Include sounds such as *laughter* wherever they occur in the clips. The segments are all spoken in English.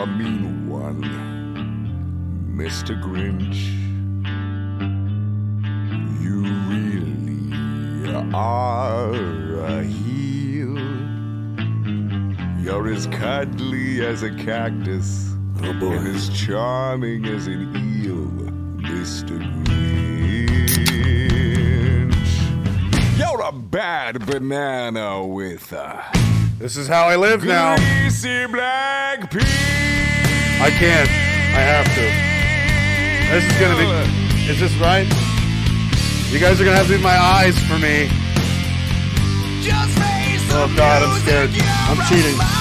a mean one, Mr. Grinch. You really are a heel. You're as cuddly as a cactus. Oh. And as charming as an eel, Mr. Grinch. You're a bad banana with a This is how I live now. greasy black pea. I can't. I have to. This is gonna be. Is this right? You guys are gonna have to be my eyes for me. Oh God, I'm scared. I'm cheating.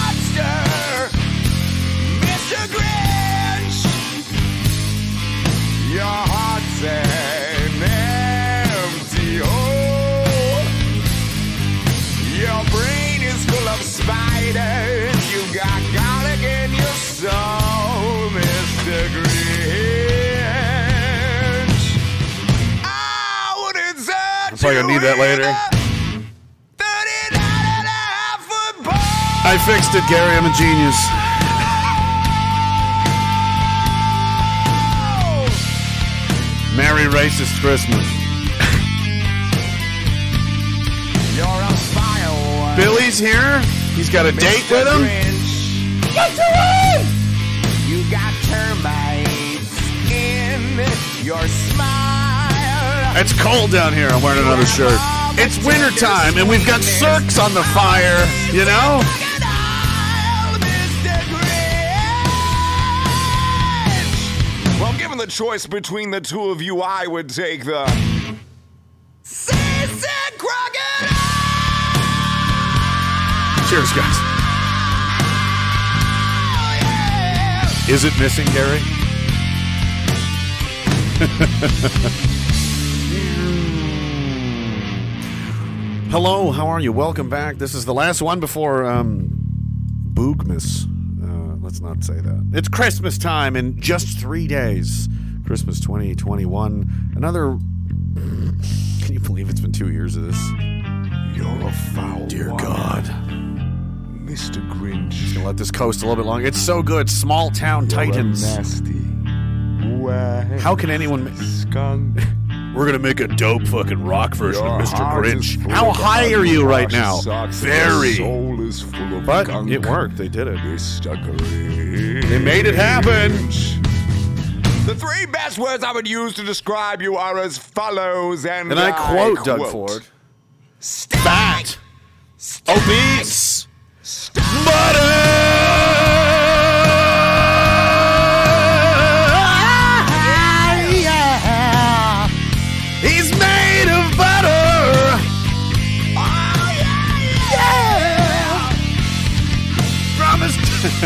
Gonna need that later. I fixed it, Gary. I'm a genius. Merry racist Christmas. Billy's here. He's got a date with him. Get to him! You got termites in your smile. It's cold down here. I'm wearing another shirt. It's wintertime, and we've got circs on the fire, you know? Well, given the choice between the two of you, I would take the. Cheers, guys. Is it missing, Gary? *laughs* Hello, how are you? Welcome back. This is the last one before um, Boogmas. Uh, let's not say that. It's Christmas time in just three days. Christmas 2021. Another. Can you believe it's been two years of this? You're a foul. Dear one, God. Mr. Grinch. Just gonna let this coast a little bit longer. It's so good. Small town You're titans. nasty. How can anyone? skunk. *laughs* We're gonna make a dope fucking rock version Your of Mr. Grinch. How high are you right now? Very. Soul is full of But gunk. it worked. They did it. Mr. Grinch. They made it happen. The three best words I would use to describe you are as follows, and, And I quote Doug Ford. Fat. Obese. Butter. *laughs* All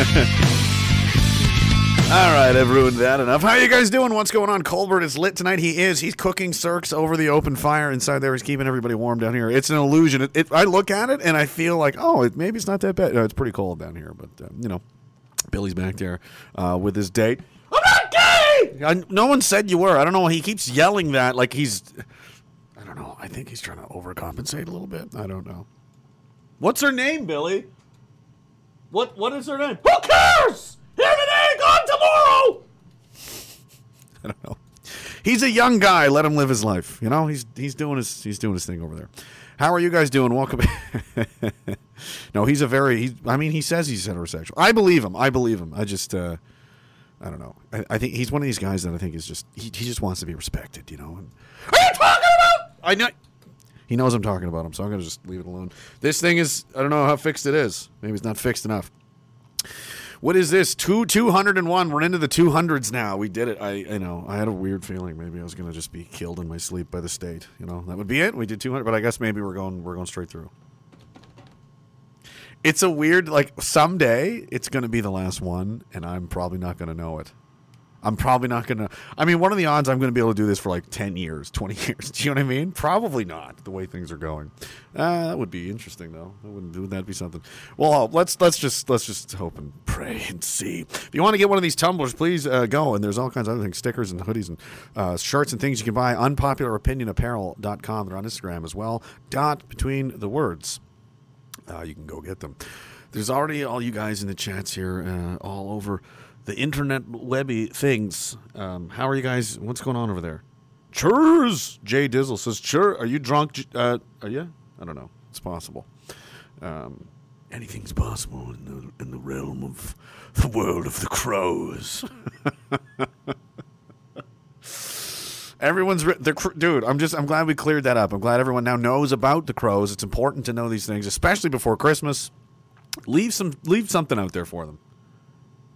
right, I've ruined that enough. How you guys doing? What's going on? Colbert is lit tonight. He is. He's cooking circs over the open fire inside there. He's keeping everybody warm down here. It's an illusion. It, it, I look at it and I feel like, oh, it, maybe it's not that bad. No, it's pretty cold down here, but uh, you know, Billy's back there uh, with his date. I'm not gay. I, no one said you were. I don't know. He keeps yelling that like he's. I don't know. I think he's trying to overcompensate a little bit. I don't know. What's her name, Billy? What What is her name? Who cares? Here today, gone tomorrow. *laughs* I don't know. He's a young guy. Let him live his life. You know, he's he's doing his he's doing his thing over there. How are you guys doing? Welcome. *laughs* no, he's a very. He's, I mean, he says he's heterosexual. I believe him. I believe him. I just. uh I don't know. I, I think he's one of these guys that I think is just he, he just wants to be respected, you know. And, are you talking about? I know. He knows I'm talking about him, so I'm gonna just leave it alone. This thing is I don't know how fixed it is. Maybe it's not fixed enough. What is this? Two two hundred and one. We're into the two hundreds now. We did it. I you know I had a weird feeling. Maybe I was gonna just be killed in my sleep by the state. You know that would be it. We did two hundred, but I guess maybe we're going we're going straight through. It's a weird like someday it's gonna be the last one, and I'm probably not gonna know it. I'm probably not gonna. I mean, what are the odds I'm gonna be able to do this for like ten years, twenty *laughs* years? Do you know what I mean? Probably not. The way things are going, uh, that would be interesting though. That wouldn't would that be something? Well, let's let's just let's just hope and pray and see. If you want to get one of these tumblers, please uh, go. And there's all kinds of other things, stickers and hoodies and uh, shirts and things you can buy. Unpopularopinionapparel.com. They're on Instagram as well. Dot between the words. Uh, you can go get them. There's already all you guys in the chats here, uh, all over the internet webby things. Um, how are you guys? What's going on over there? Churs. Jay Dizzle says, "Sure. Are you drunk? Uh, are you? I don't know. It's possible. Um, anything's possible in the in the realm of the world of the crows." *laughs* Everyone's the cr- dude. I'm just I'm glad we cleared that up. I'm glad everyone now knows about the crows. It's important to know these things, especially before Christmas. Leave some leave something out there for them.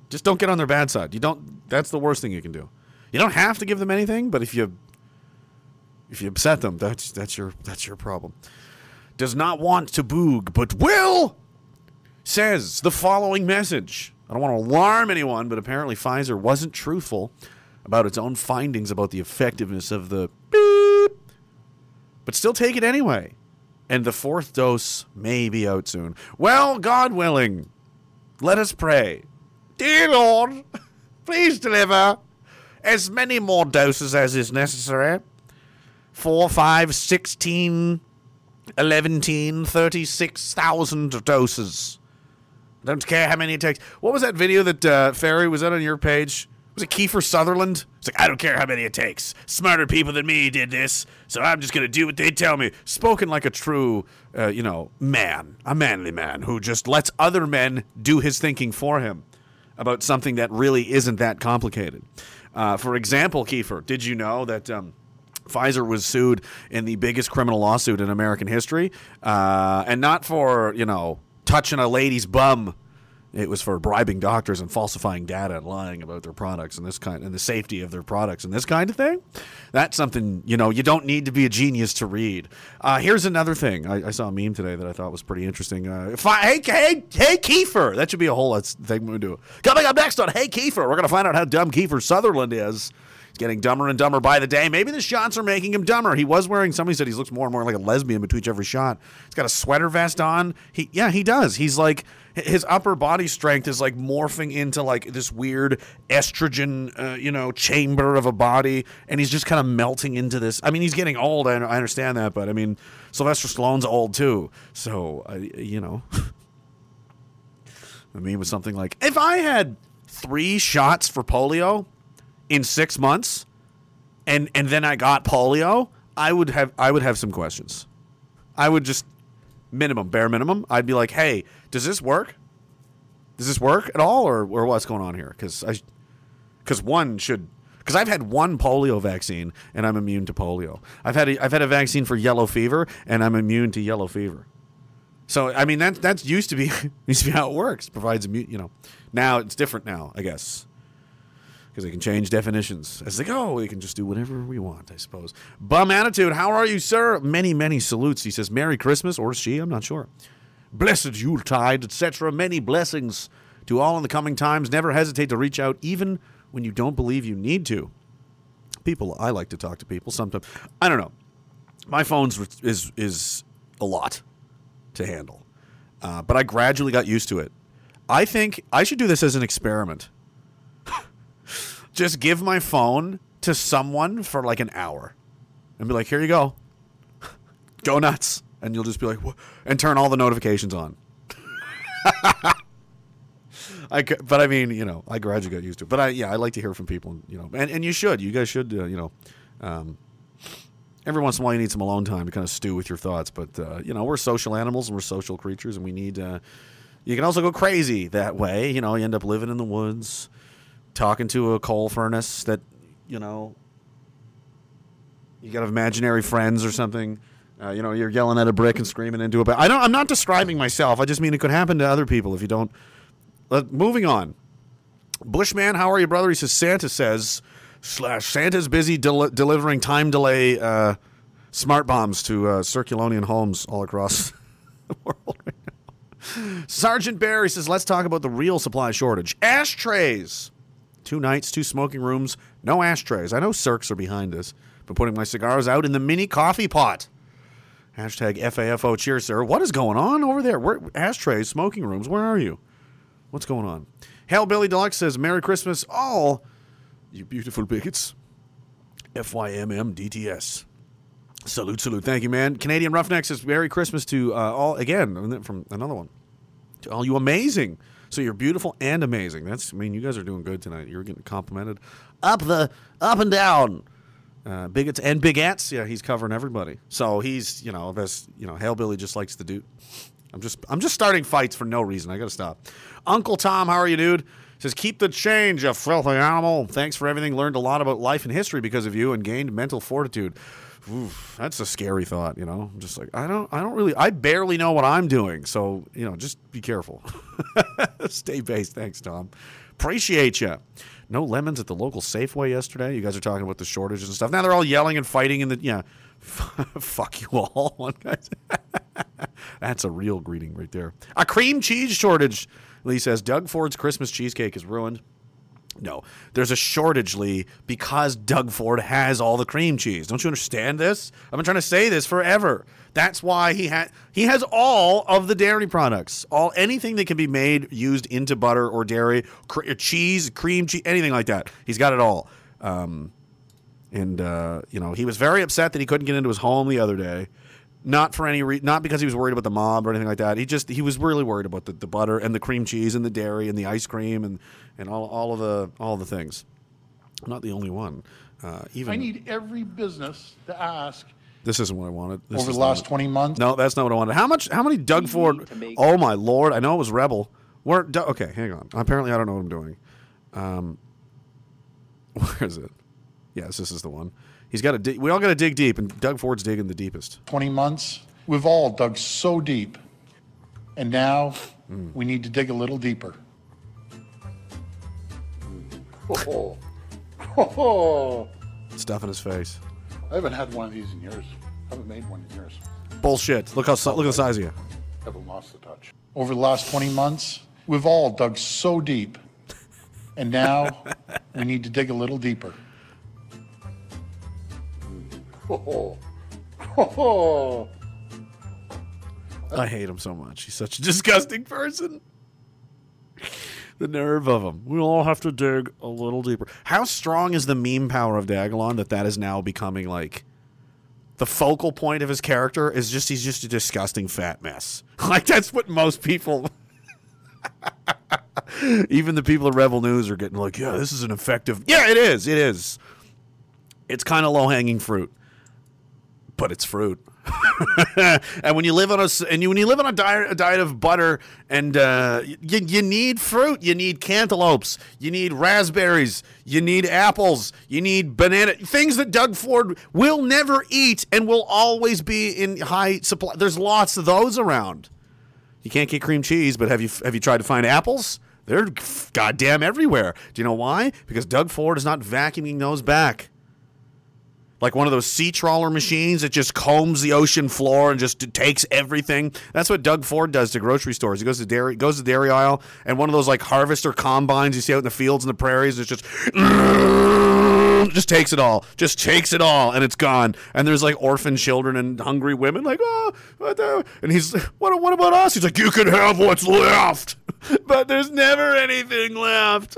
Just don't get on their bad side. You don't. That's the worst thing you can do. You don't have to give them anything, but if you if you upset them, that's that's your that's your problem. Does not want to boog, but will says the following message. I don't want to alarm anyone, but apparently Pfizer wasn't truthful about its own findings about the effectiveness of the beep, but still take it anyway. And the fourth dose may be out soon. Well, God willing, let us pray. Dear Lord, please deliver as many more doses as is necessary. Four, five, sixteen, eleven, thirty-six thousand doses. Don't care how many it takes. What was that video that uh, Ferry was that on your page? Was it Kiefer Sutherland? It's like I don't care how many it takes. Smarter people than me did this, so I'm just gonna do what they tell me. Spoken like a true, uh, you know, man, a manly man who just lets other men do his thinking for him about something that really isn't that complicated. Uh, for example, Kiefer, did you know that? Um, Pfizer was sued in the biggest criminal lawsuit in American history, uh, and not for you know touching a lady's bum. It was for bribing doctors and falsifying data and lying about their products and this kind and the safety of their products and this kind of thing. That's something you know you don't need to be a genius to read. Uh, here's another thing I, I saw a meme today that I thought was pretty interesting. Uh, I, hey hey hey Kiefer, that should be a whole thing we do. Coming up next on Hey Kiefer, we're gonna find out how dumb Kiefer Sutherland is. He's getting dumber and dumber by the day. Maybe the shots are making him dumber. He was wearing. Somebody said he looks more and more like a lesbian between every shot. He's got a sweater vest on. He yeah he does. He's like his upper body strength is like morphing into like this weird estrogen uh, you know chamber of a body, and he's just kind of melting into this. I mean he's getting old. I, I understand that, but I mean Sylvester Stallone's old too. So you know. *laughs* I mean, with something like if I had three shots for polio in six months, and and then I got polio, I would have I would have some questions. I would just minimum bare minimum. I'd be like, hey, does this work? Does this work at all, or or what's going on here? Because I, because one should. Because I've had one polio vaccine and I'm immune to polio. I've had a, I've had a vaccine for yellow fever and I'm immune to yellow fever. So I mean that that's used to be *laughs* used to be how it works. Provides immune, you know. Now it's different now, I guess, because they can change definitions as they go. We can just do whatever we want, I suppose. Bum attitude. How are you, sir? Many many salutes. He says, "Merry Christmas," or she. I'm not sure. Blessed Yuletide, etc. Many blessings to all in the coming times. Never hesitate to reach out, even when you don't believe you need to. People, I like to talk to people. Sometimes I don't know. My phone's is is a lot to handle. Uh, but I gradually got used to it. I think I should do this as an experiment. *laughs* Just give my phone to someone for like an hour and be like, here you go. *laughs* go nuts. And you'll just be like, "Wha-" and turn all the notifications on. *laughs* I, but I mean, you know, I gradually got used to it. But I, yeah, I like to hear from people, you know, and, and you should. You guys should, uh, you know, um, every once in a while you need some alone time to kind of stew with your thoughts but uh, you know we're social animals and we're social creatures and we need uh, you can also go crazy that way you know you end up living in the woods talking to a coal furnace that you know you got imaginary friends or something uh, you know you're yelling at a brick and screaming into it but i don't i'm not describing myself i just mean it could happen to other people if you don't moving on bushman how are you brother he says santa says slash Santa's busy del- delivering time delay uh, smart bombs to uh, Circulonian homes all across *laughs* the world right now. Sergeant Barry says, let's talk about the real supply shortage. Ashtrays. Two nights, two smoking rooms, no ashtrays. I know Circs are behind this, but putting my cigars out in the mini coffee pot. Hashtag FAFO cheer, sir. What is going on over there? Where, ashtrays, smoking rooms, where are you? What's going on? Hellbilly Deluxe says, Merry Christmas, all you beautiful bigots. FYMMDTS. Salute, salute. Thank you, man. Canadian Roughneck says Merry Christmas to uh, all, again, from another one, to all you amazing So you're beautiful and amazing. That's. I mean, you guys are doing good tonight. You're getting complimented up the up and down. Uh, bigots and bigots. Yeah, he's covering everybody. So he's you know this you know Hellbilly just likes to do. I'm just I'm just starting fights for no reason. I gotta stop. Uncle Tom, how are you, dude? Says keep the change, you filthy animal. Thanks for everything. Learned a lot about life and history because of you, and gained mental fortitude. Oof, that's a scary thought, you know. I'm just like I don't, I don't really, I barely know what I'm doing. So you know, just be careful. *laughs* Stay based. Thanks, Tom. Appreciate you. No lemons at the local Safeway yesterday. You guys are talking about the shortages and stuff. Now they're all yelling and fighting in the yeah. *laughs* Fuck you all. *laughs* That's a real greeting right there. A cream cheese shortage. Lee says Doug Ford's Christmas cheesecake is ruined. No, there's a shortage, Lee, because Doug Ford has all the cream cheese. Don't you understand this? I've been trying to say this forever. That's why he had he has all of the dairy products, all anything that can be made used into butter or dairy, cr- cheese, cream cheese, anything like that. He's got it all. Um, and uh, you know, he was very upset that he couldn't get into his home the other day. Not for any reason, not because he was worried about the mob or anything like that. He just he was really worried about the, the butter and the cream cheese and the dairy and the ice cream and, and all, all of the all the things. Not the only one. Uh, even I need every business to ask this isn't what I wanted. This over the last it. 20 months. No, that's not what I wanted. How much? How many Doug Ford? Oh my lord! I know it was Rebel. Where? Du- okay, hang on. Apparently, I don't know what I'm doing. Um, *laughs* where is it? Yes, this is the one. He's got to. Dig- we all got to dig deep, and Doug Ford's digging the deepest. 20 months. We've all dug so deep. And now we need to dig a little deeper. Oh, *laughs* oh, *laughs* Stuff in his face. I haven't had one of these in years. Haven't made one in years. Bullshit. Look how look at the size of you. Haven't lost the touch. Over the last 20 months, we've all dug so deep. And now we need to dig a little deeper. Oh, oh. I hate him so much. He's such a disgusting person. The nerve of him. We all have to dig a little deeper. How strong is the meme power of Dagalon that that is now becoming like the focal point of his character is just he's just a disgusting fat mess. *laughs* Like that's what most people *laughs* even the people at Rebel News are getting like, yeah, this is an effective. Yeah, it is. It is. It's kind of low hanging fruit, but it's fruit. *laughs* and when you live on a and you, when you live on a diet, a diet of butter and uh, you, you need fruit, you need cantaloupes, you need raspberries, you need apples, you need banana things that Doug Ford will never eat and will always be in high supply. There's lots of those around. You can't get cream cheese, but have you have you tried to find apples? They're goddamn everywhere. Do you know why? Because Doug Ford is not vacuuming those back. Like one of those sea trawler machines that just combs the ocean floor and just takes everything. That's what Doug Ford does to grocery stores. He goes to dairy, goes to dairy aisle, and one of those like harvester combines you see out in the fields and the prairies is just *clears throat* just takes it all, just takes it all, and it's gone. And there's like orphan children and hungry women, like oh, what the? and he's what? What about us? He's like, you can have what's left, *laughs* but there's never anything left.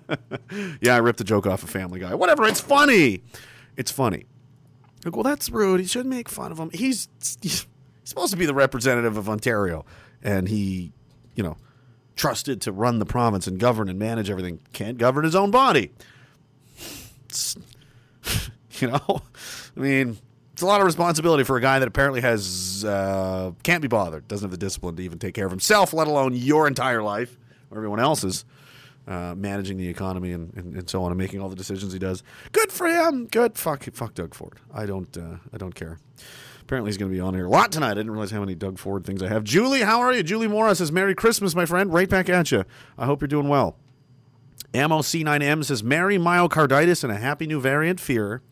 *laughs* yeah, I ripped the joke off of Family Guy. Whatever, it's funny. It's funny. Like, well, that's rude. He shouldn't make fun of him. He's, he's supposed to be the representative of Ontario, and he, you know, trusted to run the province and govern and manage everything. Can't govern his own body. It's, *laughs* you know, I mean, it's a lot of responsibility for a guy that apparently has uh, can't be bothered, doesn't have the discipline to even take care of himself, let alone your entire life or everyone else's. Uh, managing the economy and, and, and so on, and making all the decisions he does. Good for him. Good. Fuck. Fuck Doug Ford. I don't. Uh, I don't care. Apparently, he's going to be on here a lot tonight. I didn't realize how many Doug Ford things I have. Julie, how are you? Julie Morris says, "Merry Christmas, my friend." Right back at you. I hope you're doing well. Ammo C9M says, "Merry myocarditis and a happy new variant fear."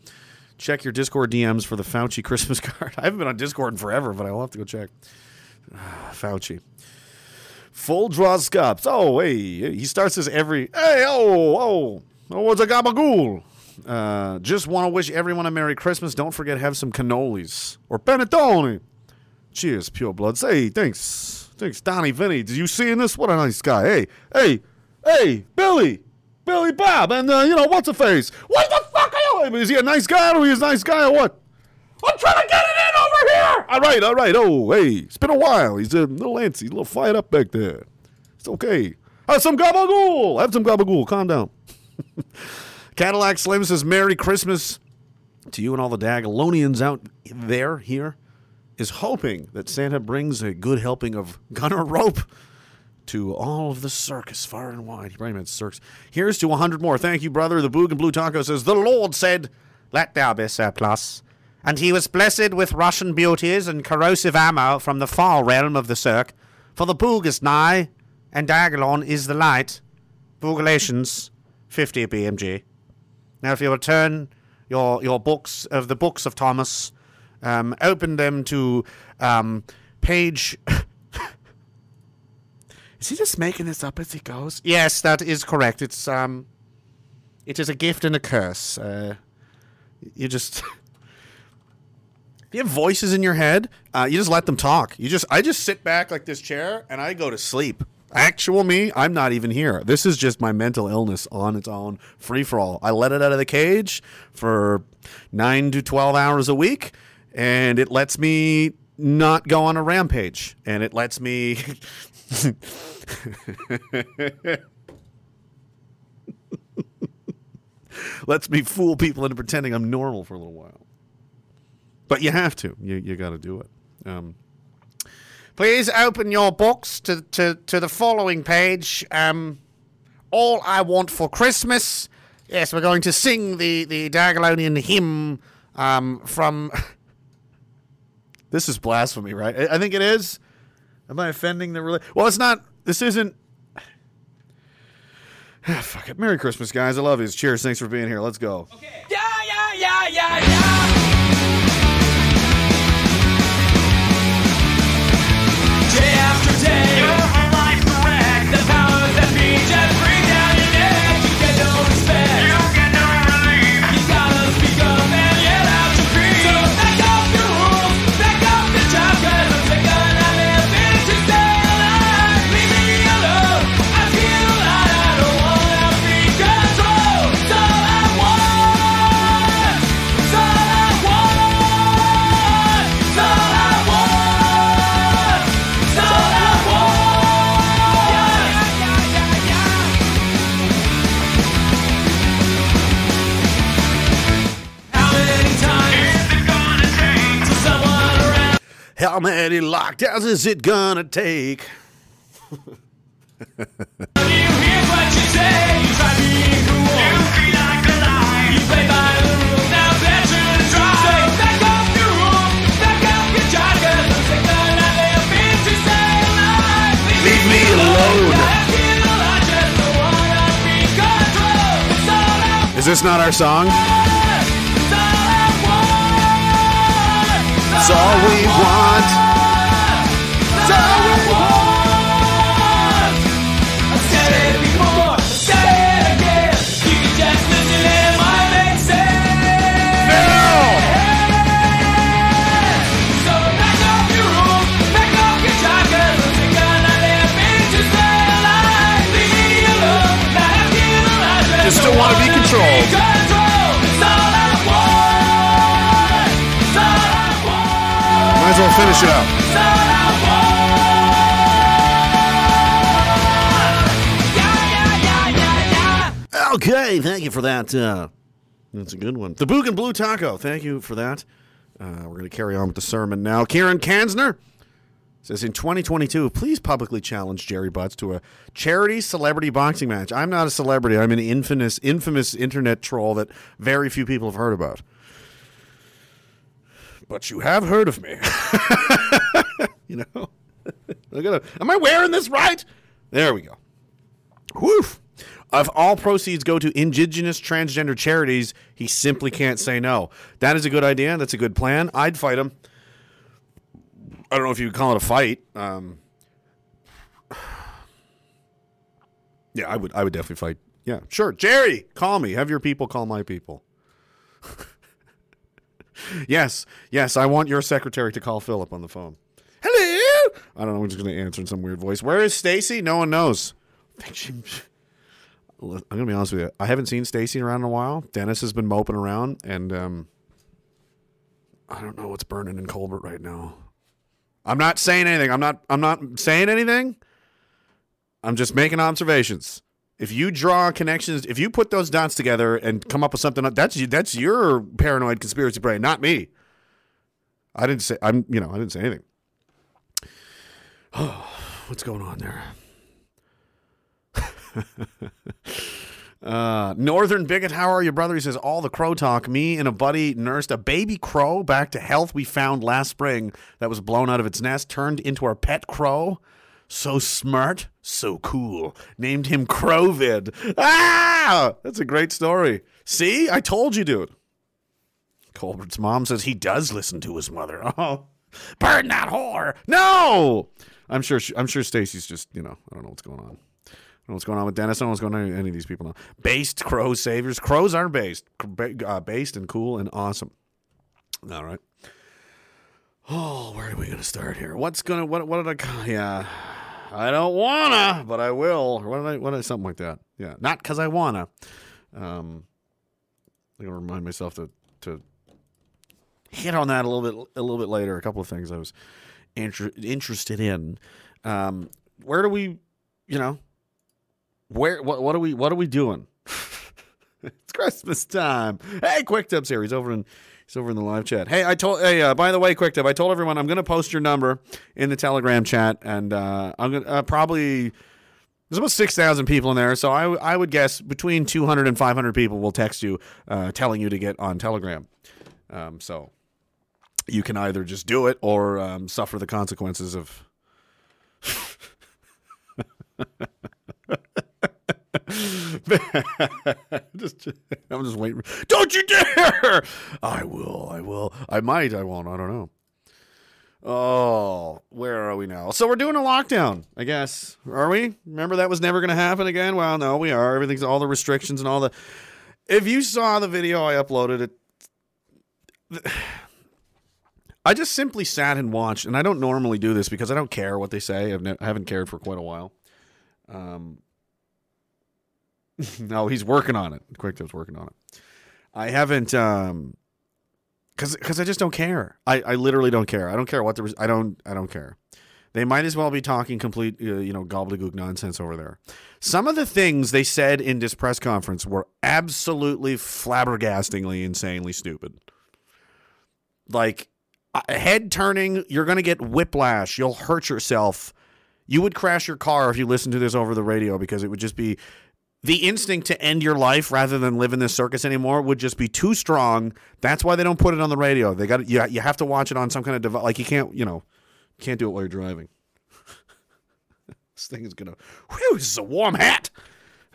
Check your Discord DMs for the Fauci Christmas *laughs* card. I haven't been on Discord in forever, but I'll have to go check. *sighs* Fauci. Full draw scups. Oh, hey, he starts his every. Hey, oh, oh, oh, what's a gabagool? Uh, just want to wish everyone a Merry Christmas. Don't forget, have some cannolis or panettone. Cheers, pure bloods. Hey, thanks, thanks, Donnie Vinny. Did you seeing this? What a nice guy. Hey, hey, hey, Billy, Billy Bob, and uh, you know what's a face? What the fuck are you? Is he a nice guy or is he a nice guy or what? I'm trying to get it in over here. All right, all right. Oh, hey, it's been a while. He's a little antsy, a little fired up back there. It's okay. Have some gabagool. Have some gabagool. Calm down. *laughs* Cadillac Slim says, Merry Christmas to you and all the Dagalonians out there, here, is hoping that Santa brings a good helping of gunner rope to all of the circus far and wide. He probably meant circus. Here's to 100 more. Thank you, brother. The Boog and Blue Taco says, The Lord said, Let there be surplus. And he was blessed with Russian beauties and corrosive ammo from the far realm of the Cirque. For the Boog is nigh, and Dagalon is the light. Boogalations, 50 BMG. Now, if you will turn your your books of the books of Thomas, um, open them to um, page. *laughs* is he just making this up as he goes? Yes, that is correct. It's um, it is a gift and a curse. Uh, you just. *laughs* If you have voices in your head, uh, you just let them talk. You just, I just sit back like this chair and I go to sleep. Actual me, I'm not even here. This is just my mental illness on its own, free for all. I let it out of the cage for nine to 12 hours a week, and it lets me not go on a rampage. And it lets me. *laughs* lets me fool people into pretending I'm normal for a little while. But you have to. You, you got to do it. Um, Please open your books to, to, to the following page. Um, All I Want for Christmas. Yes, we're going to sing the, the Dagalonian hymn um, from. *laughs* this is blasphemy, right? I, I think it is. Am I offending the religion? Well, it's not. This isn't. *sighs* Fuck it. Merry Christmas, guys. I love you. Cheers. Thanks for being here. Let's go. Yeah, yeah, yeah, yeah, yeah. Wanna be controlled. It's all I want. Is this not our song? It's all we want. It's all as well finish it yeah. Okay, thank you for that. Uh, that's a good one. The Boog and Blue Taco. Thank you for that. Uh, we're going to carry on with the sermon now. Kieran Kansner says in 2022, please publicly challenge Jerry Butts to a charity celebrity boxing match. I'm not a celebrity. I'm an infamous, infamous internet troll that very few people have heard about. But you have heard of me. *laughs* you know. Look at. Am I wearing this right? There we go. Woof. If all proceeds go to indigenous transgender charities, he simply can't say no. That is a good idea. That's a good plan. I'd fight him. I don't know if you would call it a fight. Um, *sighs* yeah, I would. I would definitely fight. Yeah, sure. Jerry, call me. Have your people call my people. *laughs* yes, yes. I want your secretary to call Philip on the phone. Hello. I don't know. I'm just going to answer in some weird voice. Where is Stacy? No one knows. *laughs* I'm gonna be honest with you. I haven't seen Stacy around in a while. Dennis has been moping around, and um, I don't know what's burning in Colbert right now. I'm not saying anything. I'm not. I'm not saying anything. I'm just making observations. If you draw connections, if you put those dots together and come up with something, that's that's your paranoid conspiracy brain, not me. I didn't say I'm. You know, I didn't say anything. Oh, *sighs* What's going on there? *laughs* Uh, Northern Bigot, how are you, brother? He says, All the crow talk. Me and a buddy nursed a baby crow back to health we found last spring that was blown out of its nest, turned into our pet crow. So smart, so cool. Named him Crowvid. Ah! That's a great story. See? I told you, dude. Colbert's mom says he does listen to his mother. *laughs* Oh, burn that whore! No, I'm sure. She, I'm sure Stacy's just you know I don't know what's going on. I don't know what's going on with Dennis. I don't know what's going on with any of these people now. Based crow saviors. Crows aren't based, uh, based and cool and awesome. All right. Oh, where are we gonna start here? What's gonna what? What did I? Yeah, I don't wanna, but I will. What did I? What did I? Something like that. Yeah, not because I wanna. Um, I'm gonna remind myself to to hit on that a little bit a little bit later. A couple of things I was inter- interested in. Um, where do we, you know, where what what are we what are we doing? *laughs* it's Christmas time. Hey, Quick Tips series over in he's over in the live chat. Hey, I told hey uh, by the way, Quick Tip. I told everyone I'm going to post your number in the Telegram chat, and uh, I'm gonna uh, probably. There's about 6,000 people in there, so I, w- I would guess between 200 and 500 people will text you uh, telling you to get on Telegram. Um, so you can either just do it or um, suffer the consequences of. *laughs* *laughs* *laughs* just, I'm just waiting. Don't you dare! I will. I will. I might. I won't. I don't know. Oh, where are we now? So we're doing a lockdown, I guess. Are we? Remember that was never going to happen again? Well, no, we are. Everything's all the restrictions and all the. If you saw the video I uploaded, it. I just simply sat and watched, and I don't normally do this because I don't care what they say. I've ne- I haven't cared for quite a while. Um, *laughs* no, he's working on it. Quick Tip's working on it. I haven't, um, because because I just don't care. I, I literally don't care. I don't care what the I don't I don't care. They might as well be talking complete uh, you know gobbledygook nonsense over there. Some of the things they said in this press conference were absolutely flabbergastingly insanely stupid. Like uh, head turning, you're going to get whiplash. You'll hurt yourself. You would crash your car if you listened to this over the radio because it would just be the instinct to end your life rather than live in this circus anymore would just be too strong. That's why they don't put it on the radio. They got you. You have to watch it on some kind of device. Like you can't, you know, can't do it while you're driving. *laughs* this thing is gonna. Whew! This is a warm hat.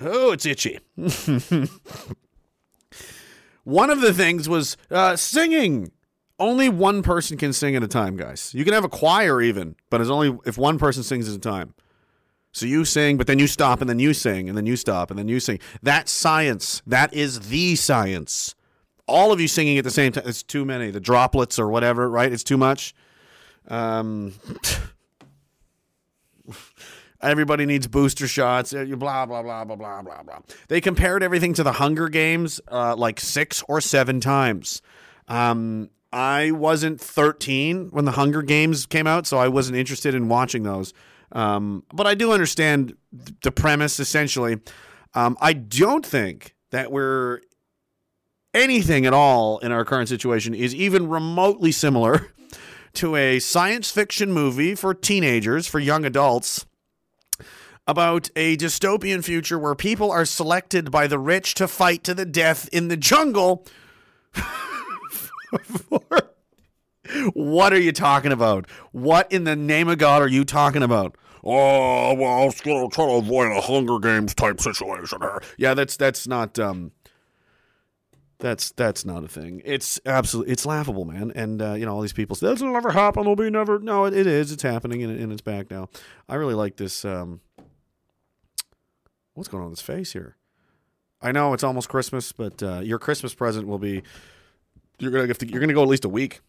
Oh, it's itchy. *laughs* One of the things was uh, singing. Only one person can sing at a time, guys. You can have a choir even, but it's only if one person sings at a time. So you sing, but then you stop, and then you sing, and then you stop, and then you sing. That's science. That is the science. All of you singing at the same time. It's too many. The droplets or whatever, right? It's too much. Um, *laughs* everybody needs booster shots. uh, Blah blah blah blah blah blah blah. They compared everything to the Hunger Games uh, like six or seven times. Um, I wasn't 13 when the Hunger Games came out, so I wasn't interested in watching those. Um, but I do understand the premise essentially. Um, I don't think that we're anything at all in our current situation is even remotely similar *laughs* to a science fiction movie for teenagers, for young adults, about a dystopian future where people are selected by the rich to fight to the death in the jungle. *laughs* for- what are you talking about? What in the name of God are you talking about? Oh well, I was gonna try to avoid a Hunger Games type situation here. Yeah, that's that's not um, that's that's not a thing. It's absolutely it's laughable, man. And uh, you know all these people say that'll never happen. It'll be never. No, it, it is. It's happening, and, and it's back now. I really like this. Um, what's going on with his face here? I know it's almost Christmas, but uh, your Christmas present will be you're gonna have to, you're gonna go at least a week,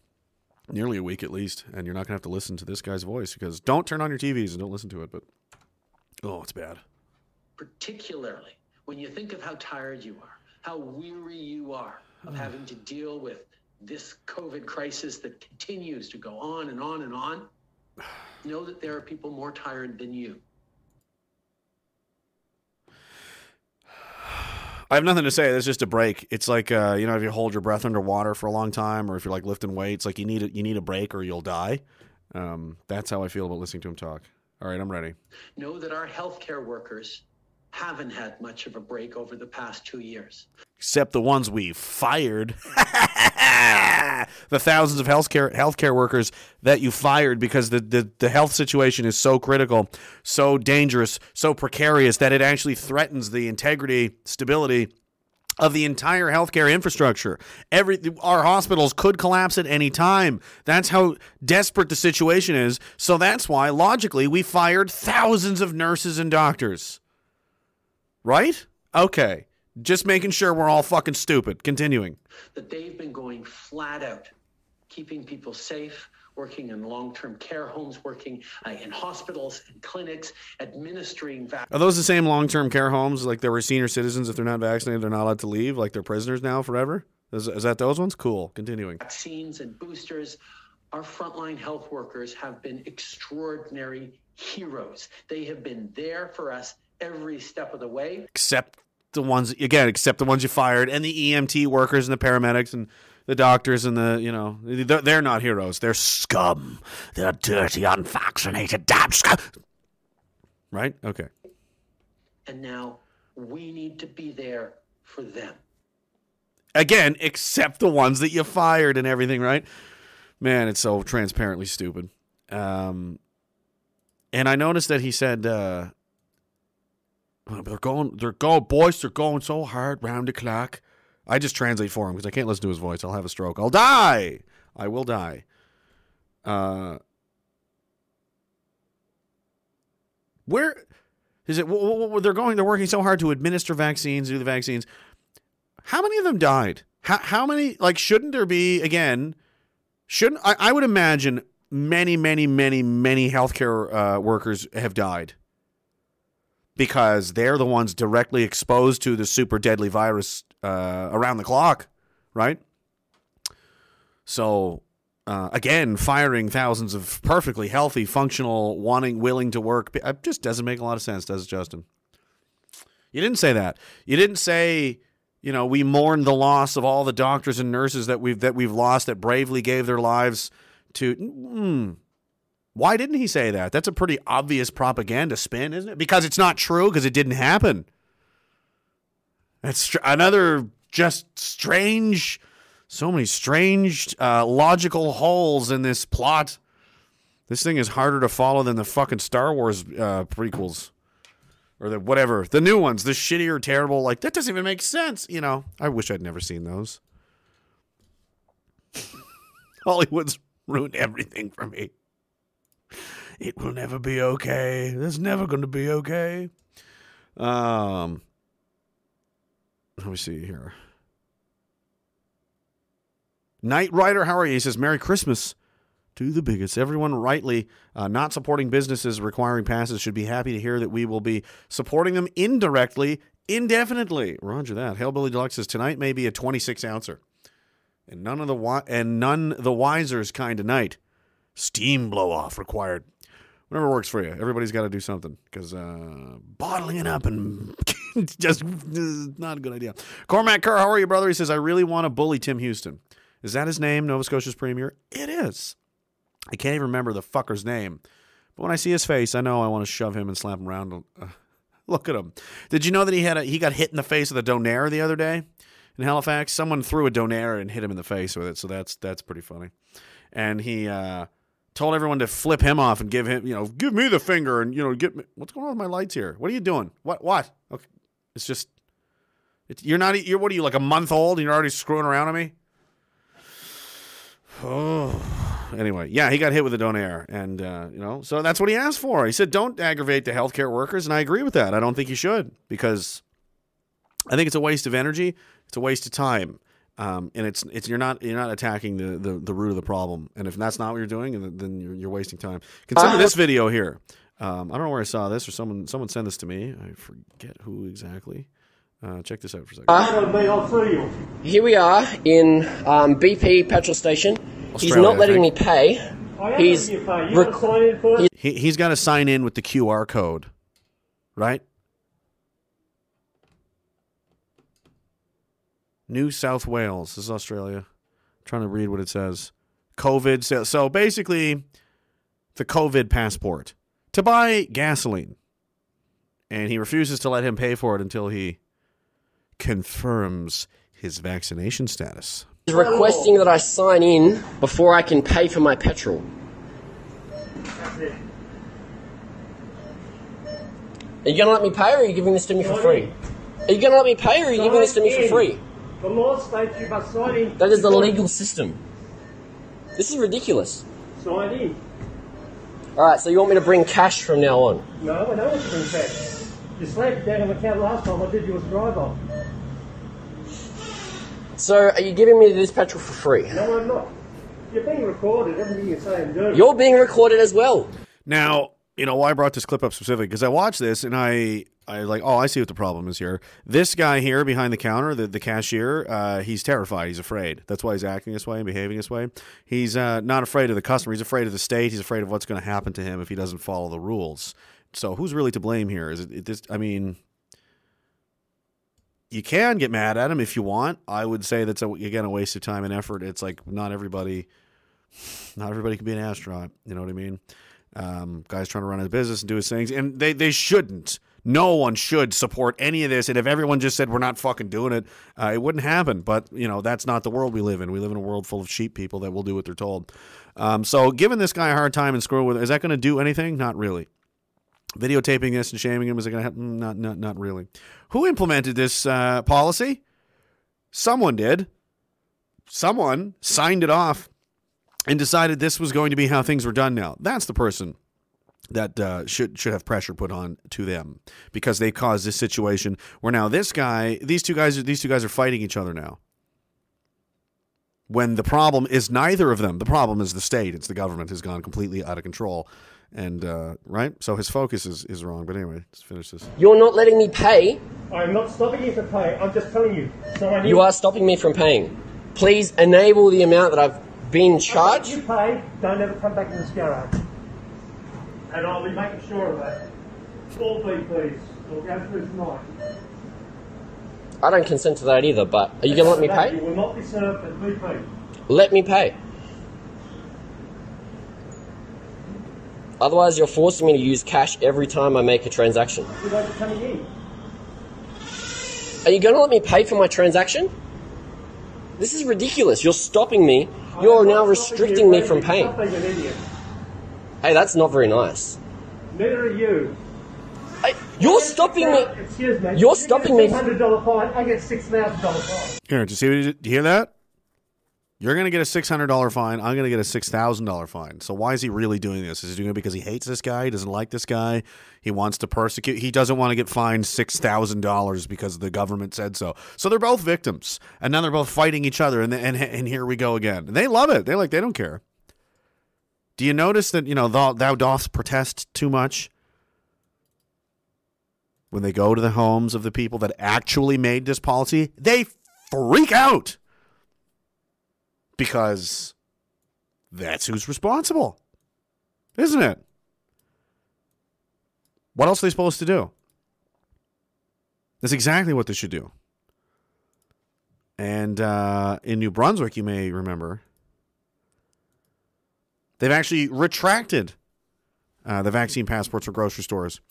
nearly a week at least, and you're not gonna have to listen to this guy's voice because don't turn on your TVs and don't listen to it. But oh, it's bad. particularly when you think of how tired you are, how weary you are of having to deal with this COVID crisis that continues to go on and on and on. *sighs* Know that there are people more tired than you. I have nothing to say. That's just a break. It's like uh, you know, if you hold your breath underwater for a long time, or if you're like lifting weights, like you need a, you need a break or you'll die. Um, that's how I feel about listening to him talk. All right, I'm ready. Know that our healthcare workers haven't had much of a break over the past two years. Except the ones we fired. *laughs* the thousands of healthcare healthcare workers that you fired because the, the, the health situation is so critical, so dangerous, so precarious that it actually threatens the integrity, stability of the entire healthcare infrastructure. Every our hospitals could collapse at any time. That's how desperate the situation is. So that's why logically we fired thousands of nurses and doctors. Right? Okay. Just making sure we're all fucking stupid. Continuing. That they've been going flat out, keeping people safe, working in long-term care homes, working uh, in hospitals and clinics, administering vaccines. Are those the same long-term care homes like there were senior citizens if they're not vaccinated they're not allowed to leave like they're prisoners now forever? Is, is that those ones? Cool. Continuing. vaccines and boosters, our frontline health workers have been extraordinary heroes. They have been there for us every step of the way. except the ones again, except the ones you fired, and the EMT workers and the paramedics and the doctors and the you know they're, they're not heroes. They're scum. They're dirty, unvaccinated, damn scum. Right? Okay. And now we need to be there for them. Again, except the ones that you fired and everything. Right? Man, it's so transparently stupid. Um, and I noticed that he said. Uh, they're going, they're going, boys, they're going so hard round the clock. I just translate for him because I can't listen to his voice. I'll have a stroke. I'll die. I will die. Uh, where is it? wh- They're going. They're working so hard to administer vaccines, do the vaccines. How many of them died? How how many? Like, shouldn't there be again? Shouldn't I? I would imagine many, many, many, many healthcare uh, workers have died because they're the ones directly exposed to the super deadly virus uh, around the clock, right? So, uh, again, firing thousands of perfectly healthy, functional, wanting, willing to work, it just doesn't make a lot of sense, does it, Justin? You didn't say that. You didn't say, you know, we mourn the loss of all the doctors and nurses that we've that we've lost that bravely gave their lives to. Mm, why didn't he say that? That's a pretty obvious propaganda spin, isn't it? Because it's not true because it didn't happen. That's another just strange, so many strange uh, logical holes in this plot. This thing is harder to follow than the fucking Star Wars uh, prequels or the whatever, the new ones, the shittier, terrible. Like that doesn't even make sense. You know, I wish I'd never seen those. *laughs* Hollywood's ruined everything for me. It will never be okay. It's never going to be okay. Um, let me see here. Knight Rider, how are you? He says, Merry Christmas to the bigots. Everyone rightly uh, not supporting businesses requiring passes should be happy to hear that we will be supporting them indirectly, indefinitely. Roger that. Hellbilly Deluxe says, tonight may be a 26 ouncer. And none of the wi- and none the wiser's kind of night. Steam blow off required. Whatever works for you. Everybody's got to do something because uh, bottling it up and *laughs* just not a good idea. Cormac Kerr, how are you, brother? He says, I really want to bully Tim Houston. Is that his name, Nova Scotia's premier? It is. I can't even remember the fucker's name. But when I see his face, I know I want to shove him and slap him around. Uh, *laughs* look at him. Did you know that he had a, he got hit in the face with a donaire the other day in Halifax? Someone threw a donaire and hit him in the face with it, so that's that's pretty funny. And he uh, told everyone to flip him off and give him, you know, give me the finger and you know, get me. What's going on with my lights here? What are you doing? What what? Okay, it's just it's, you're not you're what are you like a month old and you're already screwing around on me? *sighs* Oh, anyway, yeah, he got hit with a donaire, and uh, you know, so that's what he asked for. He said, "Don't aggravate the healthcare workers," and I agree with that. I don't think you should because I think it's a waste of energy. It's a waste of time, um, and it's it's you're not you're not attacking the, the the root of the problem. And if that's not what you're doing, then- then you're, you're wasting time. Consider this video here. Um, I don't know where I saw this, or someone someone sent this to me. I forget who exactly. Uh, check this out for a second. Here we are in um, BP petrol station. He's not letting me pay. He's rec- He, he's got to sign in with the QR code, right? New South Wales. This is Australia. trying to read what it says. COVID. So, so basically, the COVID passport to buy gasoline. And he refuses to let him pay for it until he confirms his vaccination status. He's requesting that I sign in before I can pay for my petrol. Are you going to let me pay or are you giving this to me for free? Are you going to let me pay or are you giving this to me for free? The law states you must sign in. That is the legal system. This is ridiculous. Sign in. Alright, so you want me to bring cash from now on? No, I don't want to bring cash. You slept down on the counter last time I did you as driver. So, are you giving me this petrol for free? No, I'm not. You're being recorded, everything you say and do. You're being recorded as well. Now, you know why I brought this clip up specifically because I watched this and I I like, oh, I see what the problem is here. This guy here behind the counter, the, the cashier, uh, he's terrified. He's afraid. That's why he's acting this way and behaving this way. He's uh, not afraid of the customer. He's afraid of the state. He's afraid of what's going to happen to him if he doesn't follow the rules. So who's really to blame here? Is it, it this? I mean, you can get mad at him if you want. I would say that's a, again a waste of time and effort. It's like not everybody, not everybody can be an astronaut. You know what I mean? Um, guys trying to run his business and do his things, and they they shouldn't. No one should support any of this. And if everyone just said we're not fucking doing it, uh, it wouldn't happen. But you know that's not the world we live in. We live in a world full of sheep people that will do what they're told. Um, so giving this guy a hard time and screwing with is that going to do anything? Not really. Videotaping this and shaming him is it going to happen? Not not not really. Who implemented this uh, policy? Someone did. Someone signed it off and decided this was going to be how things were done now. That's the person that uh, should should have pressure put on to them because they caused this situation where now this guy, these two guys, these two guys are fighting each other now. When the problem is neither of them, the problem is the state. It's the government has gone completely out of control, and uh, right. So his focus is is wrong. But anyway, let's finish this. You're not letting me pay. I'm not stopping you to pay. I'm just telling you. Sign in. You are stopping me from paying. Please enable the amount that I've been charged. You pay, don't ever come back in this garage. And I'll be making sure of that. Will go through tonight. I don't consent to that either, but are you going to let me pay? You will not be served at BP. Let me pay. Otherwise, you're forcing me to use cash every time I make a transaction. Are coming in. Are you going to let me pay for my transaction? This is ridiculous. You're stopping me. You're now restricting me from paying. Stop being an idiot. Hey, that's not very nice. Neither are you. Hey, you're stopping me. Excuse me. You're You stopping me- a $600 fine. I get $6,000 fine. Here, did you see? What he did? you hear that? You're going to get a six hundred dollar fine. I'm going to get a six thousand dollar fine. So why is he really doing this? Is he doing it because he hates this guy? He doesn't like this guy? He wants to persecute. He doesn't want to get fined six thousand dollars because the government said so. So they're both victims, and now they're both fighting each other. And and and here we go again. And they love it. They like they don't care. Do you notice that you know thou, thou dost protest too much? When they go to the homes of the people that actually made this policy, they freak out because that's who's responsible, isn't it? What else are they supposed to do? That's exactly what they should do. And uh, in New Brunswick, you may remember, they've actually retracted uh, the vaccine passports for grocery stores.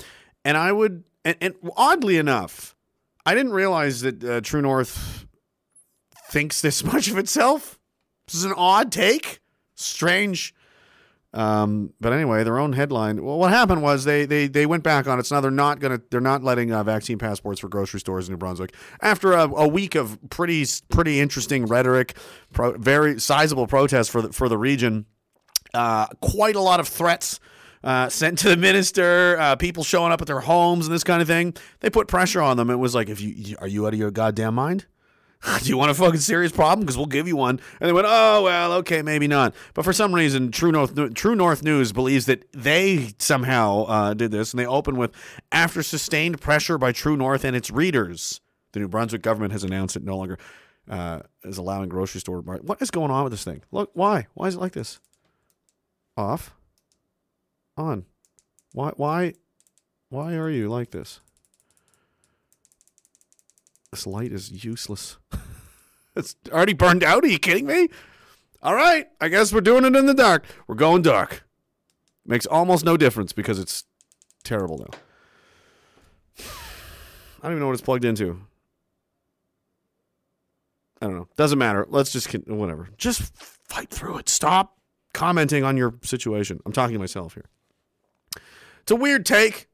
And I would, and, and oddly enough, I didn't realize that uh, True North thinks this *laughs* much of itself. This is an odd take, strange. Um, but anyway, their own headline. Well, what happened was they they they went back on it. So now they're not gonna they're not letting uh, vaccine passports for grocery stores in New Brunswick after a, a week of pretty pretty interesting rhetoric, pro, very sizable protests for the, for the region. Uh, quite a lot of threats uh, sent to the minister, uh, people showing up at their homes and this kind of thing. They put pressure on them. It was like, if you are you out of your goddamn mind? *laughs* Do you want a fucking serious problem? Because we'll give you one. And they went, oh well, okay, maybe not. But for some reason, True North True North News believes that they somehow uh, did this, and they open with, after sustained pressure by True North and its readers, the New Brunswick government has announced it no longer uh, is allowing grocery store. What is going on with this thing? Look, why? Why is it like this? Off, on. Why? Why? Why are you like this? This light is useless. *laughs* it's already burned out. Are you kidding me? All right, I guess we're doing it in the dark. We're going dark. Makes almost no difference because it's terrible now. *sighs* I don't even know what it's plugged into. I don't know. Doesn't matter. Let's just whatever. Just fight through it. Stop commenting on your situation. I'm talking to myself here. It's a weird take.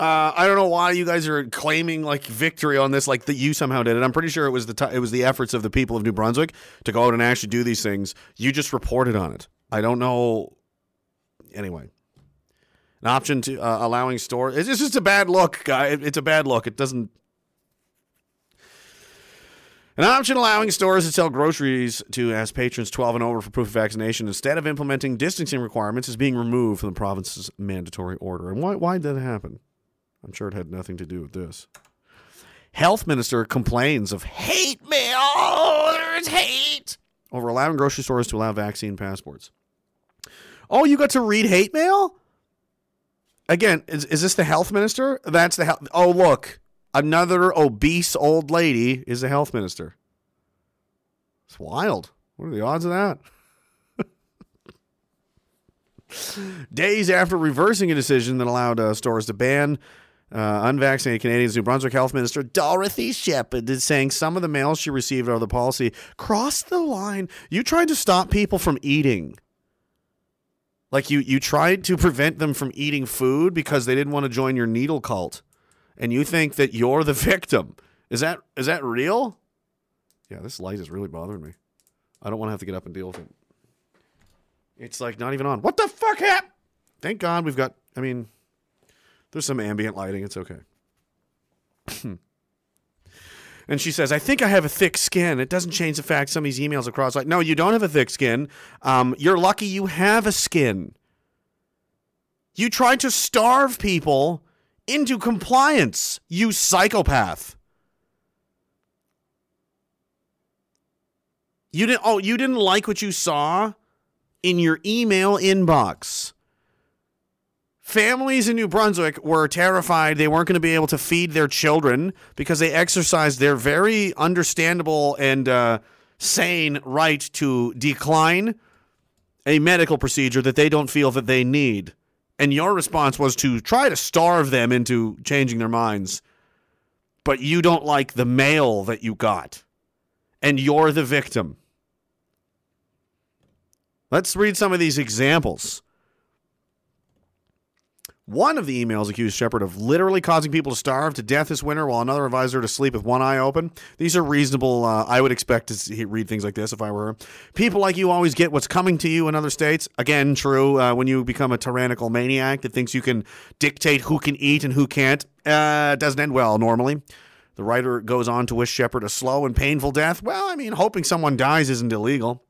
Uh, I don't know why you guys are claiming like victory on this, like that you somehow did it. I'm pretty sure it was the t- it was the efforts of the people of New Brunswick to go out and actually do these things. You just reported on it. I don't know. Anyway, an option to uh, allowing store. It's just a bad look, guy. It's a bad look. It doesn't. An option allowing stores to sell groceries to as patrons 12 and over for proof of vaccination instead of implementing distancing requirements is being removed from the province's mandatory order. And why, did that happen? I'm sure it had nothing to do with this. Health minister complains of hate mail. There's hate over allowing grocery stores to allow vaccine passports. Oh, you got to read hate mail? Again, is, is this the health minister? That's the health. Oh, look, another obese old lady is the health minister. It's wild. What are the odds of that? *laughs* Days after reversing a decision that allowed uh, stores to ban uh, unvaccinated Canadians, New Brunswick Health Minister Dorothy Shephard is saying some of the mails she received of the policy crossed the line. You tried to stop people from eating. Like you, you tried to prevent them from eating food because they didn't want to join your needle cult, and you think that you're the *laughs* victim. Is that is that real? Yeah, this light is really bothering me. I don't want to have to get up and deal with it. It's like not even on. What the fuck happened? Thank God we've got. I mean, there's some ambient lighting. It's okay. *clears throat* and she says, "I think I have a thick skin. It doesn't change the fact some of these emails across. Like, no, you don't have a thick skin. Um, you're lucky you have a skin. You tried to starve people into compliance. You psychopath." You didn't. Oh, you didn't like what you saw in your email inbox. Families in New Brunswick were terrified they weren't going to be able to feed their children because they exercised their very understandable and uh, sane right to decline a medical procedure that they don't feel that they need. And your response was to try to starve them into changing their minds. But you don't like the mail that you got and you're the victim. Let's read some of these examples. One of the emails accused Shephard of literally causing people to starve to death this winter, while another advised her to sleep with one eye open. These are reasonable. Uh, I would expect to see, read things like this if I were. People like you always get what's coming to you in other states. Again, true. Uh, when you become a tyrannical maniac that thinks you can dictate who can eat and who can't, uh, doesn't end well normally. The writer goes on to wish Shephard a slow and painful death. Well, I mean, hoping someone dies isn't illegal.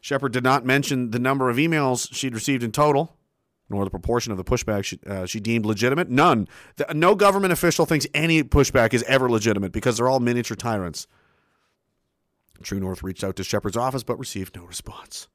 Shephard did not mention the number of emails she'd received in total, nor the proportion of the pushback she, uh, she deemed legitimate. None. The, no government official thinks any pushback is ever legitimate because they're all miniature tyrants. True North reached out to Shephard's office but received no response.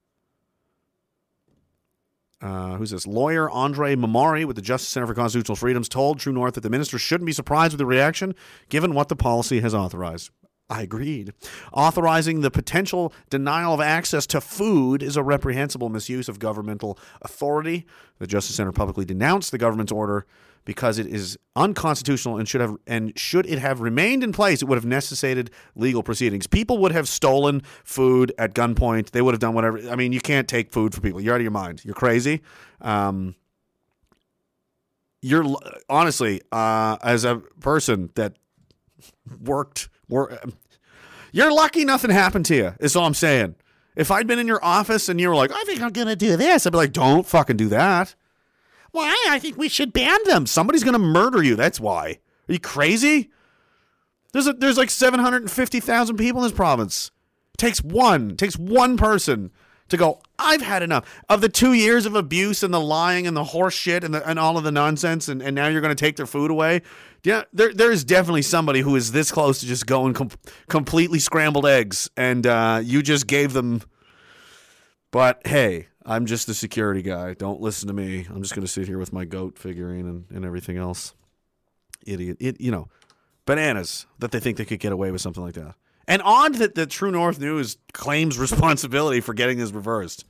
Uh, who's this? Lawyer Andre Memauri with the Justice Center for Constitutional Freedoms told True North that the minister shouldn't be surprised with the reaction given what the policy has authorized. I agreed. Authorizing the potential denial of access to food is a reprehensible misuse of governmental authority. The Justice Center publicly denounced the government's order because it is unconstitutional and should have and should it have remained in place, it would have necessitated legal proceedings. People would have stolen food at gunpoint. They would have done whatever. I mean, you can't take food from people. You're out of your mind. You're crazy. Um, you're honestly, uh, as a person that worked, work, you're lucky nothing happened to you. Is all I'm saying. If I'd been in your office and you were like, I think I'm gonna do this, I'd be like, don't fucking do that. Why? I think we should ban them. Somebody's gonna murder you. That's why. Are you crazy? There's a, there's like 750,000 people in this province. It takes one. Takes one person to go. I've had enough of the two years of abuse and the lying and the horse shit and the, and all of the nonsense. And, and now you're going to take their food away. Yeah, there there is definitely somebody who is this close to just going com- completely scrambled eggs, and uh, you just gave them. But hey, I'm just the security guy. Don't listen to me. I'm just going to sit here with my goat figurine and, and everything else. Idiot. It, you know, bananas that they think they could get away with something like that. And odd that the True North News claims responsibility for getting this reversed.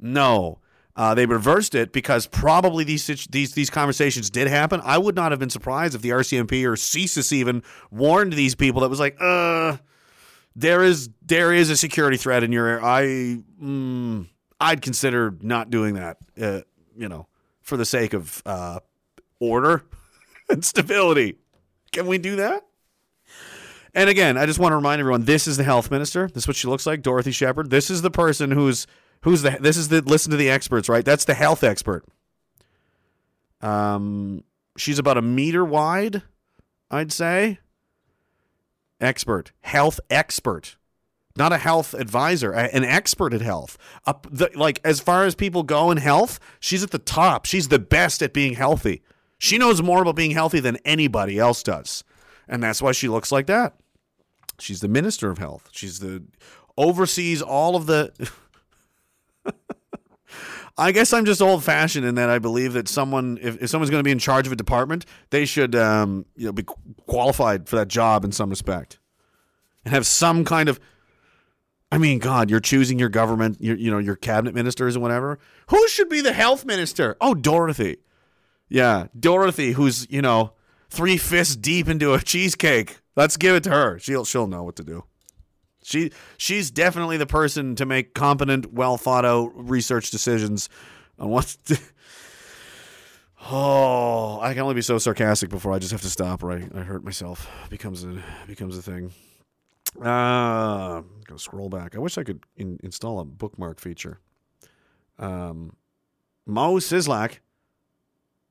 No. Uh, they reversed it because probably these these these conversations did happen. I would not have been surprised if the RCMP or CSIS even warned these people that was like, uh, there is there is a security threat in your area. I mm, I'd consider not doing that. Uh, you know, for the sake of uh, order *laughs* and stability. Can we do that? And again, I just want to remind everyone: this is the health minister. This is what she looks like, Dorothy Shephard. This is the person who's who's the. This is the listen to the experts, right? That's the health expert. Um, she's about a meter wide, I'd say. Expert, health expert, not a health advisor, an expert at health. Up the, like as far as people go in health, she's at the top. She's the best at being healthy. She knows more about being healthy than anybody else does, and that's why she looks like that. She's the minister of health. She's the oversees all of the. *laughs* I guess I'm just old fashioned in that I believe that someone, if, if someone's going to be in charge of a department, they should, um, you know, be qualified for that job in some respect, and have some kind of. I mean, God, you're choosing your government, your, you know, your cabinet ministers and whatever. Who should be the health minister? Oh, Dorothy. Yeah, Dorothy, who's you know three fists deep into a cheesecake. Let's give it to her. She'll she'll know what to do. She she's definitely the person to make competent, well thought out research decisions on what. To, *laughs* oh, I can only be so sarcastic before I just have to stop. Or I, hurt myself. Becomes a becomes a thing. Uh, I'm gonna scroll back. I wish I could in, install a bookmark feature. Um, Mo Sislak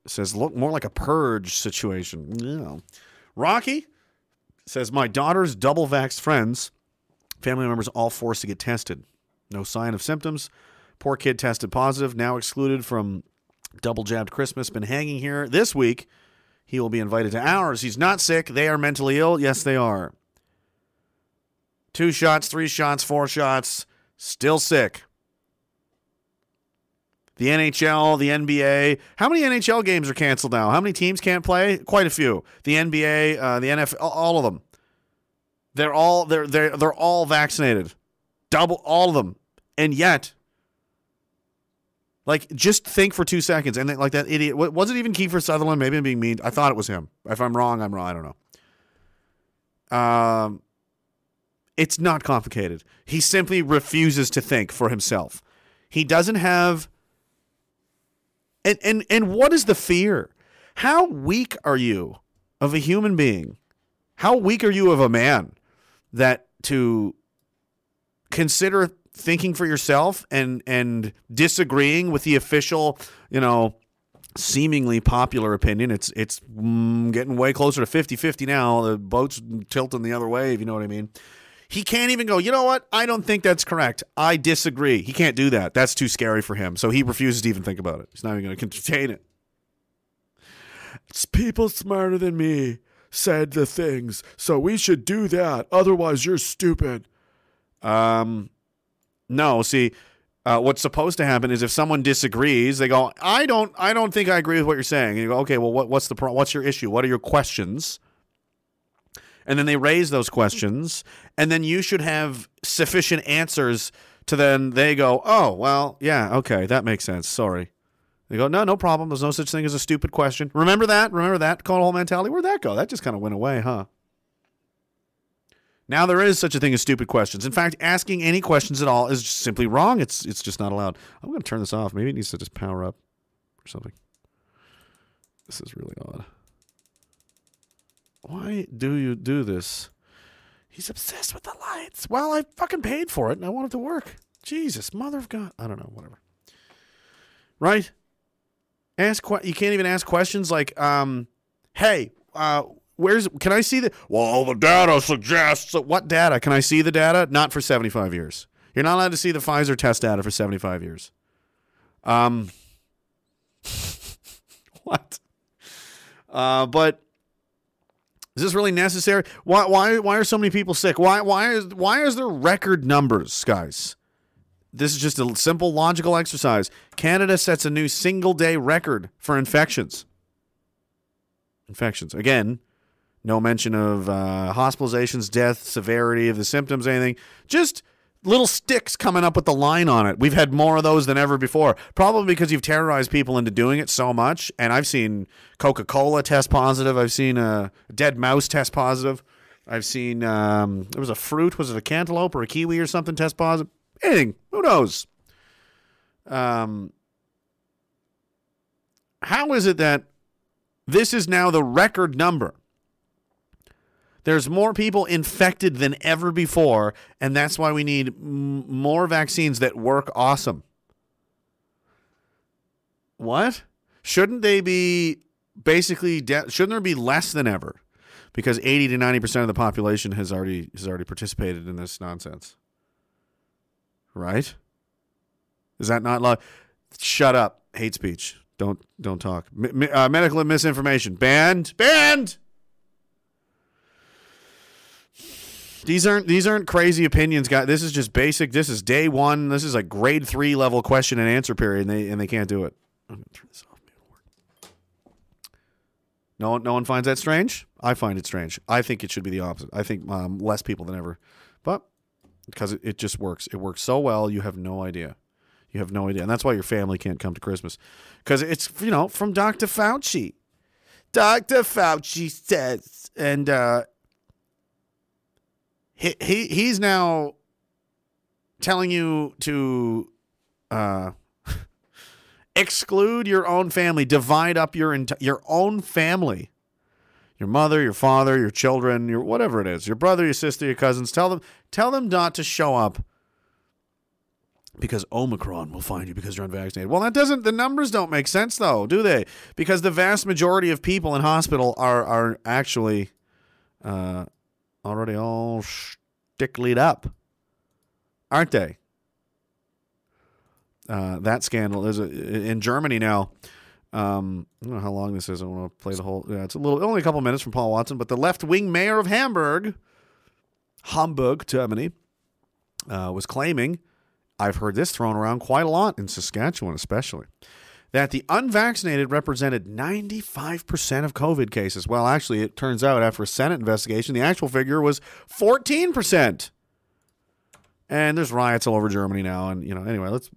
says look more like a purge situation. Yeah. Rocky says my daughter's double vaxxed friends, family members all forced to get tested. No sign of symptoms. Poor kid tested positive, now excluded from double jabbed Christmas. Been hanging here this week. He will be invited to ours. He's not sick. They are mentally ill. Yes, they are. Two shots, three shots, four shots, still sick. The NHL, the NBA. How many NHL games are canceled now? How many teams can't play? Quite a few. The NBA, uh, the NFL, all of them. They're all they're they're they're all vaccinated. Double all of them. And yet like just think for 2 seconds and like that idiot was it even Kiefer Sutherland? Maybe I'm being mean. I thought it was him. If I'm wrong, I'm wrong. I don't know. Um it's not complicated. He simply refuses to think for himself. He doesn't have and and and what is the fear? How weak are you of a human being? How weak are you of a man that to consider thinking for yourself and and disagreeing with the official, you know, seemingly popular opinion. It's it's mm, getting way closer to 50-50 now. The boat's tilting the other way, if you know what I mean. He can't even go, you know what? I don't think that's correct. I disagree. He can't do that. That's too scary for him. So he refuses to even think about it. He's not even going to entertain it. It's people smarter than me said the things. So we should do that. Otherwise, you're stupid. Um, no, see, uh, what's supposed to happen is if someone disagrees, they go, "I don't, I don't think I agree with what you're saying." And you go, "Okay, well, what, what's the pro- what's your issue? What are your questions?" And then they raise those questions, and then you should have sufficient answers to then they go, "Oh, well, yeah, okay, that makes sense. Sorry." They go, "No, no problem. There's no such thing as a stupid question." Remember that? Remember that call hole mentality? Where'd that go? That just kind of went away, huh? Now there is such a thing as stupid questions. In fact, asking any questions at all is simply wrong. It's it's just not allowed. I'm going to turn this off. Maybe it needs to just power up or something. This is really odd. Why do you do this? He's obsessed with the lights. Well, I fucking paid for it and I want it to work. Jesus, mother of God. I don't know, whatever. Right? Ask que- you can't even ask questions like um hey, uh where's can I see the well the data suggests what data? Can I see the data? Not for 75 years. You're not allowed to see the Pfizer test data for 75 years. Um *laughs* what? Uh but is this really necessary? Why why why are so many people sick? Why why is why is there record numbers, guys? This is just a simple logical exercise. Canada sets a new single day record for infections. Infections. Again, No mention of uh, hospitalizations, death, severity of the symptoms, anything. Just little sticks coming up with the line on it. We've had more of those than ever before. Probably because you've terrorized people into doing it so much. And I've seen Coca Cola test positive. I've seen a dead mouse test positive. I've seen um, was a fruit. Was it a cantaloupe or a kiwi or something test positive? Anything. Who knows? Um, how is it that this is now the record number? There's more people infected than ever before, and that's why we need m- more vaccines that work awesome. What? Shouldn't they be basically de- shouldn't there be less than ever? Because 80 to 90% of the population has already has already participated in this nonsense. Right? Is that not law? Shut up. Hate speech. Don't don't talk. M- uh, medical misinformation banned. Banned. These aren't these aren't crazy opinions, guys. This is just basic. This is day one. This is a grade three level question and answer period, and they and they can't do it. I'm gonna turn this off. No, one- no one finds that strange. I find it strange. I think it should be the opposite. I think um, less people than ever, but because it, it just works. It works so well. You have no idea. You have no idea, and that's why your family can't come to Christmas, because it's you know from Dr. Fauci. Dr. Fauci says, and uh, he, he he's now telling you to uh, *laughs* exclude your own family, divide up your your own family, your mother, your father, your children, your whatever it is, your brother, your sister, your cousins. Tell them tell them not to show up because Omicron will find you because you're unvaccinated. Well, that doesn't. The numbers don't make sense though, do they? Because the vast majority of people in hospital are are actually uh, already all sticklied up, aren't they? Uh, that scandal is a, in Germany now. Um, I don't know how long this is. I want to play the whole. Yeah, it's a little, only a couple minutes from Paul Watson. But the left-wing mayor of Hamburg, Hamburg, Germany, uh, was claiming. I've heard this thrown around quite a lot in Saskatchewan, especially that the unvaccinated represented 95% of COVID cases. Well, actually, it turns out after a Senate investigation, the actual figure was 14%. And there's riots all over Germany now. And, you know, anyway, let's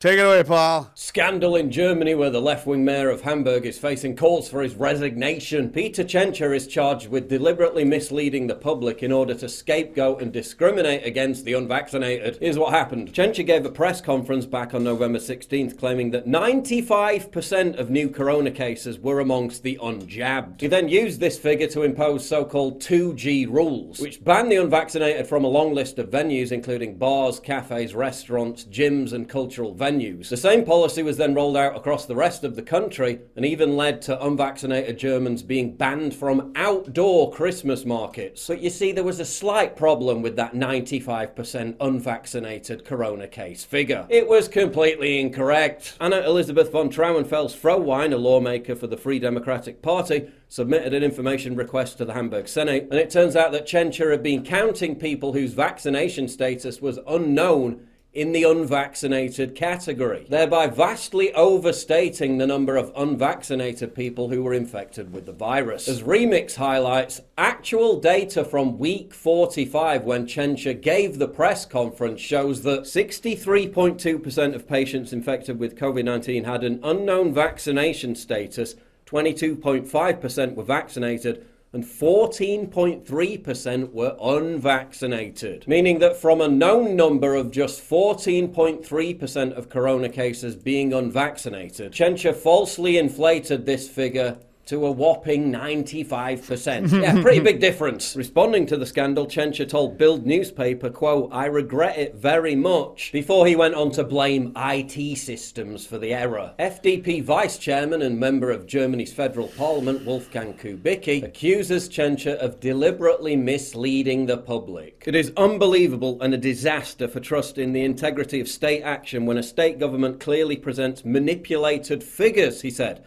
take it away, Paul. Scandal in Germany where the left wing mayor of Hamburg is facing calls for his resignation. Peter Tschentscher is charged with deliberately misleading the public in order to scapegoat and discriminate against the unvaccinated. Here's what happened Tschentscher gave a press conference back on November 16th claiming that 95% of new corona cases were amongst the unjabbed. He then used this figure to impose so called 2G rules, which ban the unvaccinated from a long list of venues, including bars, cafes, restaurants, gyms, and cultural venues. The same policy was then rolled out across the rest of the country and even led to unvaccinated Germans being banned from outdoor Christmas markets. But you see, there was a slight problem with that 95% unvaccinated corona case figure. It was completely incorrect. Anna Elisabeth von Treuenfels Frowein, a lawmaker for the Free Democratic Party, submitted an information request to the Hamburg Senate, and it turns out that Tschentscher had been counting people whose vaccination status was unknown in the unvaccinated category, thereby vastly overstating the number of unvaccinated people who were infected with the virus. As Remix highlights, actual data from week 45 when Tschentscher gave the press conference shows that 63.2% of patients infected with COVID 19 had an unknown vaccination status, 22.5% were vaccinated, and 14.3% were unvaccinated, meaning that from a known number of just 14.3% of corona cases being unvaccinated, Tschentscher falsely inflated this figure to a whopping 95%. *laughs* yeah, pretty big difference. Responding to the scandal, Tschentscher told Bild newspaper, quote, I regret it very much, before he went on to blame IT systems for the error. FDP vice chairman and member of Germany's federal parliament, Wolfgang Kubicki, accuses Tschentscher of deliberately misleading the public. It is unbelievable and a disaster for trust in the integrity of state action when a state government clearly presents manipulated figures, he said.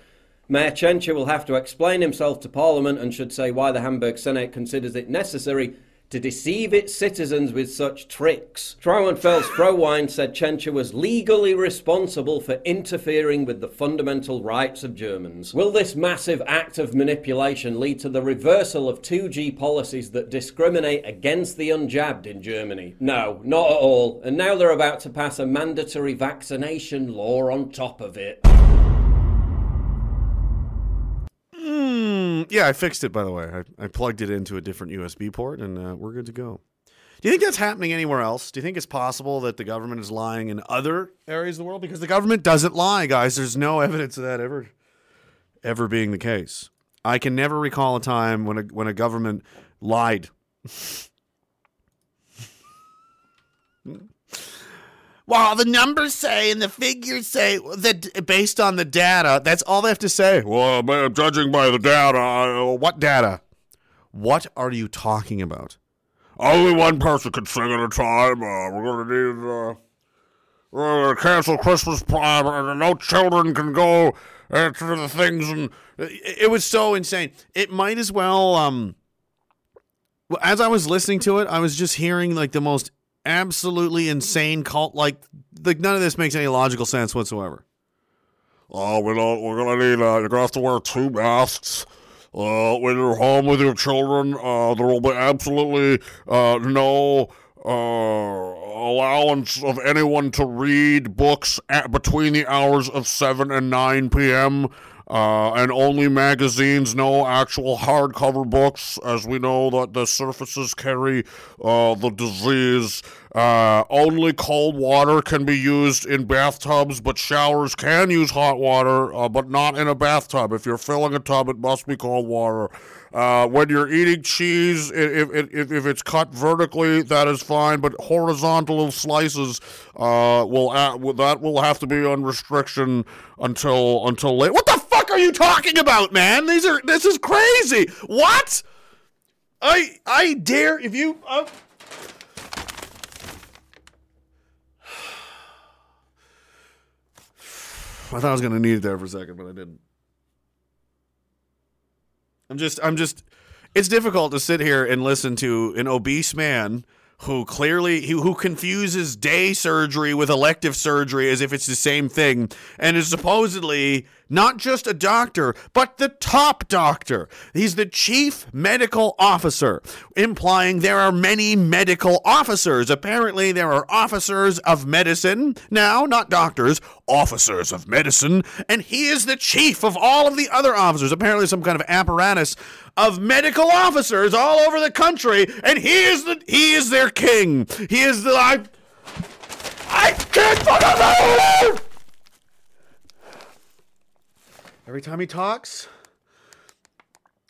Mayor Tschentscher will have to explain himself to Parliament and should say why the Hamburg Senate considers it necessary to deceive its citizens with such tricks. Treuenfels Frowein said Tschentscher was legally responsible for interfering with the fundamental rights of Germans. Will this massive act of manipulation lead to the reversal of 2G policies that discriminate against the unjabbed in Germany? No, not at all. And now they're about to pass a mandatory vaccination law on top of it. Mm, yeah, I fixed it by the way. I, I plugged it into a different USB port, and uh, we're good to go. Do you think that's happening anywhere else? Do you think it's possible that the government is lying in other areas of the world? Because the government doesn't lie, guys. There's no evidence of that ever, ever being the case. I can never recall a time when a when a government lied. *laughs* Well, the numbers say and the figures say that based on the data, that's all they have to say. Well, but judging by the data, uh, what data? What are you talking about? Only one person can sing at a time. Uh, we're going to need. Uh, we're going to cancel Christmas and no children can go uh, to the things. And it, was so insane. It might as well. Um, as I was listening to it, I was just hearing like the most absolutely insane cult. Like, like none of this makes any logical sense whatsoever. Oh, we don't. We're gonna need. Uh, you're gonna have to wear two masks. Uh, when you're home with your children, uh, there will be absolutely uh, no uh, allowance of anyone to read books at, between the hours of 7 and 9 p.m. Uh, and only magazines, no actual hardcover books, as we know that the surfaces carry uh, the disease. Uh, only cold water can be used in bathtubs, but showers can use hot water, uh, but not in a bathtub. If you're filling a tub, it must be cold water. Uh, when you're eating cheese, if, if, if it's cut vertically, that is fine, but horizontal slices uh, will that will have to be on restriction until until late. What the fuck are you talking about, man? These are this is crazy. What? I I dare if you. Uh, I thought I was gonna need it there for a second, but I didn't. I'm just I'm just it's difficult to sit here and listen to an obese man who clearly who, who confuses day surgery with elective surgery as if it's the same thing and is supposedly not just a doctor but the top doctor he's the chief medical officer implying there are many medical officers apparently there are officers of medicine now not doctors officers of medicine and he is the chief of all of the other officers apparently some kind of apparatus of medical officers all over the country, and he is the he is their king. He is the I. I can't fucking believe. Every time he talks,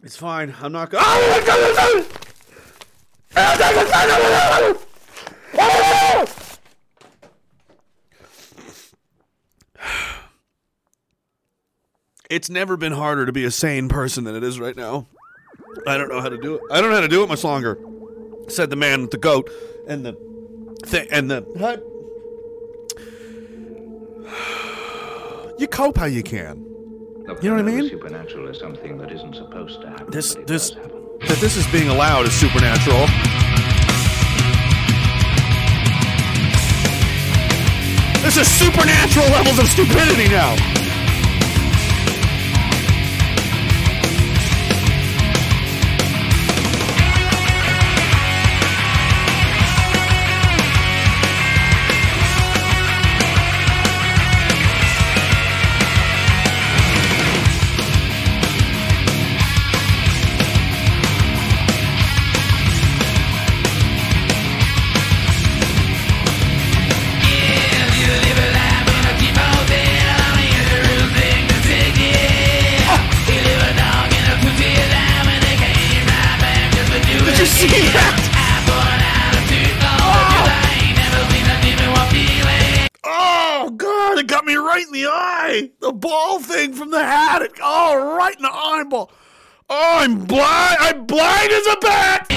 it's fine. I'm not going. Ah, ah, ah, it's never been harder to be a sane person than it is right now. I don't know how to do it. I don't know how to do it much longer," said the man with the goat and the thing and the. What? *sighs* You cope how you can. You know what I mean? Supernatural is something that isn't supposed to happen. This this, that this is being allowed is supernatural. This is supernatural levels of stupidity now. Ball thing from the hat. It, oh, right in the eyeball. Oh, I'm blind. I'm blind as a bat.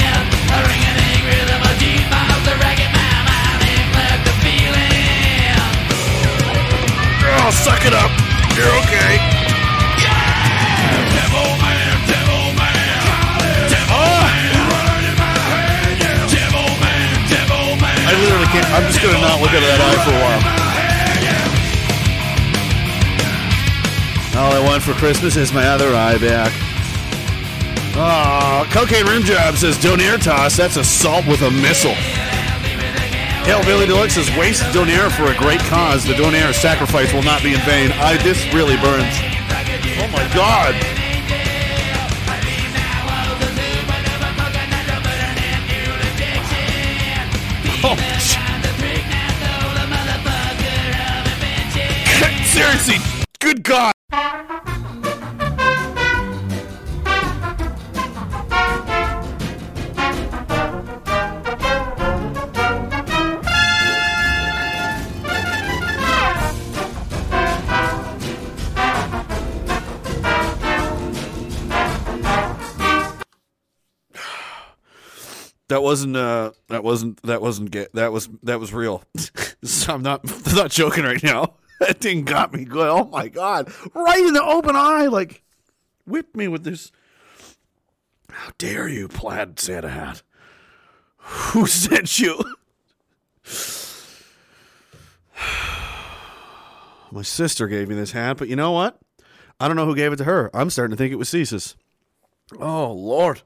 Oh, suck it up. You're okay. I literally can't. I'm just gonna not look at that eye for a while. All I want for Christmas is my other eye back. Oh, cocaine rim job says donair toss. That's assault with a missile. Hellbilly Deluxe says waste donair for a great cause. The donair sacrifice will not be in vain. I this really burns. Oh my god. Oh, *laughs* seriously, good God. *sighs* That wasn't uh that wasn't that wasn't ga- that was that was real. *laughs* So I'm not I'm *laughs* not joking right now. *laughs* That thing got me good. Oh my god. Right in the open eye like whipped me with this How dare you, plaid Santa hat? *laughs* Who sent you? *sighs* My sister gave me this hat, but you know what? I don't know who gave it to her. I'm starting to think it was CSIS. Oh Lord.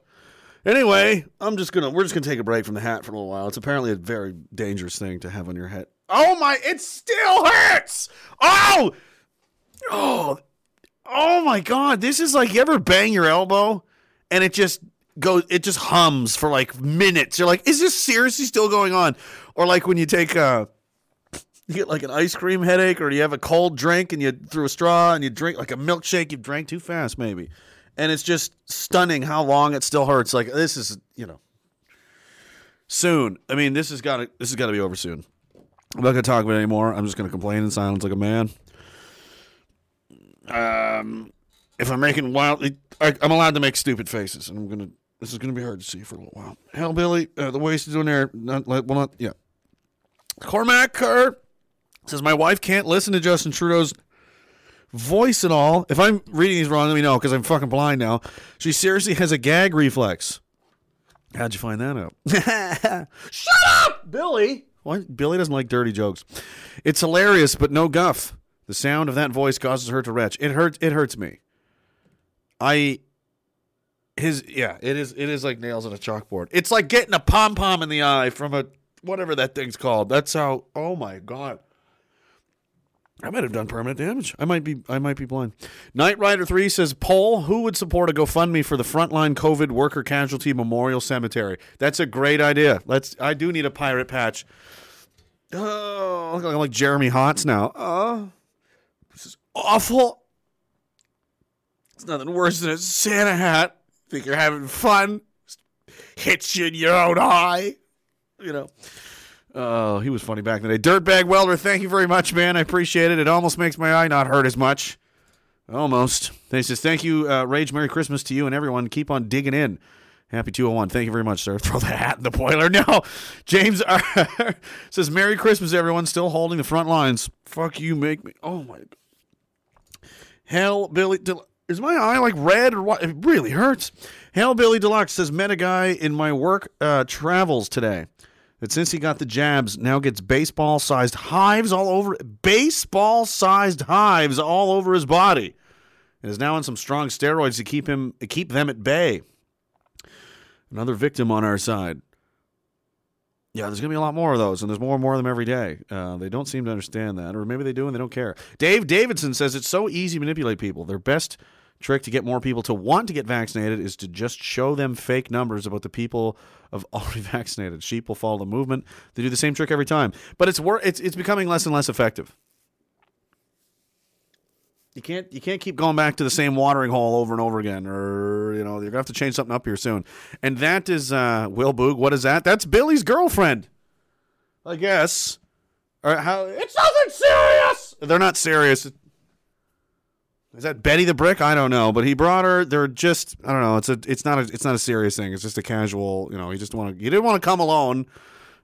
Anyway, I'm just gonna we're just gonna take a break from the hat for a little while. It's apparently a very dangerous thing to have on your head. Oh my! It still hurts. Oh, oh, oh my God! This is like you ever bang your elbow and it just goes, it just hums for like minutes. You're like, is this seriously still going on? Or like when you take a, you get like an ice cream headache, or you have a cold drink and you through a straw and you drink like a milkshake you've drank too fast, maybe and it's just stunning how long it still hurts. Like this is, you know, soon. I mean, this has got to this has got to be over soon. I'm not gonna talk about it anymore. I'm just gonna complain in silence like a man. Um, if I'm making wild, I, I'm allowed to make stupid faces, and I'm gonna. This is gonna be hard to see for a little while. Hellbilly, uh, the waist is doing there. Well, not yeah. Cormac Kerr says my wife can't listen to Justin Trudeau's voice at all. If I'm reading these wrong, let me know because I'm fucking blind now. She seriously has a gag reflex. How'd you find that out? *laughs* Shut up, Billy. Why Billy doesn't like dirty jokes. It's hilarious, but no guff. The sound of that voice causes her to retch. It hurts. It hurts me. I. His yeah, it is. It is like nails on a chalkboard. It's like getting a pom pom in the eye from a whatever that thing's called. That's how. Oh my god. I might have done permanent damage. I might be I might be blind. Knight Rider 3 says, Poll, who would support a GoFundMe for the frontline COVID worker casualty memorial cemetery? That's a great idea. Let's I do need a pirate patch. Oh, I'm like Jeremy Hotz now. Oh, this is awful. It's nothing worse than a Santa hat. Think you're having fun. Hits you in your own eye. You know. Oh, he was funny back in the day. Dirtbag Welder, thank you very much, man. I appreciate it. It almost makes my eye not hurt as much. Almost. He says, thank you, uh, Rage. Merry Christmas to you and everyone. Keep on digging in. Happy 201. Thank you very much, sir. *laughs* Throw the hat in the boiler. No. James *laughs* R. says, Merry Christmas, everyone. Still holding the front lines. Fuck you, make me. Oh, my. Hellbilly. Del- is my eye like red or what? It really hurts. Hellbilly Deluxe says, Met a guy in my work uh, travels today that since he got the jabs, now gets baseball sized hives all over baseball sized hives all over his body. And is now on some strong steroids to keep him keep them at bay. Another victim on our side. Yeah, there's gonna be a lot more of those, and there's more and more of them every day. Uh, they don't seem to understand that, or maybe they do and they don't care. Dave Davidson says it's so easy to manipulate people. Their best trick to get more people to want to get vaccinated is to just show them fake numbers about the people of *laughs* already vaccinated. Sheep will follow the movement. They do the same trick every time, but it's wor- it's it's becoming less and less effective. You can't you can't keep going back to the same watering hole over and over again, or you know you're gonna have to change something up here soon. And that is uh, Will Boog. What is that? That's Billy's girlfriend, I guess. Or how? It's nothing serious. They're not serious. Is that Betty the Brick? I don't know, but he brought her. They're just I don't know. It's a it's not a it's not a serious thing. It's just a casual. You know, he just want to. He didn't want to come alone.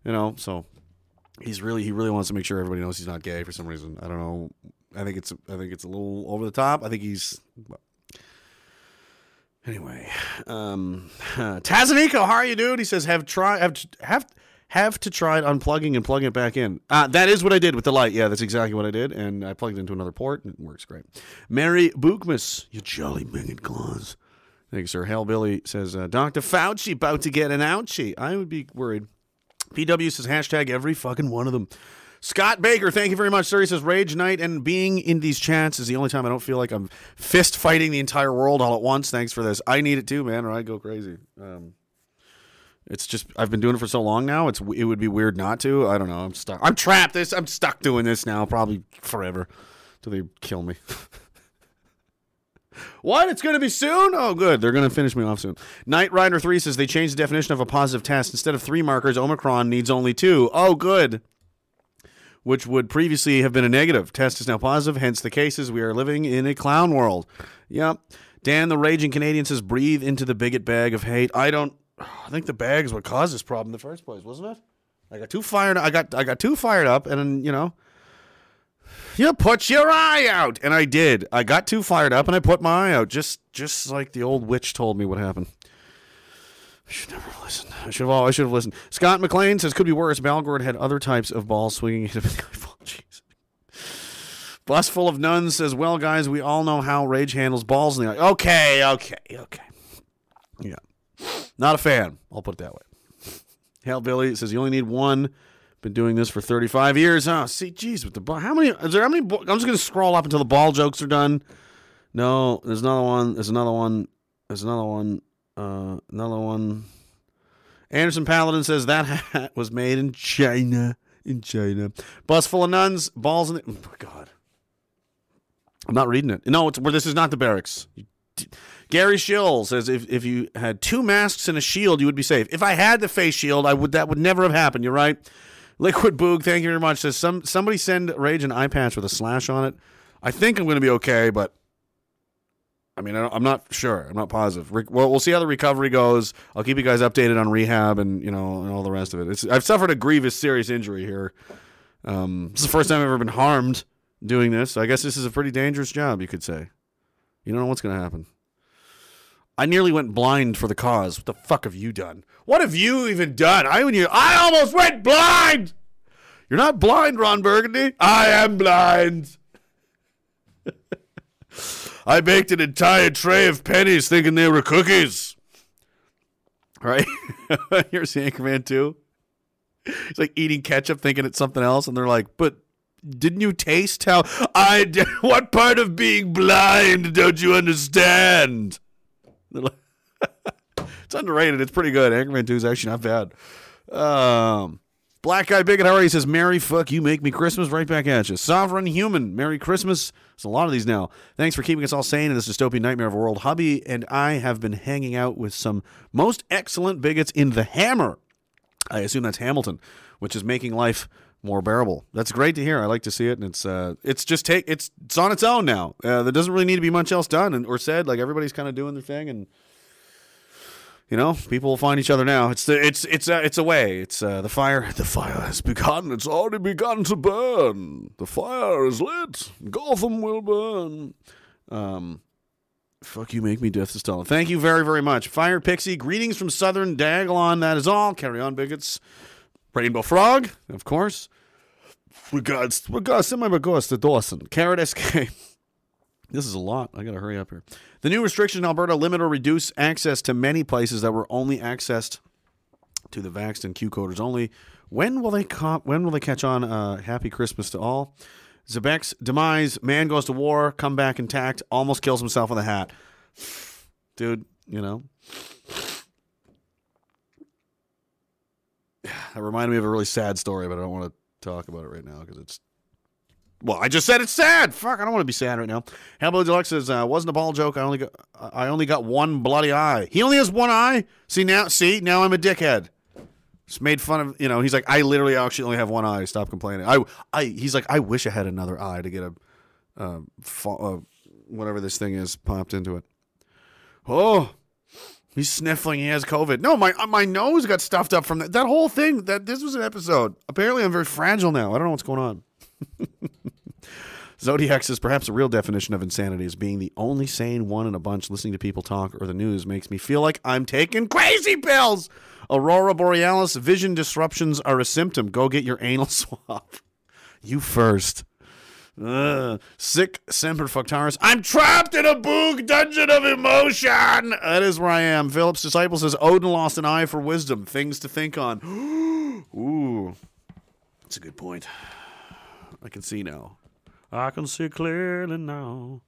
You know, so he's really he really wants to make sure everybody knows he's not gay for some reason. I don't know. I think it's I think it's a little over the top. I think he's. Anyway, um, *laughs* Tazanico, how are you, dude? He says, "Have try have have have to try unplugging and plugging it back in. Uh, that is what I did with the light. Yeah, that's exactly what I did. And I plugged it into another port and it works great. Mary Bookmas, you jolly bigot claws. Thanks, sir. Hellbilly says, uh, Dr. Fauci about to get an ouchie. I would be worried. PW says, hashtag every fucking one of them. Scott Baker, thank you very much, sir. He says, Rage Night and being in these chats is the only time I don't feel like I'm fist fighting the entire world all at once. Thanks for this. I need it too, man, or I'd go crazy. Um, it's just I've been doing it for so long now. It's it would be weird not to. I don't know. I'm stuck. I'm trapped. This I'm stuck doing this now, probably forever, till they kill me. *laughs* what? It's to be soon? Oh, good. They're to finish me off soon. Knight Rider Three says they changed the definition of a positive test. Instead of three markers, Omicron needs only two. Oh, good. Which would previously have been a negative. Test is now positive, hence the cases. We are living in a clown world. Yep. Dan the Raging Canadian says, breathe into the bigot bag of hate. I don't. I think the bags what caused this problem in the first place, wasn't it? I got too fired. I got I got too fired up, and you know, you put your eye out, and I did. I got too fired up, and I put my eye out, just just like the old witch told me what happened. I should never have listened. I should have. I should have listened. Scott McLean says could be worse. Balgord had other types of ball swinging. eyeball. *laughs* Oh, Jeez. Bus full of nuns says, "Well, guys, we all know how Rage handles balls in the eye." Okay, okay, okay. Yeah. Not a fan. I'll put it that way. Hellbilly says you only need one. Been doing this for 35 years. Oh, see, geez, with the ball. How many? Is there how many? I'm just gonna scroll up until the ball jokes are done. No, there's another one. There's another one. There's another one. Uh, another one. Anderson Paladin says that hat was made in China. In China. Bus full of nuns. Balls in the. Oh, my God. I'm not reading it. No, it's where this is not the barracks. Gary Schill says if, if you had two masks and a shield, you would be safe. If I had the face shield, I would that would never have happened. You're right. Liquid Boog, thank you very much. Says some somebody send Rage an eye patch with a slash on it. I think I'm going to be okay, but I mean I I'm not sure. I'm not positive. Re- well, we'll see how the recovery goes. I'll keep you guys updated on rehab and you know and all the rest of it. It's I've suffered a grievous, serious injury here. Um, this is the first time I've ever been harmed doing this. So I guess this is a pretty dangerous job, you could say. You don't know what's going to happen. I nearly went blind for the cause. What the fuck have you done? What have you even done? I you I almost went blind. You're not blind, Ron Burgundy. I am blind. *laughs* I baked an entire tray of pennies thinking they were cookies. Right? *laughs* Here's the Anchorman 2. He's like eating ketchup thinking it's something else, and they're like, but didn't you taste how I? *laughs* What part of being blind don't you understand? *laughs* It's underrated. It's pretty good. Anchorman 2 is actually not bad. Um, Black Guy Bigot, how are you? Says, Merry fuck you, make me Christmas. Right back at you. Sovereign Human, Merry Christmas. There's a lot of these now. Thanks for keeping us all sane in this dystopian nightmare of a world. Hubby and I have been hanging out with some most excellent bigots in the Hammer. I assume that's Hamilton, which is making life more bearable. That's great to hear. I like to see it, and it's uh, it's just take it's it's on its own now. Uh, there doesn't really need to be much else done and, or said. Like everybody's kind of doing their thing, and you know, people will find each other now. It's the it's it's uh, it's a way. It's uh, the fire. The fire has begun. It's already begun to burn. The fire is lit. Gotham will burn. Um, fuck you, make me death to Stella. Thank you very very much, Fire Pixie. Greetings from Southern Dagalon. That is all. Carry on, bigots. Rainbow Frog, of course. Regards, regards, semi regards to Dawson. Carrot SK. *laughs* This is a lot. I gotta hurry up here. The new restriction in Alberta limit or reduce access to many places that were only accessed to the vaxxed and Q coders only. When will they when will they catch on? Uh, happy Christmas to all. Zebek's demise. Man goes to war. Come back intact. Almost kills himself with a hat. Dude, you know. *sighs* That reminded me of a really sad story, but I don't want to talk about it right now because it's. Well, I just said it's sad. Fuck, I don't want to be sad right now. Hellbilly Deluxe says, uh, "Wasn't a ball joke. I only got, I only got one bloody eye. He only has one eye. See now, see now I'm a dickhead. Just made fun of, you know. He's like, I literally actually only have one eye. Stop complaining. I, I. He's like, I wish I had another eye to get a, uh, fa- uh, whatever this thing is popped into it. Oh, He's sniffling. He has COVID. No, my my nose got stuffed up from that. That whole thing. That this was an episode. Apparently, I'm very fragile now. I don't know what's going on. *laughs* Zodiac says perhaps a real definition of insanity is being the only sane one in a bunch. Listening to people talk or the news makes me feel like I'm taking crazy pills. Aurora Borealis vision disruptions are a symptom. Go get your anal *laughs* swab. You first. Uh, sick Semper Fuctaris. I'm trapped in a boog dungeon of emotion. That is where I am. Philip's disciple says Odin lost an eye for wisdom. Things to think on. *gasps* Ooh, that's a good point. I can see now. I can see clearly now.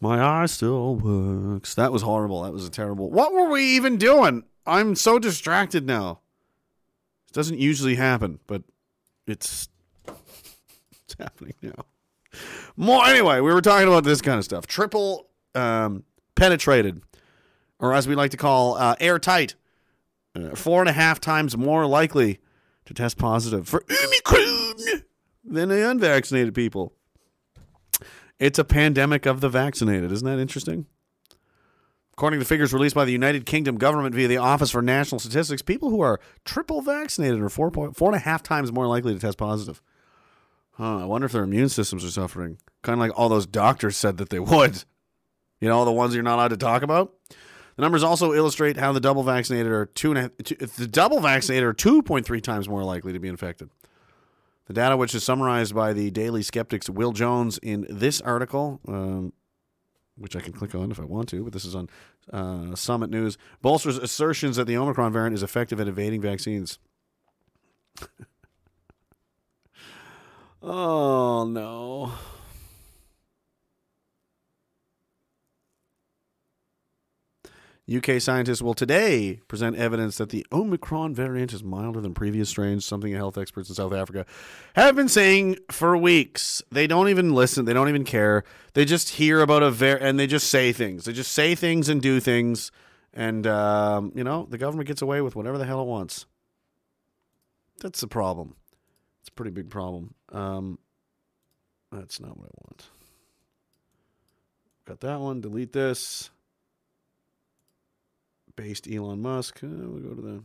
My eye still works. That was horrible. That was a terrible. What were we even doing? I'm so distracted now. It doesn't usually happen, but it's happening now. More anyway, we were talking about this kind of stuff. Triple um, penetrated, or as we like to call uh, airtight, uh, four and a half times more likely to test positive for Omicron than the unvaccinated people. It's a pandemic of the vaccinated. Isn't that interesting? According to figures released by the United Kingdom government via the Office for National Statistics, people who are triple vaccinated are four, point, four and a half times more likely to test positive. Huh, I wonder if their immune systems are suffering. Kind of like all those doctors said that they would. You know, the ones you're not allowed to talk about. The numbers also illustrate how the double vaccinated are two and the double vaccinated are 2.3 times more likely to be infected. The data, which is summarized by the Daily Sceptic's Will Jones in this article, um, which I can click on if I want to, but this is on uh, Summit News, bolsters assertions that the Omicron variant is effective at evading vaccines. *laughs* oh, no. UK scientists will today present evidence that the Omicron variant is milder than previous strains, something health experts in South Africa have been saying for weeks. They don't even listen, they don't even care. They just hear about a var and they just say things. They just say things and do things. And, um, you know, the government gets away with whatever the hell it wants. That's the problem. It's a pretty big problem. Um, that's not what I want. Got that one. Delete this based Elon Musk. Uh, we'll go to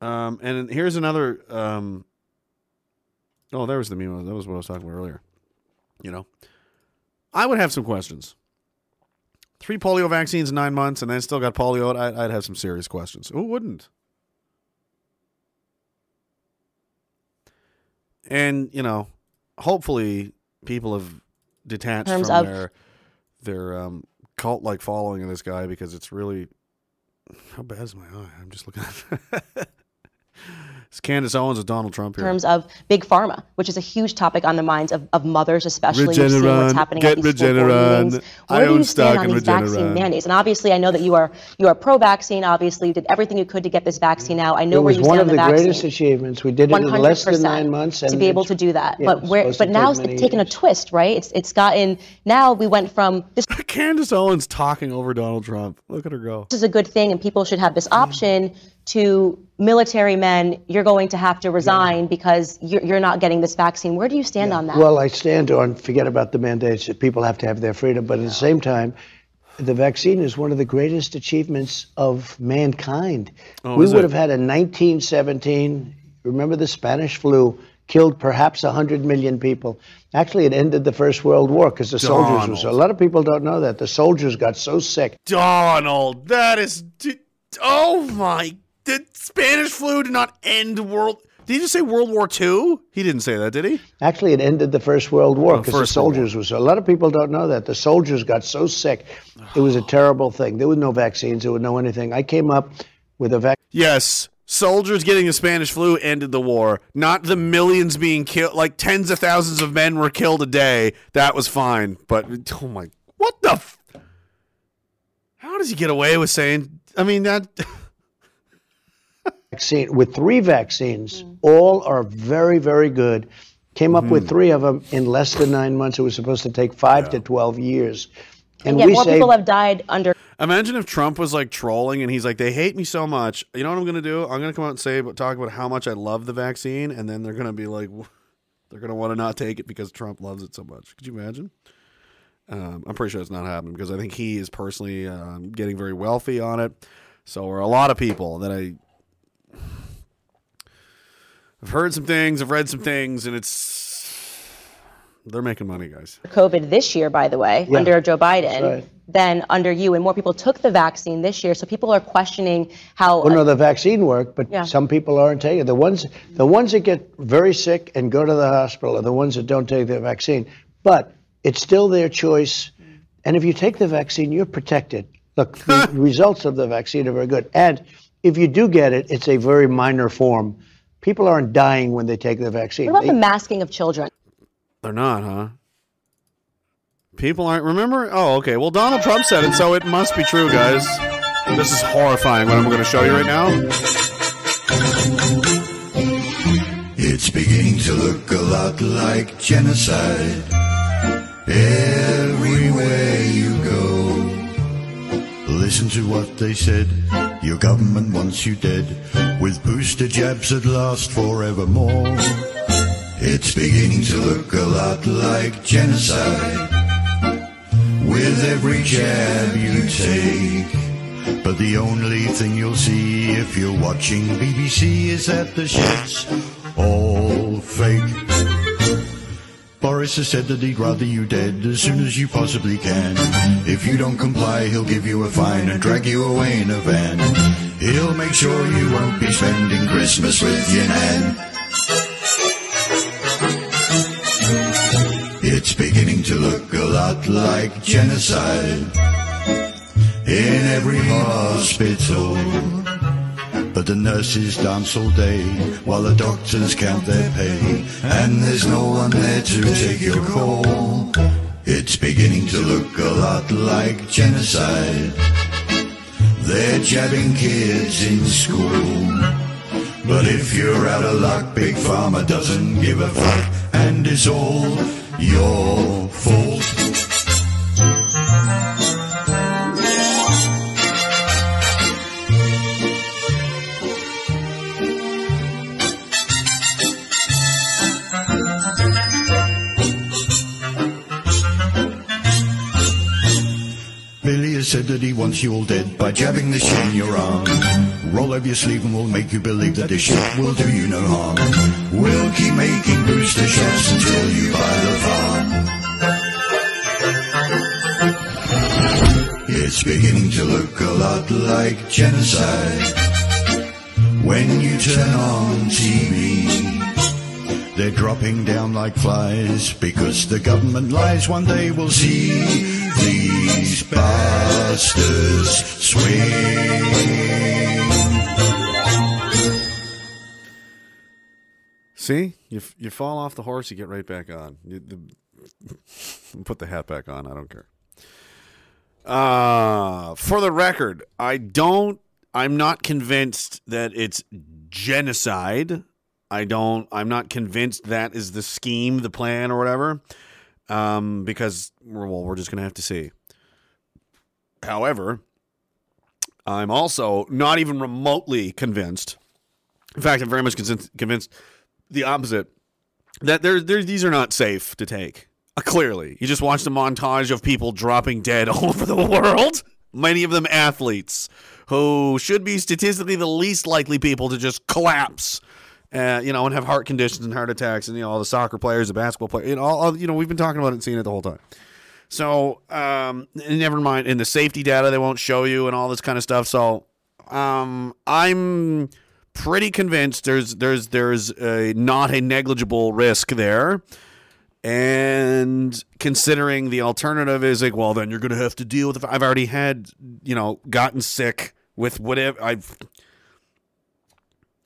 the. Um, and here's another. Um, oh, there was the meme. That was what I was talking about earlier. You know, I would have some questions. Three polio vaccines in nine months, and then still got polio. I'd, I'd have some serious questions. Who wouldn't? And you know, hopefully, people have detached from of- their their um, cult like following of this guy because it's really how bad is my eye? I'm just looking at *laughs* *laughs* it's Candace Owens with Donald Trump in here. terms of big pharma, which is a huge topic on the minds of, of mothers, especially. You're seeing what's happening get at these school board Regeneron. meetings. I Where do own you stand on in these vaccine mandates? And obviously, I know that you are you are pro-vaccine. Obviously, you did everything you could to get this vaccine out. I know where you stand on the vaccine. It was one of the vaccine. greatest achievements. We did it in less than 100% nine months. to be able to do that. yeah, but where, but now it's many taken a twist, right? It's it's gotten now we went from this *laughs* Candace Owens talking over Donald Trump. Look at her go. This is a good thing and people should have this mm. option to military men you're going to have to resign because you're, you're not getting this vaccine where do you stand on that Well, I stand on forget about the mandates. that People have to have their freedom, but at the same time, the vaccine is one of the greatest achievements of mankind. Oh, we would it? have had a 1917. Remember the Spanish flu killed perhaps 100 million people. Actually, it ended the First World War because the soldiers were so. A lot of people don't know that the soldiers got so sick. Donald, that is. d- Oh my. The Spanish flu did not end world. Did he just say World War II? He didn't say that, did he? Actually, it ended the First World War Oh, because the soldiers were so. A lot of people don't know that the soldiers got so sick. It was a terrible thing. There were no vaccines. There was no anything. I came up with a vaccine. Yes. Soldiers getting the Spanish flu ended the war. Not the millions being killed. Like tens of thousands of men were killed a day. That was fine. But, oh my. What the. F- How does he get away with saying. I mean, that. *laughs* vaccine with three vaccines. All are very, very good. Came up Mm-hmm. with three of them in less than nine months. It was supposed to take five to twelve years, and, and yet we more saved. people have died under Imagine if Trump was like trolling and he's like, they hate me so much. You know what I'm going to do? I'm going to come out and say, but talk about how much I love the vaccine. And then they're going to be like, they're going to want to not take it because Trump loves it so much. Could you imagine? Um, I'm pretty sure it's not happening because I think he is personally um, getting very wealthy on it. So are a lot of people that I. I've heard some things, I've read some things, and it's They're making money, guys. COVID this year, by the way, Yeah, under Joe Biden, right. than under you, and more people took the vaccine this year. So people are questioning how. Well, no, the vaccine worked, but Yeah. some people aren't taking it. The ones, the ones that get very sick and go to the hospital are the ones that don't take the vaccine. But it's still their choice. And if you take the vaccine, you're protected. Look, the *laughs* results of the vaccine are very good. And if you do get it, it's a very minor form. People aren't dying when they take the vaccine. what about They- the masking of children? They're not, huh? People aren't. Remember? Oh, okay. Well, Donald Trump said it, so it must be true, guys. This is horrifying. What I'm going to show you right now. It's beginning to look a lot like genocide. Everywhere you go. Listen to what they said. Your government wants you dead. With booster jabs that last forevermore. It's beginning to look a lot like genocide. With every jab you take. But the only thing you'll see if you're watching BBC is that the shit's all fake. Boris has said that he'd rather you dead as soon as you possibly can. If you don't comply, he'll give you a fine and drag you away in a van. He'll make sure you won't be spending Christmas with your nan. It's beginning to look a lot like genocide in every hospital. But the nurses dance all day while the doctors count their pay, and there's no one there to take your call. It's beginning to look a lot like genocide. They're jabbing kids in school. But if you're out of luck, Big Pharma doesn't give a fuck, and it's all your fault. Said that he wants you all dead by jabbing this shit in your arm. Roll up your sleeve and we'll make you believe that this shit will do you no harm. We'll keep making booster shots until you buy the farm. It's beginning to look a lot like genocide. When you turn on TV, they're dropping down like flies because the government lies. One day we'll see these bastards swing. See, you you fall off the horse, you get right back on. You, the, *laughs* put the hat back on. I don't care. Uh, for the record, I don't. I'm not convinced that it's genocide. I don't. I'm not convinced that is the scheme, the plan, or whatever. Um, because we're, well, we're just gonna have to see. However, I'm also not even remotely convinced. In fact, I'm very much convinced, convinced the opposite that there, there, these are not safe to take. Uh, clearly, you just watched a montage of people dropping dead *laughs* all over the world. Many of them athletes who should be statistically the least likely people to just collapse, uh, you know, and have heart conditions and heart attacks, and you know, all the soccer players, the basketball players, you know, all, all- you know, we've been talking about it and seeing it the whole time. So, um, never mind in the safety data they won't show you and all this kind of stuff. So, um, I'm pretty convinced there's there's there's a not a negligible risk there. And considering the alternative is like, well, then you're going to have to deal with. I've already had, you know, gotten sick with whatever I've,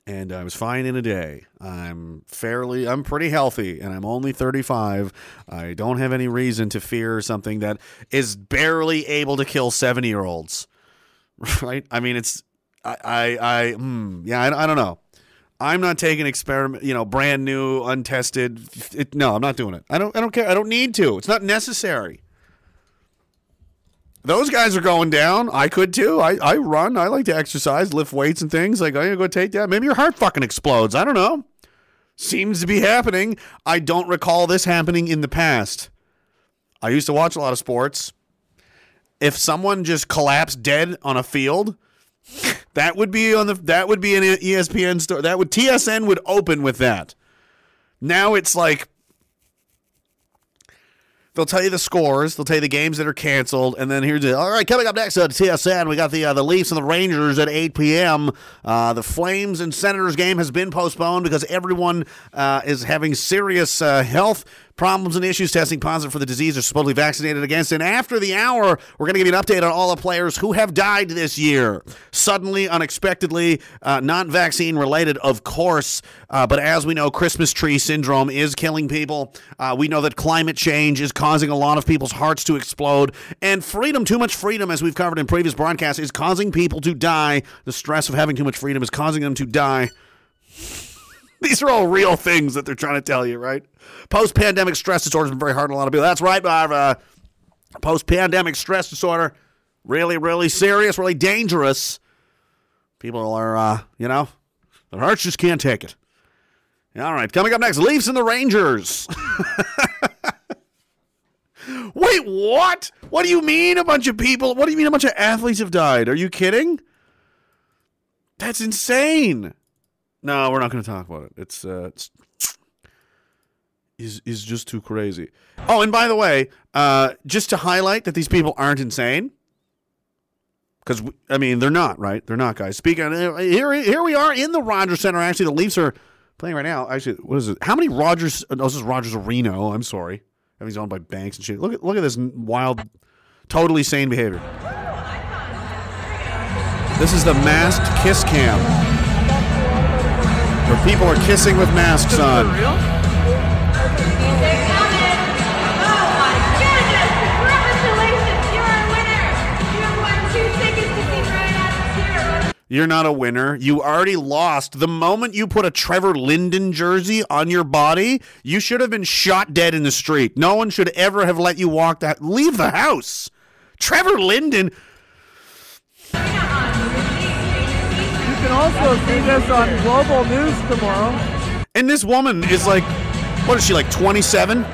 and I was fine in a day. I'm fairly, I'm pretty healthy, and I'm only 35. I don't have any reason to fear something that is barely able to kill 70 year olds. *laughs* Right? I mean, it's, I, I, I hmm, yeah, I, I don't know. I'm not taking experiment, you know, brand new, untested. It, no, I'm not doing it. I don't, I don't care. I don't need to. It's not necessary. Those guys are going down. I could too. I, I run. I like to exercise, lift weights and things. Like, I'm going to go take that. Maybe your heart fucking explodes. I don't know. Seems to be happening. I don't recall this happening in the past. I used to watch a lot of sports. If someone just collapsed dead on a field, *laughs* that would be on the that would be an ESPN story. That would TSN would open with that. Now it's like They'll tell you the scores. They'll tell you the games that are canceled, and then here's the all right. Coming up next on TSN, we got the uh, the Leafs and the Rangers at 8 p.m. Uh, the Flames and Senators game has been postponed because everyone uh, is having serious uh, health problems and issues testing positive for the disease are supposedly vaccinated against. And after the hour, we're going to give you an update on all the players who have died this year. Suddenly, unexpectedly, uh, not vaccine related, of course. Uh, but as we know, Christmas tree syndrome is killing people. Uh, we know that climate change is causing a lot of people's hearts to explode. And freedom, too much freedom, as we've covered in previous broadcasts, is causing people to die. The stress of having too much freedom is causing them to die. *laughs* These are all real things that they're trying to tell you, right? Post pandemic stress disorder has been very hard on a lot of people. That's right, Marva. Post pandemic stress disorder, really, really serious, really dangerous. People are, uh, you know, their hearts just can't take it. All right, coming up next Leafs and the Rangers. *laughs* Wait, what? What do you mean a bunch of people? What do you mean a bunch of athletes have died? Are you kidding? That's insane. No, we're not going to talk about it. It's uh, it's is is just too crazy. Oh, and by the way, uh, just to highlight that these people aren't insane, because I mean they're not right. They're not guys. Speaking uh, here, here we are in the Rogers Center. Actually, the Leafs are playing right now. Actually, what is it? How many Rogers? Oh, this is Rogers Arena. I'm sorry. Everything's owned by banks and shit. Look at look at this wild, totally sane behavior. This is the masked kiss cam. People are kissing with masks on. You're not a winner. You already lost. The moment you put a Trevor Linden jersey on your body, you should have been shot dead in the street. No one should ever have let you walk that. Leave the house. Trevor Linden. Also see this on Global News tomorrow. And this woman is like, what is she, like 27?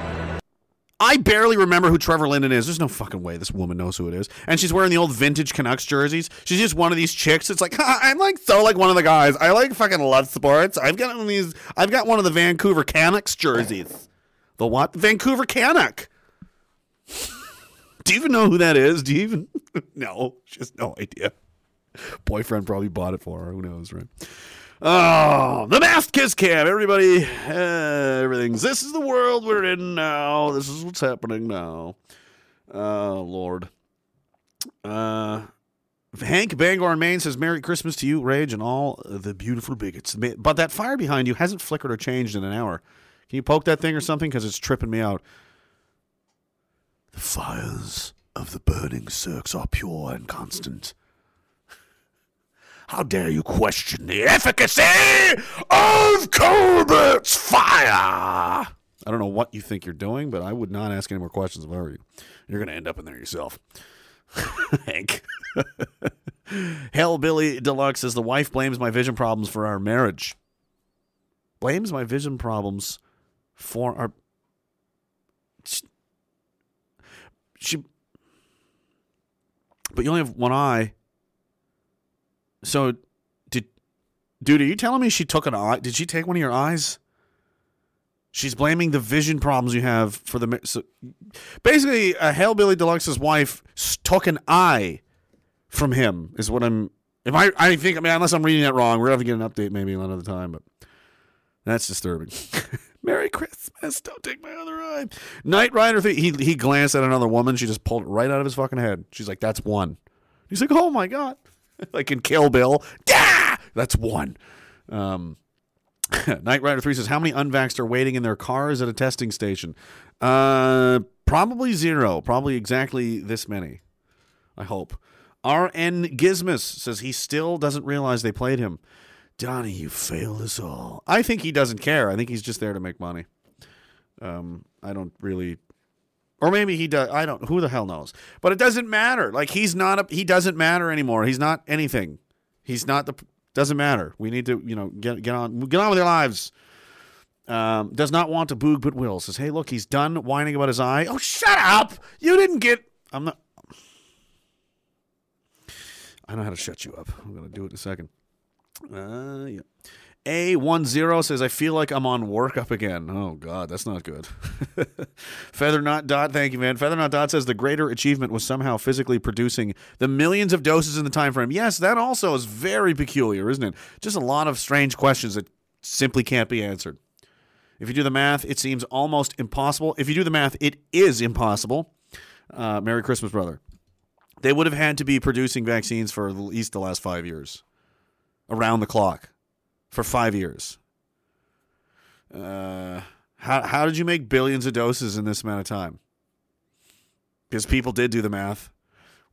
I barely remember who Trevor Linden is. There's no fucking way this woman knows who it is. And she's wearing the old vintage Canucks jerseys. She's just one of these chicks. It's like, *laughs* I'm like so like one of the guys. I like fucking love sports. I've got one of these. I've got one of the Vancouver Canucks jerseys. The what? Vancouver Canuck. Do you even know who that is? Do you even? *laughs* no, just no idea. Boyfriend probably bought it for her. Who knows, right? Oh, the masked kiss cam. Everybody, uh, everything's. This is the world we're in now. This is what's happening now. Oh, Lord. Uh, Hank Bangor in Maine says, Merry Christmas to you, Rage, and all the beautiful bigots. But that fire behind you hasn't flickered or changed in an hour. Can you poke that thing or something? Because it's tripping me out. The fires of the burning cirques are pure and constant. How dare you question the efficacy of Colbert's fire? I don't know what you think you're doing, but I would not ask any more questions if I were you. You're going to end up in there yourself. *laughs* Hank. *laughs* Hellbilly Deluxe says the wife blames my vision problems for our marriage. Blames my vision problems for our. She. But you only have one eye. So, did, dude, are you telling me she took an eye? Did she take one of your eyes? She's blaming the vision problems you have for the. So basically, uh, a Hellbilly Deluxe's wife took an eye from him. Is what I'm. If I, I think, I mean, unless I'm reading that wrong, we're gonna have to get an update maybe another time. But that's disturbing. *laughs* Merry Christmas! Don't take my other eye. Knight Rider. He he glanced at another woman. She just pulled it right out of his fucking head. She's like, "That's one." He's like, "Oh my god!" *laughs* like in Kill Bill. Yeah, that's one. Um, *laughs* Knight Rider 3 says, How many unvaxxed are waiting in their cars at a testing station? Uh, probably zero. Probably exactly this many. I hope. RN Gizmus says he still doesn't realize they played him. Donnie, you failed us all. I think he doesn't care. I think he's just there to make money. Um, I don't really. Or maybe he does. I don't. Who the hell knows? But it doesn't matter. Like he's not. A, he doesn't matter anymore. He's not anything. He's not the. Doesn't matter. We need to, you know, get get on get on with our lives. Um, does not want to boog, but will says, "Hey, look, he's done whining about his eye. Oh, shut up! You didn't get. I'm not. I know how to shut you up. I'm gonna do it in a second. Uh, yeah. A10 says, I feel like I'm on workup again. Oh, God, that's not good. *laughs* Feather Feathernot Dot, thank you, man. Feather Feathernot Dot says the greater achievement was somehow physically producing the millions of doses in the time frame. Yes, that also is very peculiar, isn't it? Just a lot of strange questions that simply can't be answered. If you do the math, it seems almost impossible. If you do the math, it is impossible. Uh, Merry Christmas, brother. They would have had to be producing vaccines for at least the last five years, around the clock, for five years. Uh, how how did you make billions of doses in this amount of time? Because people did do the math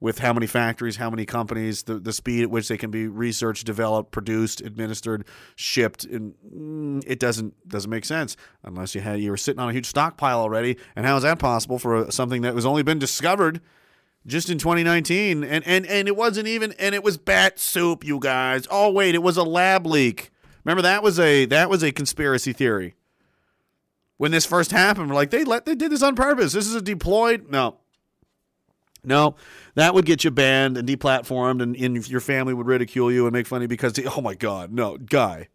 with how many factories, how many companies, the, the speed at which they can be researched, developed, produced, administered, shipped, and mm, it doesn't doesn't make sense unless you had you were sitting on a huge stockpile already. And how is that possible for something that was only been discovered just in 2019? And and and it wasn't even and it was bat soup, you guys. Oh wait, it was a lab leak. Remember that was a that was a conspiracy theory. When this first happened, we're like they let they did this on purpose. This is a deployed no. No, that would get you banned and deplatformed, and, and your family would ridicule you and make fun of you because, oh my God, no, guy.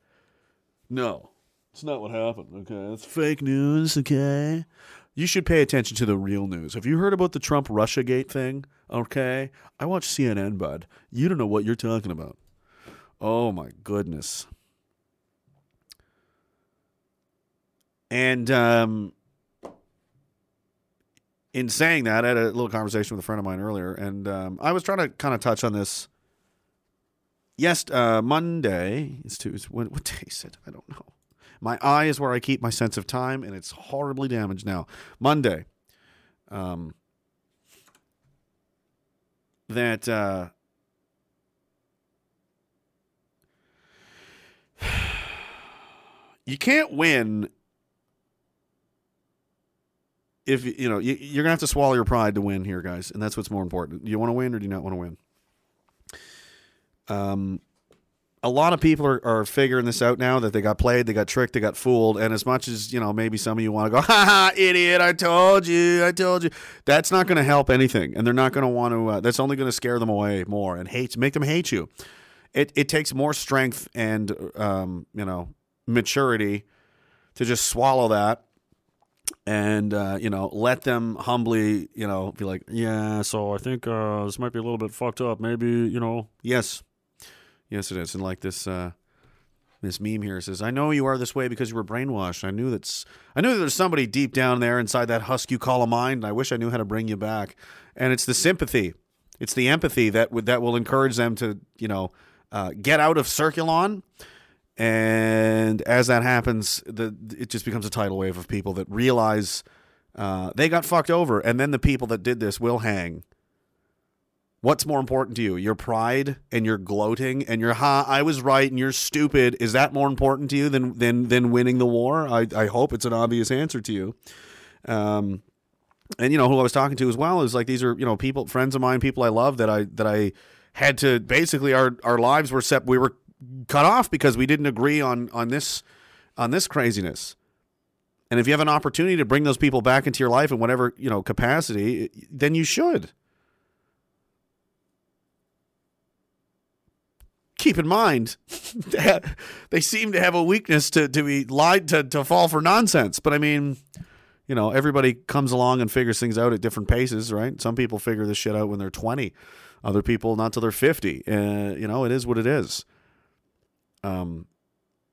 No, it's not what happened, okay? It's fake news, okay? You should pay attention to the real news. Have you heard about the Trump Russiagate thing? Okay? I watch CNN, bud. You don't know what you're talking about. Oh my goodness. And um, in saying that, I had a little conversation with a friend of mine earlier, and um, I was trying to kind of touch on this. Yes, uh, Monday is Tuesday. What, what *laughs* day is it? I don't know. My eye is where I keep my sense of time, and it's horribly damaged now. Monday. Um, that uh, *sighs* you can't win if you know you, you're gonna have to swallow your pride to win here, guys, and that's what's more important. Do you want to win or do you not want to win? Um, a lot of people are, are figuring this out now that they got played, they got tricked, they got fooled, and as much as you know, maybe some of you want to go, *laughs* "Ha ha, idiot! I told you, I told you." That's not going to help anything, and they're not going to want to. Uh, that's only going to scare them away more and hate, make them hate you. It it takes more strength and um, you know maturity to just swallow that and uh, you know let them humbly you know be like yeah so i think uh, this might be a little bit fucked up. Maybe you know yes. Yes it is. And like this uh, this meme here says i know you are this way because you were brainwashed. I knew that's i knew that there's somebody deep down there inside that husk you call a mind and i wish i knew how to bring you back. And it's the sympathy. It's the empathy that would that will encourage them to you know uh, get out of circulon and as that happens, the it just becomes a tidal wave of people that realize uh, they got fucked over, and then the people that did this will hang. What's more important to you, your pride and your gloating and your "ha, I was right" and you're stupid? Is that more important to you than than than winning the war? I I hope it's an obvious answer to you. Um, and you know who I was talking to as well is like these are you know people, friends of mine, people I love that I that I had to basically our our lives were set. We were cut off because we didn't agree on on this on this craziness. And if you have an opportunity to bring those people back into your life in whatever you know capacity, then you should. Keep in mind, *laughs* they seem to have a weakness to, to be lied to, to fall for nonsense. But I mean, you know, everybody comes along and figures things out at different paces, right? Some people figure this shit out when they're 20, other people not till they're 50. Uh, you know, it is what it is. Um,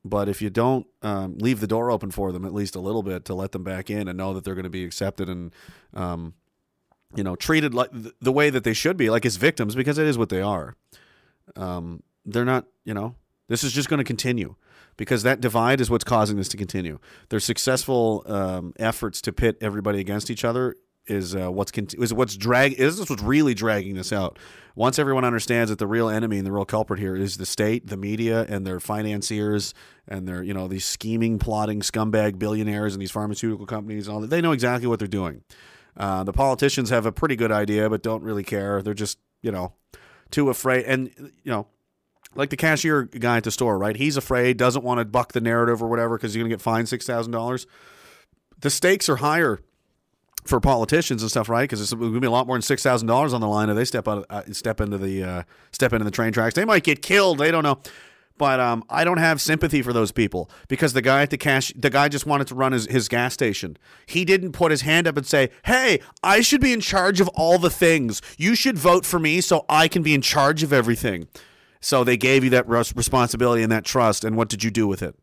but if you don't um, leave the door open for them at least a little bit to let them back in and know that they're going to be accepted and um, you know treated like the way that they should be, like as victims, because it is what they are. Um, they're not, you know, this is just going to continue because that divide is what's causing this to continue. Their successful um, efforts to pit everybody against each other is uh, what's cont- is what's drag is this what's really dragging this out. Once everyone understands that the real enemy and the real culprit here is the state, the media, and their financiers and their you know these scheming, plotting scumbag billionaires and these pharmaceutical companies, all that they know exactly what they're doing. Uh, the politicians have a pretty good idea, but don't really care. They're just you know too afraid, and you know like the cashier guy at the store, right? He's afraid, doesn't want to buck the narrative or whatever because he's going to get fined six thousand dollars. The stakes are higher for politicians and stuff, right? Because it's going to be a lot more than six thousand dollars on the line if they step out, uh, step into the uh, step into the train tracks. They might get killed. They don't know. But um, I don't have sympathy for those people because the guy at the cash, the guy just wanted to run his, his gas station. He didn't put his hand up and say, "Hey, I should be in charge of all the things. You should vote for me so I can be in charge of everything." So they gave you that res- responsibility and that trust, and what did you do with it?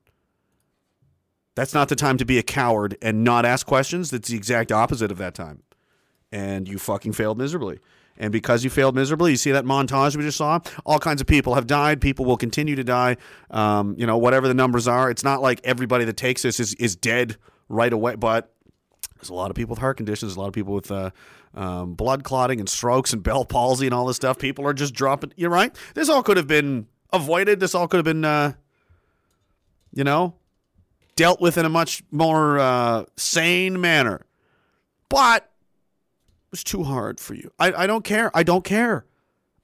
That's not the time to be a coward and not ask questions. That's the exact opposite of that time. And you fucking failed miserably. And because you failed miserably, you see that montage we just saw? All kinds of people have died. People will continue to die. Um, you know, whatever the numbers are. It's not like everybody that takes this is, is dead right away, but there's a lot of people with heart conditions, a lot of people with uh, um, blood clotting and strokes and *laughs* Bell palsy and all this stuff. People are just dropping. You're right. This all could have been avoided. This all could have been, uh, you know, dealt with in a much more uh, sane manner. But it was too hard for you. I, I don't care. I don't care.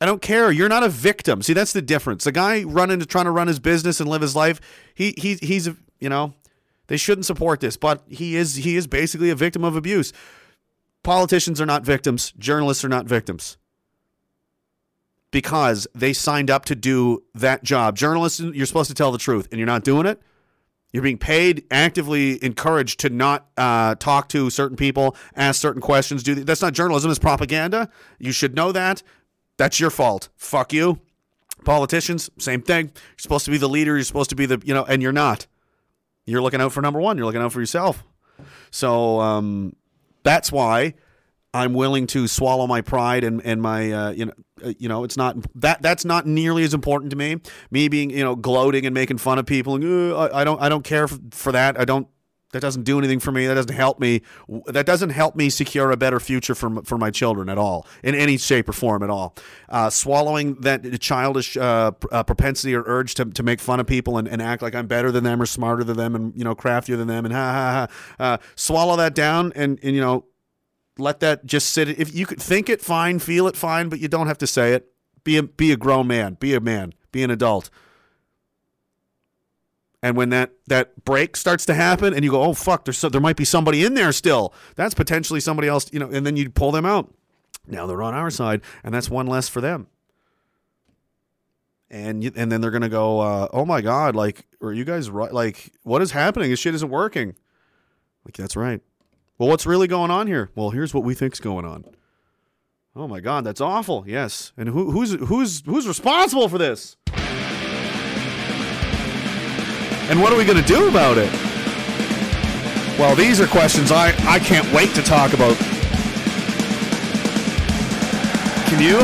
I don't care. You're not a victim. See, that's the difference. The guy running to trying to run his business and live his life, he he he's you know, they shouldn't support this, but he is he is basically a victim of abuse. Politicians are not victims, journalists are not victims. Because they signed up to do that job. Journalists, you're supposed to tell the truth, and you're not doing it. You're being paid, actively encouraged to not uh, talk to certain people, ask certain questions. Do that's not journalism; it's propaganda. You should know that. That's your fault. Fuck you. Politicians, same thing. You're supposed to be the leader. You're supposed to be the you know, and you're not. You're looking out for number one. You're looking out for yourself. So um, that's why I'm willing to swallow my pride and and my uh, you know uh, you know it's not that that's not nearly as important to me. Me being you know gloating and making fun of people and "Uh, I, I don't I don't care for, for that. I don't. That doesn't do anything for me. That doesn't help me. That doesn't help me secure a better future for for my children at all, in any shape or form at all. Uh, swallowing that childish uh, uh, propensity or urge to, to make fun of people and, and act like I'm better than them or smarter than them and you know craftier than them and ha ha ha. Uh, swallow that down and and you know let that just sit. If you could think it, fine. Feel it, fine. But you don't have to say it. Be a be a grown man. Be a man. Be an adult. And when that that break starts to happen, and you go, "Oh fuck," there's so, there might be somebody in there still. That's potentially somebody else, you know. And then you pull them out. Now they're on our side, and that's one less for them. And you, and then they're gonna go, uh, "Oh my god, like, are you guys right? Like, what is happening? This shit isn't working." Like, that's right. Well, what's really going on here? Well, here's what we think's going on. Oh my God, that's awful. Yes, and who, who's who's who's responsible for this? And what are we going to do about it? Well, these are questions I I can't wait to talk about. Can you?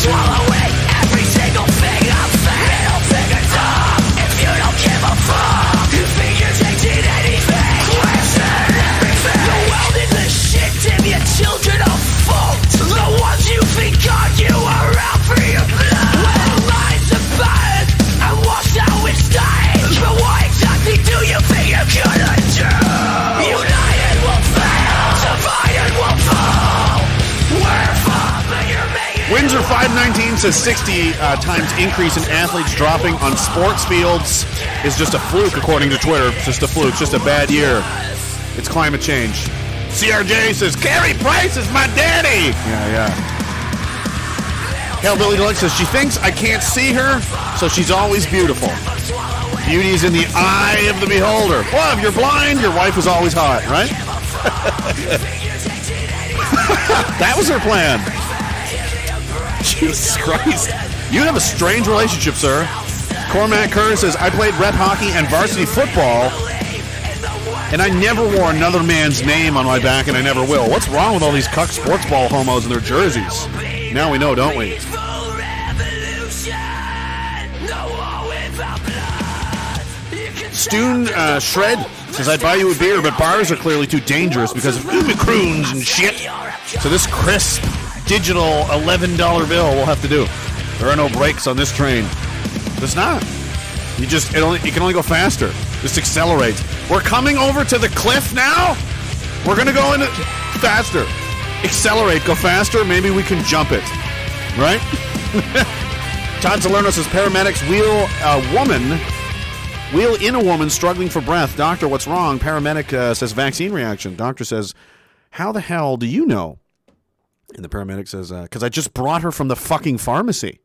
Swallowing 519 says 60 uh, times increase in athletes dropping on sports fields is just a fluke, according to Twitter. It's just a fluke, just a bad year. It's climate change. CRJ says, Carrie Price is my daddy. Yeah, yeah. Hellbilly Deluxe says, she thinks I can't see her, so she's always beautiful. Beauty is in the eye of the beholder. Well, if you're blind, your wife is always hot, right? *laughs* that was her plan. *laughs* Jesus Christ. You have a strange relationship, sir. Cormac Kerr says, I played rep hockey and varsity football, and I never wore another man's name on my back, and I never will. What's wrong with all these cuck sports ball homos and their jerseys? Now we know, don't we? Stoon uh, Shred says, I'd buy you a beer, but bars are clearly too dangerous because of Omicrons and shit. So this crisp digital $11 bill We'll have to do. There are no brakes on this train. There's not. You just, it, only, it can only go faster. Just accelerate. We're coming over to the cliff now. We're to go in faster. Accelerate, go faster. Maybe we can jump it. Right? *laughs* Todd Salerno says paramedics wheel a woman Wheel in a woman struggling for breath. Doctor, what's wrong? Paramedic uh, says vaccine reaction. Doctor says, how the hell do you know? And the paramedic says, "Because I just brought her from the fucking pharmacy."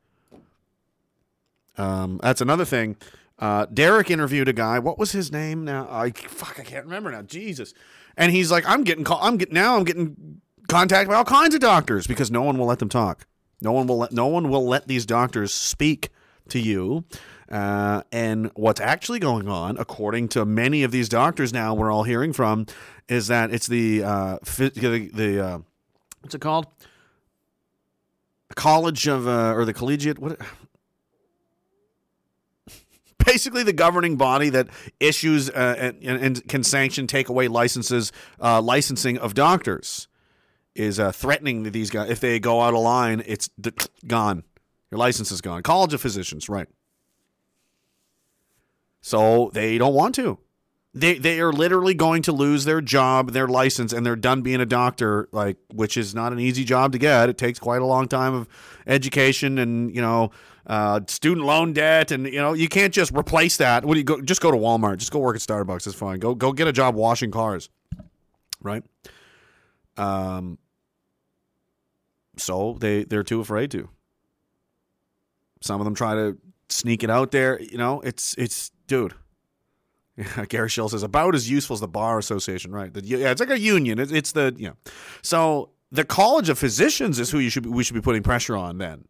Um, that's another thing. Uh, Derek interviewed a guy. What was his name? Now I fuck, I can't remember now. Jesus. And he's like, I'm getting call. I'm getting now. I'm getting contacted by all kinds of doctors because no one will let them talk. No one will let. No one will let these doctors speak to you. Uh, and what's actually going on, according to many of these doctors now, we're all hearing from, is that it's the uh, the, the uh, what's it called? College of uh, or the collegiate what? *laughs* Basically, the governing body that issues uh, and, and can sanction take away licenses, uh, licensing of doctors, is uh, threatening these guys. If they go out of line, it's *clears throat* gone. Your license is gone. College of Physicians, right? So they don't want to. They they are literally going to lose their job, their license, and they're done being a doctor. Like, which is not an easy job to get. It takes quite a long time of education and you know uh, student loan debt, and you know you can't just replace that. What do you go? Just go to Walmart. Just go work at Starbucks. It's fine. Go go get a job washing cars, right? Um. So they they're too afraid to. Some of them try to sneak it out there. You know, it's it's dude. Yeah, *laughs* Gary Schill says about as useful as the bar association, right? The, yeah, it's like a union. It's, it's the know. So the College of Physicians is who you should be, we should be putting pressure on then,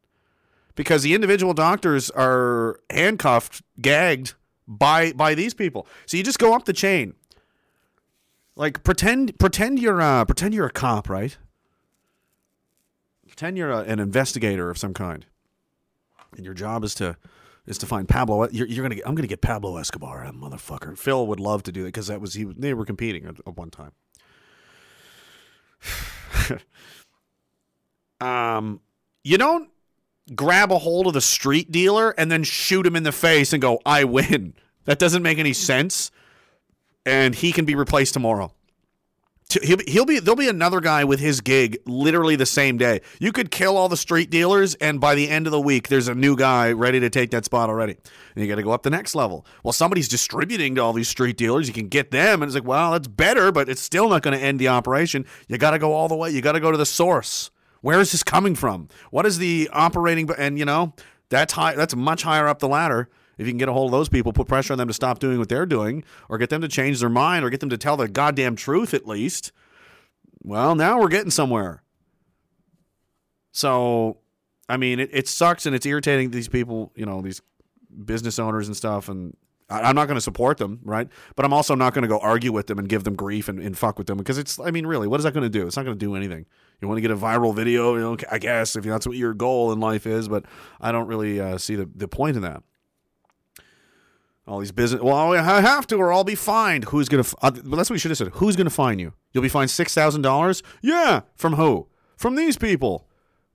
because the individual doctors are handcuffed, gagged by by these people. So you just go up the chain. Like pretend pretend you're pretend you're a cop, right? Pretend you're a, an investigator of some kind, and your job is to is to find Pablo. You're, you're gonna get, I'm gonna get Pablo Escobar, that motherfucker. Phil would love to do that because that was he. They were competing at, at one time. *sighs* um, you don't grab a hold of the street dealer and then shoot him in the face and go, "I win." That doesn't make any sense. And he can be replaced tomorrow. He'll be, he'll be there'll be another guy with his gig literally the same day. You could kill all the street dealers, and by the end of the week, there's a new guy ready to take that spot already. And you got to go up the next level. Well, somebody's distributing to all these street dealers. You can get them, and it's like, well, that's better, but it's still not going to end the operation. You got to go all the way. You got to go to the source. Where is this coming from? What is the operating? And you know, that's high. That's much higher up the ladder. If you can get a hold of those people, put pressure on them to stop doing what they're doing, or get them to change their mind, or get them to tell the goddamn truth at least. Well, now we're getting somewhere. So, I mean, it, it sucks and it's irritating these people, you know, these business owners and stuff. And I, I'm not going to support them, right? But I'm also not going to go argue with them and give them grief and, and fuck with them because it's, I mean, really, what is that going to do? It's not going to do anything. You want to get a viral video, you know, I guess if that's what your goal in life is, but I don't really uh, see the, the point in that. All these business. Well, I have to, or I'll be fined. Who's gonna? Uh, that's what you should have said. Who's gonna fine you? You'll be fined six thousand dollars. Yeah, from who? From these people.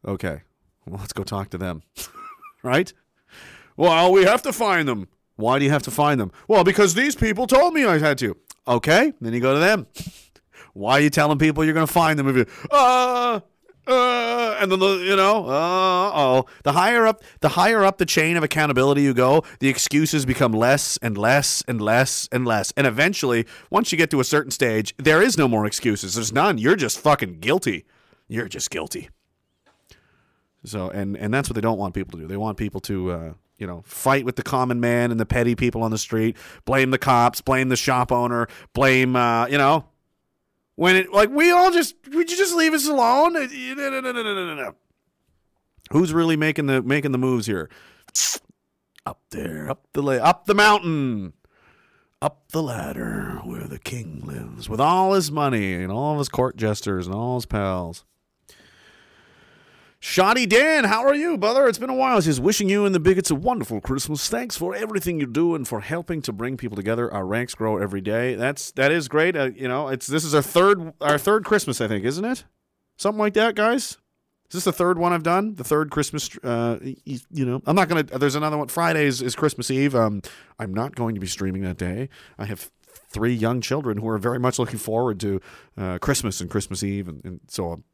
Okay. Well, let's go talk to them. *laughs* right? Well, we have to find them. Why do you have to find them? Well, because these people told me I had to. Okay, then you go to them. *laughs* Why are you telling people you're going to find them if you uh uh and then the, you know uh oh the higher up the higher up the chain of accountability you go the excuses become less and less and less and less. And eventually once you get to a certain stage there is no more excuses. There's none. You're just fucking guilty. You're just guilty. So and and that's what they don't want people to do. They want people to uh you know, fight with the common man and the petty people on the street, blame the cops, blame the shop owner, blame, uh, you know, when it like we all just would you just leave us alone? No, no, no, no, no, no. Who's really making the making the moves here? Up there, up the la- up the mountain, up the ladder where the king lives with all his money and all of his court jesters and all his pals. Shoddy Dan, how are you, brother? It's been a while. He's wishing you and the bigots a wonderful Christmas. Thanks for everything you do and for helping to bring people together. Our ranks grow every day. That's that is great. Uh, you know, it's this is our third our third Christmas, I think, isn't it? Something like that, guys. Is this the third one I've done? The third Christmas, uh, you, know, I'm not gonna. There's another one. Friday is, is Christmas Eve. Um, I'm not going to be streaming that day. I have three young children who are very much looking forward to uh, Christmas and Christmas Eve, and, and so um,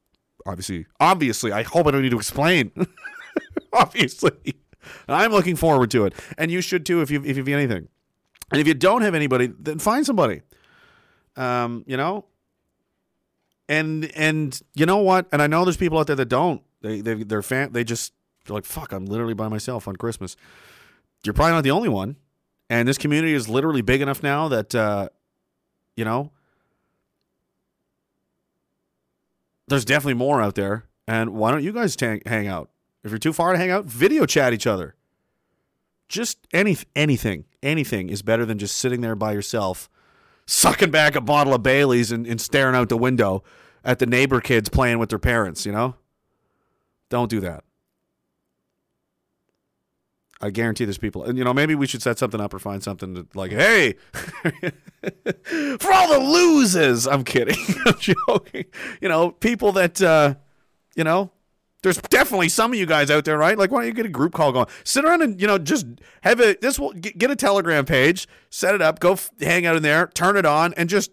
obviously, obviously, I hope I don't need to explain. *laughs* obviously, I'm looking forward to it, and you should too if you if you have anything. And if you don't have anybody, then find somebody. Um, you know, and and you know what? And I know there's people out there that don't. They they they're fan. They just they're like fuck. I'm literally by myself on Christmas. You're probably not the only one. And this community is literally big enough now that uh, you know there's definitely more out there. And why don't you guys hang out? If you're too far to hang out, video chat each other. Just any anything, anything is better than just sitting there by yourself, sucking back a bottle of Bailey's and, and staring out the window at the neighbor kids playing with their parents. You know, don't do that. I guarantee there's people, and you know, maybe we should set something up or find something to like, hey, *laughs* for all the losers. I'm kidding. *laughs* I'm joking. You know, people that, uh, you know, there's definitely some of you guys out there, right? Like, why don't you get a group call going? Sit around and you know, just have a this will get a Telegram page, set it up, go f- hang out in there, turn it on, and just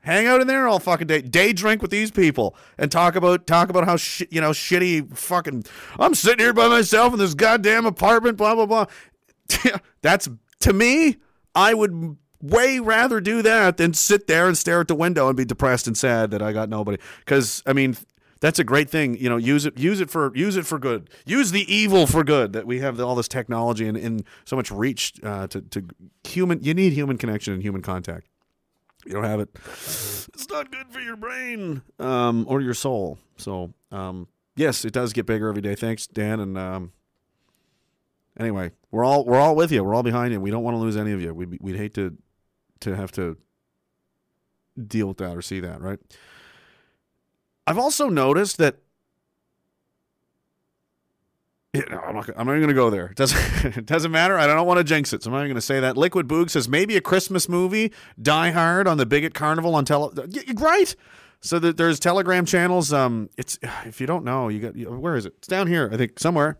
hang out in there all fucking day. Day drink with these people and talk about talk about how sh- you know shitty fucking. I'm sitting here by myself in this goddamn apartment. Blah blah blah. *laughs* That's to me. I would way rather do that than sit there and stare at the window and be depressed and sad that I got nobody. Because I mean, that's a great thing. You know, use it, use it for, use it for good. Use the evil for good. That we have all this technology and, and so much reach uh, to to human. You need human connection and human contact. You don't have it. It's not good for your brain um, or your soul. So um, yes, it does get bigger every day. Thanks, Dan. And um, anyway, we're all we're all with you. We're all behind you. We don't want to lose any of you. We we'd hate to to have to deal with that or see that, right? I've also noticed that. No, I'm not. I'm not even going to go there. It doesn't. *laughs* It doesn't matter. I don't want to jinx it, so I'm not even going to say that. Liquid Boog says maybe a Christmas movie, Die Hard on the Bigot Carnival on tele. Right. So that there's Telegram channels. Um, it's *sighs* if you don't know, you got where is it? It's down here, I think, somewhere.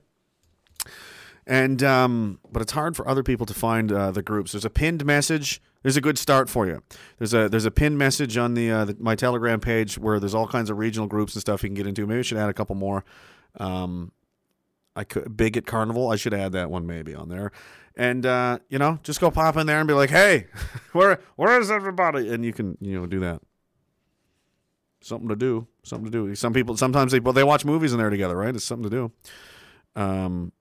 And um, but it's hard for other people to find uh, the groups. There's a pinned message. There's a good start for you. There's a there's a pinned message on the, uh, the my Telegram page where there's all kinds of regional groups and stuff you can get into. Maybe I should add a couple more. Um, I could Bigot Carnival. I should add that one maybe on there. And uh, you know, just go pop in there and be like, "Hey, *laughs* where where is everybody?" And you can you know do that. Something to do. Something to do. Some people sometimes they well, they watch movies in there together, right? It's something to do. Um,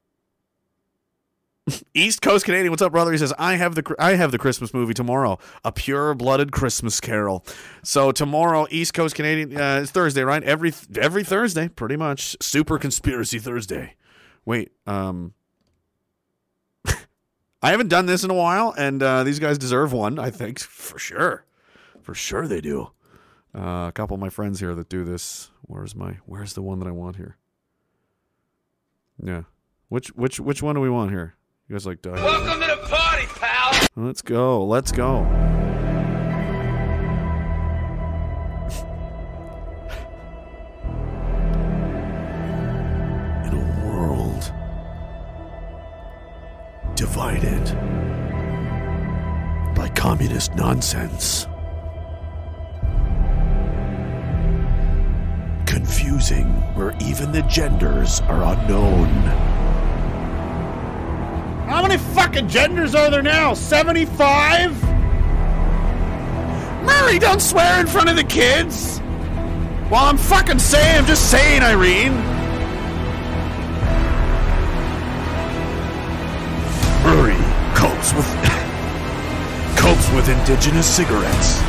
*laughs* East Coast Canadian, what's up, brother? He says, "I have the I have the Christmas movie tomorrow, a pure-blooded Christmas Carol." So tomorrow, East Coast Canadian, uh, it's Thursday, right? Every every Thursday, pretty much. Super Conspiracy Thursday. Wait, um, *laughs* I haven't done this in a while, and uh, these guys deserve one. I think for sure, for sure they do. Uh, a couple of my friends here that do this. Where's my? Where's the one that I want here? Yeah. Which which which one do we want here? You guys like die? Welcome to the party, pal. Let's go. Let's go. Divided by communist nonsense, confusing where even the genders are unknown. How many fucking genders are there now? 75? Murray, don't swear in front of the kids. Well, I'm fucking saying, I'm just saying, Irene. Copes with *coughs* with indigenous cigarettes.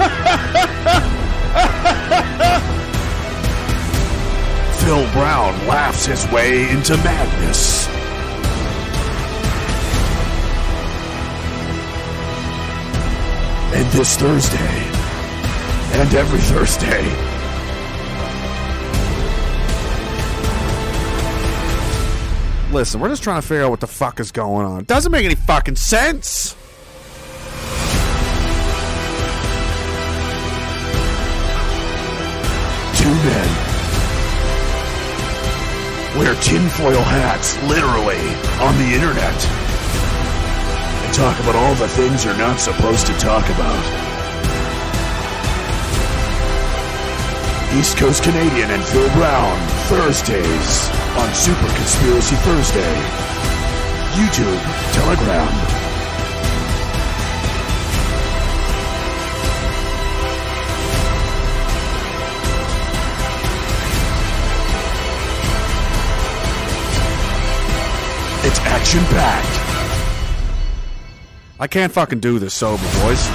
*laughs* Phil Brown laughs his way into madness. And this Thursday, and every Thursday, Listen, we're just trying to figure out what the fuck is going on. Doesn't make any fucking sense. Two men wear tinfoil hats, literally, on the internet. And talk about all the things you're not supposed to talk about. East Coast Canadian and Phil Brown, Thursdays on Super Conspiracy Thursday. YouTube, Telegram. It's action packed. I can't fucking do this sober, boys.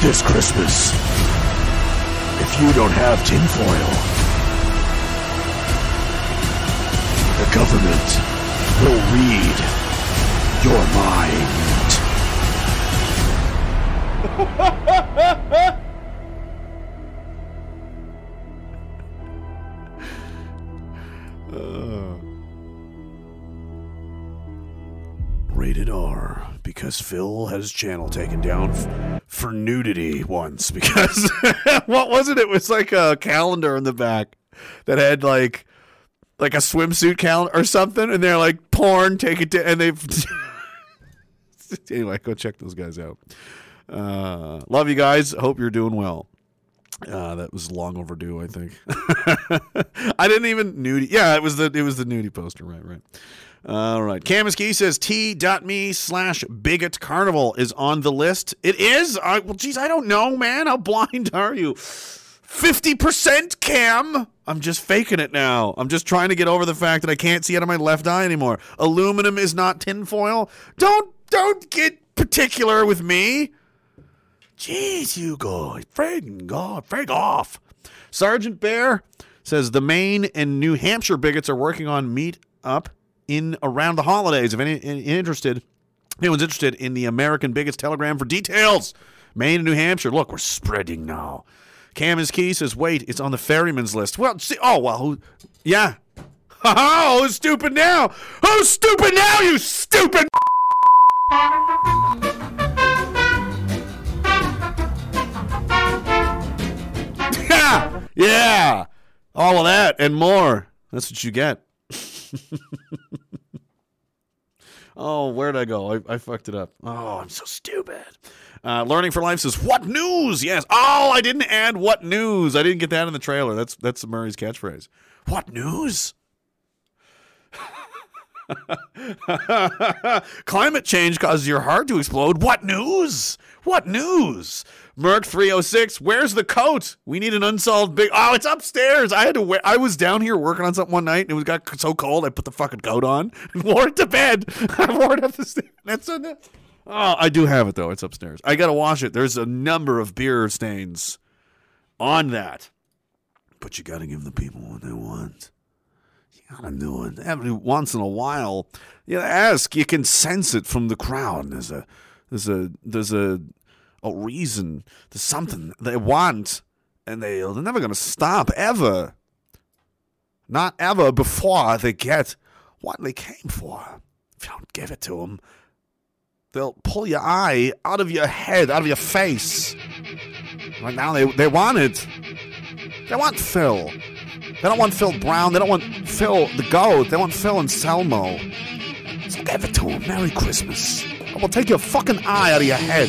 This Christmas, if you don't have tinfoil, the government will read your mind. *laughs* because Phil had his channel taken down f- for nudity once because *laughs* what was it? It was like a calendar in the back that had like like a swimsuit calendar or something, and they're like porn. Take it to and they've *laughs* anyway. Go check those guys out. Uh, love you guys. Hope you're doing well. Uh, that was long overdue, I think. *laughs* I didn't even nudie. Yeah, it was the it was the nudie poster, right? Right. All right. Camus Key says t.me slash bigot carnival is on the list. It is? I, well, geez, I don't know, man. How blind are you? 50% Cam. I'm just faking it now. I'm just trying to get over the fact that I can't see out of my left eye anymore. Aluminum is not tinfoil. Don't don't get particular with me. Jeez, you go. Friggin' God. Frig off. Sergeant Bear says the Maine and New Hampshire bigots are working on meet up in around the holidays. If any, any interested, anyone's interested in the American Bigots Telegram for details. Maine and New Hampshire. Look, we're spreading now. Cam is key says, wait, it's on the ferryman's list. Well, see, oh well, who, yeah. *laughs* Oh, who's stupid now? Who's stupid now? You stupid. *laughs* Yeah, yeah, all of that and more. That's what you get. *laughs* oh, where'd I go? I, I fucked it up. Oh, I'm so stupid. Uh, Learning for Life says, "What news?" Yes. Oh, I didn't add "What news." I didn't get that in the trailer. That's that's Murray's catchphrase. What news? *laughs* Climate change causes your heart to explode. What news? What news? Merc 306, where's the coat? We need an unsolved big. Oh, it's upstairs. I had to wear. I was down here working on something one night and it was got so cold. I put the fucking coat on and *laughs* wore it to bed. *laughs* I wore it up the stairs. That's it. Oh, I do have it though. It's upstairs. I gotta wash it. There's a number of beer stains on that, but you gotta give the people what they want. You gotta do it every once in a while. You ask. You can sense it from the crowd. There's a, there's a, there's a, a reason. There's something they want, and they they're never gonna stop ever. Not ever before they get what they came for. If you don't give it to them, they'll pull your eye out of your head, out of your face. Right now, they they want it. They want Phil. They don't want Phil Brown. They don't want Phil the goat. They want Phil Anselmo. So give it to them. Merry Christmas. I will take your fucking eye out of your head.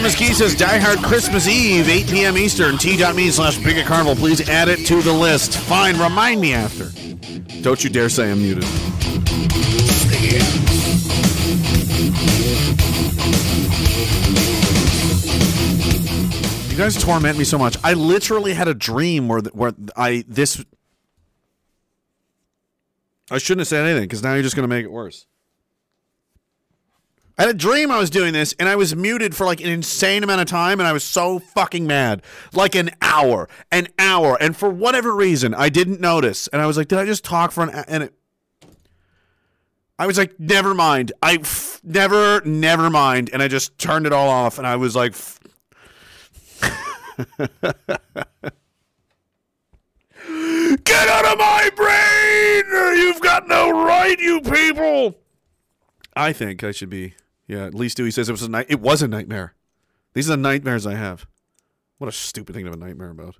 Cameras Key says Die Hard Christmas Eve, 8 p.m. Eastern, t.me slash Bigot Carnival. Please add it to the list. Fine, remind me after. Don't you dare say I'm muted. You guys torment me so much. I literally had a dream where where I this I shouldn't have said anything because now you're just going to make it worse. I had a dream I was doing this and I was muted for like an insane amount of time and I was so fucking mad. Like an hour, an hour. And for whatever reason, I didn't notice. And I was like, did I just talk for an hour? And it, I was like, never mind. I f- never, never mind. And I just turned it all off and I was like, f- *laughs* Get out of my brain! You've got no right, you people! I think I should be. Yeah, at least Dewey says it was a night. It was a nightmare. These are the nightmares I have. What a stupid thing to have a nightmare about.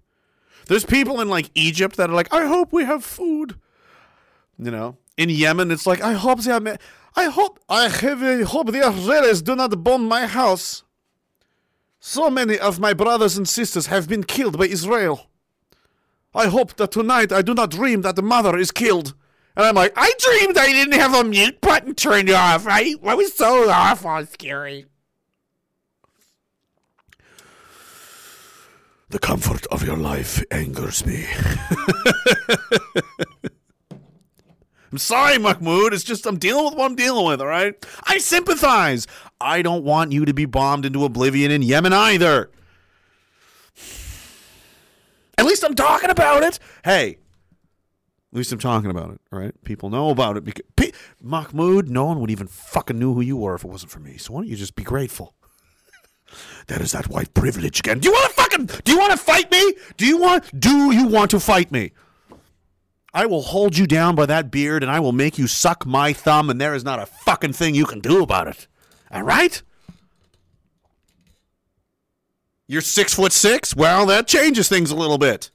There's people in like Egypt that are like, I hope we have food. You know, in Yemen, it's like, I hope they are. I hope, I have, I hope the Israelis do not bomb my house. So many of my brothers and sisters have been killed by Israel. I hope that tonight I do not dream that the mother is killed. And I'm like, I dreamed I didn't have a mute button turned off. I, I was so awful oh, scary. The comfort of your life angers me. *laughs* I'm sorry, Mahmoud. It's just I'm dealing with what I'm dealing with, all right? I sympathize. I don't want you to be bombed into oblivion in Yemen either. *sighs* At least I'm talking about it. Hey, at least I'm talking about it, right? People know about it because Pe- Mahmoud, no one would even fucking knew who you were if it wasn't for me. So why don't you just be grateful? *laughs* That is that white privilege again. Do you want to fucking? Do you want to fight me? Do you want? Do you want to fight me? I will hold you down by that beard and I will make you suck my thumb, and there is not a fucking thing you can do about it. All right? You're six foot six? Well, that changes things a little bit.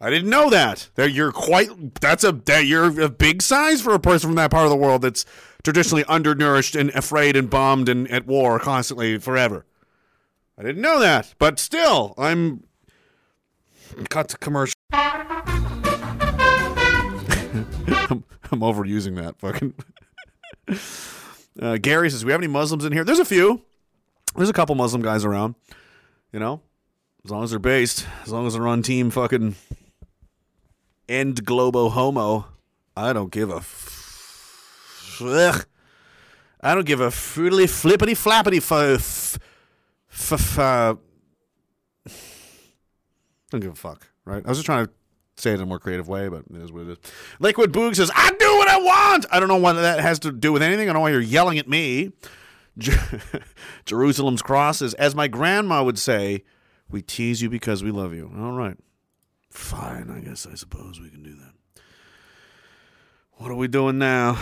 I didn't know that. That you're quite. That's a. That you're a big size for a person from that part of the world that's traditionally undernourished and afraid and bombed and at war constantly forever. I didn't know that, but still, I'm. Cut to commercial. *laughs* I'm, I'm overusing that fucking. *laughs* Uh, Gary says, "We have any Muslims in here?" There's a few. There's a couple Muslim guys around. You know, as long as they're based, as long as they're on team fucking end globo homo, I don't give a. F- ugh. I don't give a fruity flippity flappity f- f- uh, don't give a fuck, right? I was just trying to say it in a more creative way, but it is what it is. Lakewood Boog says, I do what I want. I don't know what that has to do with anything. I don't know why you're yelling at me. *laughs* Jerusalem's cross is, as my grandma would say, we tease you because we love you. All right. Fine, I guess I suppose we can do that. What are we doing now?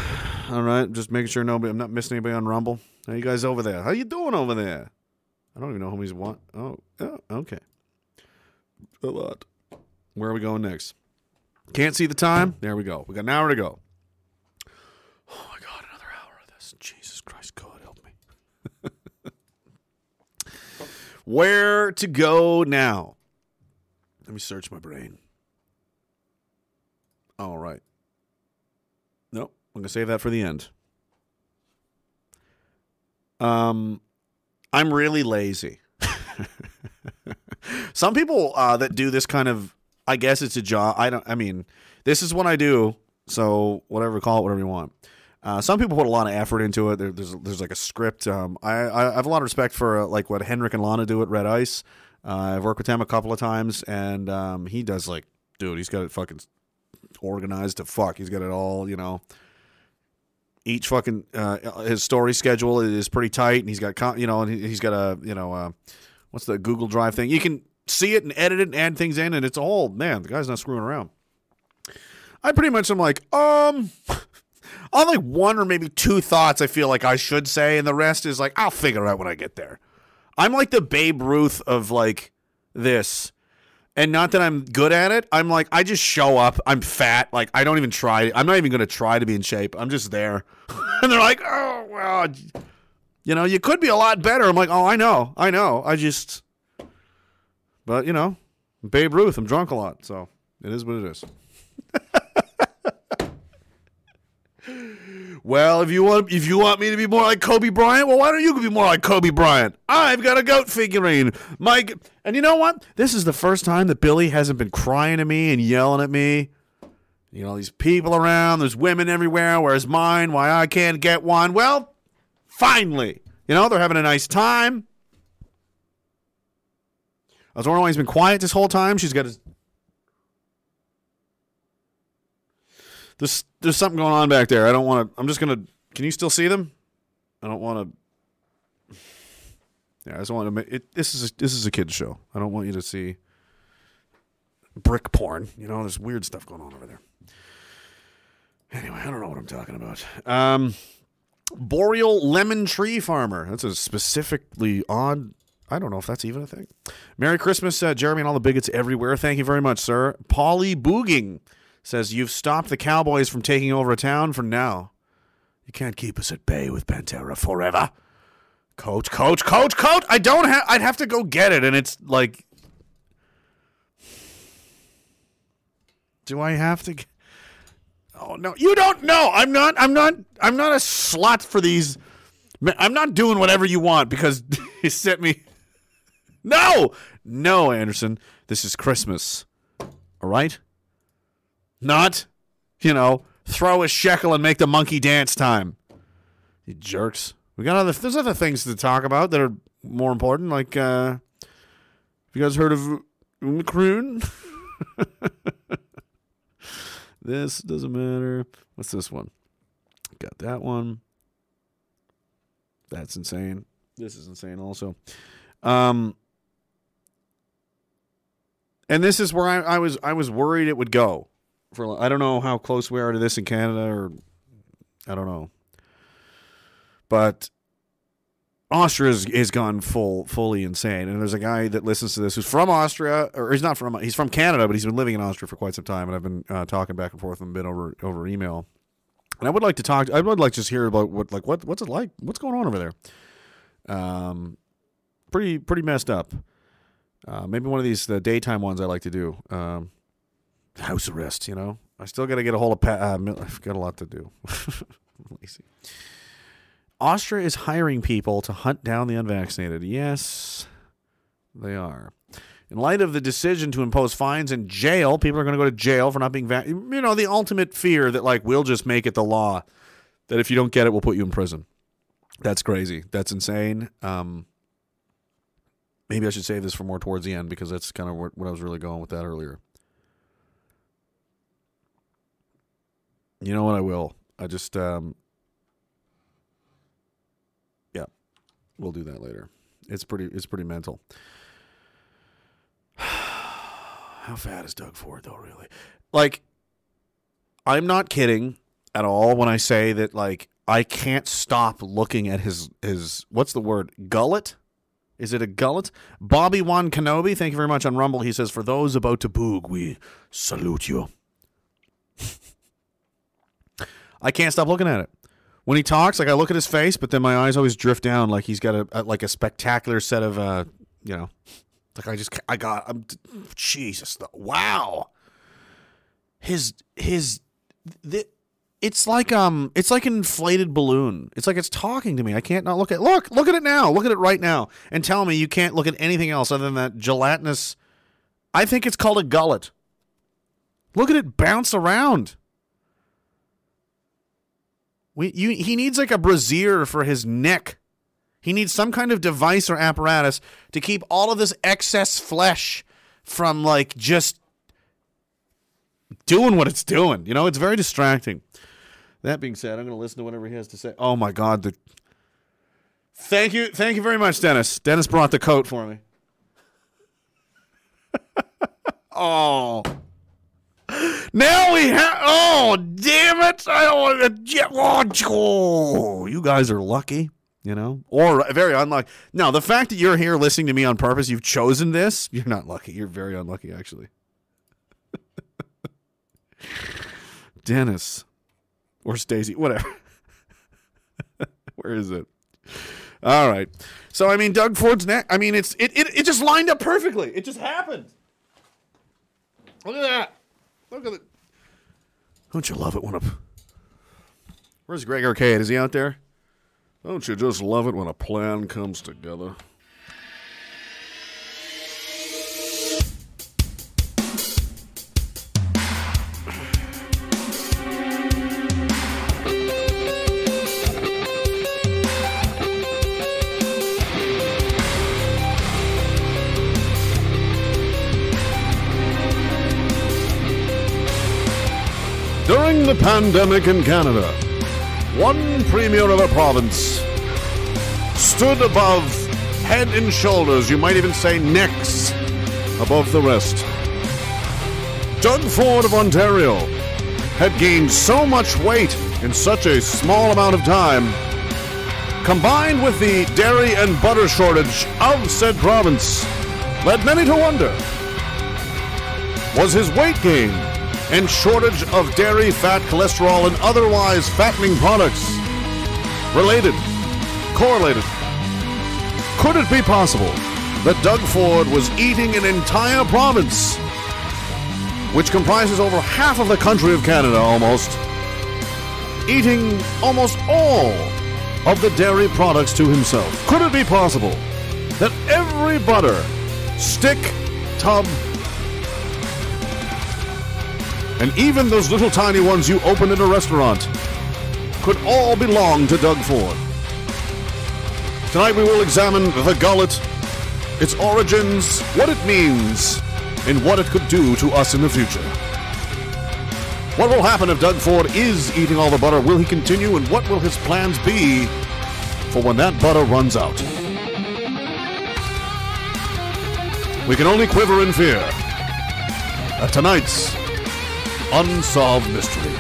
All right, just making sure nobody, I'm not missing anybody on Rumble. How you guys over there? How you doing over there? I don't even know who he's want. Oh, oh, okay. A lot. Where are we going next? Can't see the time. There we go. We got an hour to go. Oh my God, another hour of this. Jesus Christ, God help me. *laughs* Where to go now? Let me search my brain. All right. Nope. I'm gonna save that for the end. Um, I'm really lazy. *laughs* Some people uh, that do this kind of, I guess it's a job. I don't. I mean, this is what I do. So whatever, call it whatever you want. Uh, some people put a lot of effort into it. There, there's there's like a script. Um, I, I have a lot of respect for uh, like what Henrik and Lana do at Red Ice. Uh, I've worked with him a couple of times, and um, he does like, dude, he's got it fucking organized to fuck. He's got it all, you know. Each fucking uh, his story schedule is pretty tight, and he's got you know, and he- he's got a you know, uh, what's the Google Drive thing? You can see it and edit it and add things in, and it's all man. The guy's not screwing around. I pretty much am like, um, *laughs* on like one or maybe two thoughts I feel like I should say, and the rest is like I'll figure out when I get there. I'm like the Babe Ruth of like this. And not that I'm good at it. I'm like, I just show up. I'm fat. Like, I don't even try. I'm not even going to try to be in shape. I'm just there. *laughs* and they're like, oh, well, you know, you could be a lot better. I'm like, oh, I know. I know. I just, but, you know, Babe Ruth, I'm drunk a lot. So it is what it is. *laughs* Well, if you want if you want me to be more like Kobe Bryant, well, why don't you be more like Kobe Bryant? I've got a goat figurine. Mike, and you know what? This is the first time that Billy hasn't been crying at me and yelling at me. You know, these people around, there's women everywhere. Where's mine? Why I can't get one? Well, Finally. You know, they're having a nice time. He's been quiet this whole time. She's got his. There's, there's something going on back there. I don't want to. I'm just to. Can you still see them? I don't want to. Yeah, I just want to make it. This is a, this is a kids show. I don't want you to see brick porn. You know, there's weird stuff going on over there. Anyway, I don't know what I'm talking about. Um, boreal lemon tree farmer. That's a specifically odd. I don't know if that's even a thing. Merry Christmas, uh, Jeremy, and all the bigots everywhere. Thank you very much, sir. Polly Booging says you've stopped the Cowboys from taking over a town for now. You can't keep us at bay with Pantera forever. Coach, coach, coach, coach. I don't have. I'd have to go get it, and it's like, do I have to? Get, oh no, you don't know. I'm not. I'm not. I'm not a slot for these. I'm not doing whatever you want because *laughs* you sent me. *laughs* No, no, Anderson. This is Christmas. All right. Not, you know, throw a shekel and make the monkey dance time. You jerks. We got other. There's other things to talk about that are more important. Like, uh, have you guys heard of Omicron? *laughs* this doesn't matter. What's this one? Got that one. That's insane. This is insane also. Um, and this is where I, I was I was worried it would go. For I don't know how close we are to this in Canada, or I don't know. But Austria is, is gone full fully insane, and there's a guy that listens to this who's from Austria, or he's not from he's from Canada, but he's been living in Austria for quite some time, and I've been uh, talking back and forth with him a bit over over email. And I would like to talk. I would like to just hear about what like what what's it like? What's going on over there? Um, pretty pretty messed up. Uh, maybe one of these the daytime ones I like to do. Um, house arrest. You know, I still got to get a hold of. Pat, uh, I've got a lot to do. *laughs* Lazy. Austria is hiring people to hunt down the unvaccinated. Yes, they are. In light of the decision to impose fines and jail, people are going to go to jail for not being vac. You know, the ultimate fear that like we'll just make it the law that if you don't get it, we'll put you in prison. That's crazy. That's insane. Um, maybe I should save this for more towards the end because that's kind of what, what I was really going with that earlier. You know what? I will. I just, um, yeah, we'll do that later. It's pretty. It's pretty mental. *sighs* How fat is Doug Ford, though? Really, like, I'm not kidding at all when I say that. Like, I can't stop looking at his his what's the word gullet. Is it a gullet? Bobby Wan Kenobi, thank you very much on Rumble. He says, For those about to boog, we salute you. *laughs* I can't stop looking at it. When he talks, like I look at his face, but then my eyes always drift down like he's got a, a like a spectacular set of uh, you know, like I just I got I'm Jesus, wow. His his the it's like um it's like an inflated balloon. It's like it's talking to me. I can't not look at look, look at it now. Look at it right now and tell me you can't look at anything else other than that gelatinous I think it's called a gullet. Look at it bounce around. We, you, he needs like a brassiere for his neck. He needs some kind of device or apparatus to keep all of this excess flesh from like just doing what it's doing. You know, it's very distracting. That being said, I'm going to listen to whatever he has to say. Oh my God, the thank you, thank you very much, Dennis. Dennis brought the coat for me. *laughs* oh. Now we have. Oh, damn it! I don't want to. Oh, you guys are lucky, you know, or very unlucky. Now, the fact that you're here listening to me on purpose, you've chosen this. You're not lucky. You're very unlucky, actually. *laughs* Dennis or Stacy, whatever. *laughs* Where is it? All right. So I mean, Doug Ford's neck. I mean, it's it, it it just lined up perfectly. It just happened. Look at that. Look at it. Don't you love it when a. Where's Greg Arcade? Is he out there? Don't you just love it when a plan comes together? Pandemic in Canada, one premier of a province stood above head and shoulders, you might even say necks, above the rest. Doug Ford of Ontario had gained so much weight in such a small amount of time, combined with the dairy and butter shortage of said province, led many to wonder was his weight gain and shortage of dairy, fat, cholesterol, and otherwise fattening products related, correlated? Could it be possible that Doug Ford was eating an entire province, which comprises over half of the country of Canada almost, eating almost all of the dairy products to himself? Could it be possible that every butter, stick, tub, and even those little tiny ones you open in a restaurant could all belong to Doug Ford. Tonight we will examine the gullet, its origins, what it means, and what it could do to us in the future. What will happen if Doug Ford is eating all the butter? Will he continue, and what will his plans be for when that butter runs out? We can only quiver in fear at tonight's Unsolved Mystery.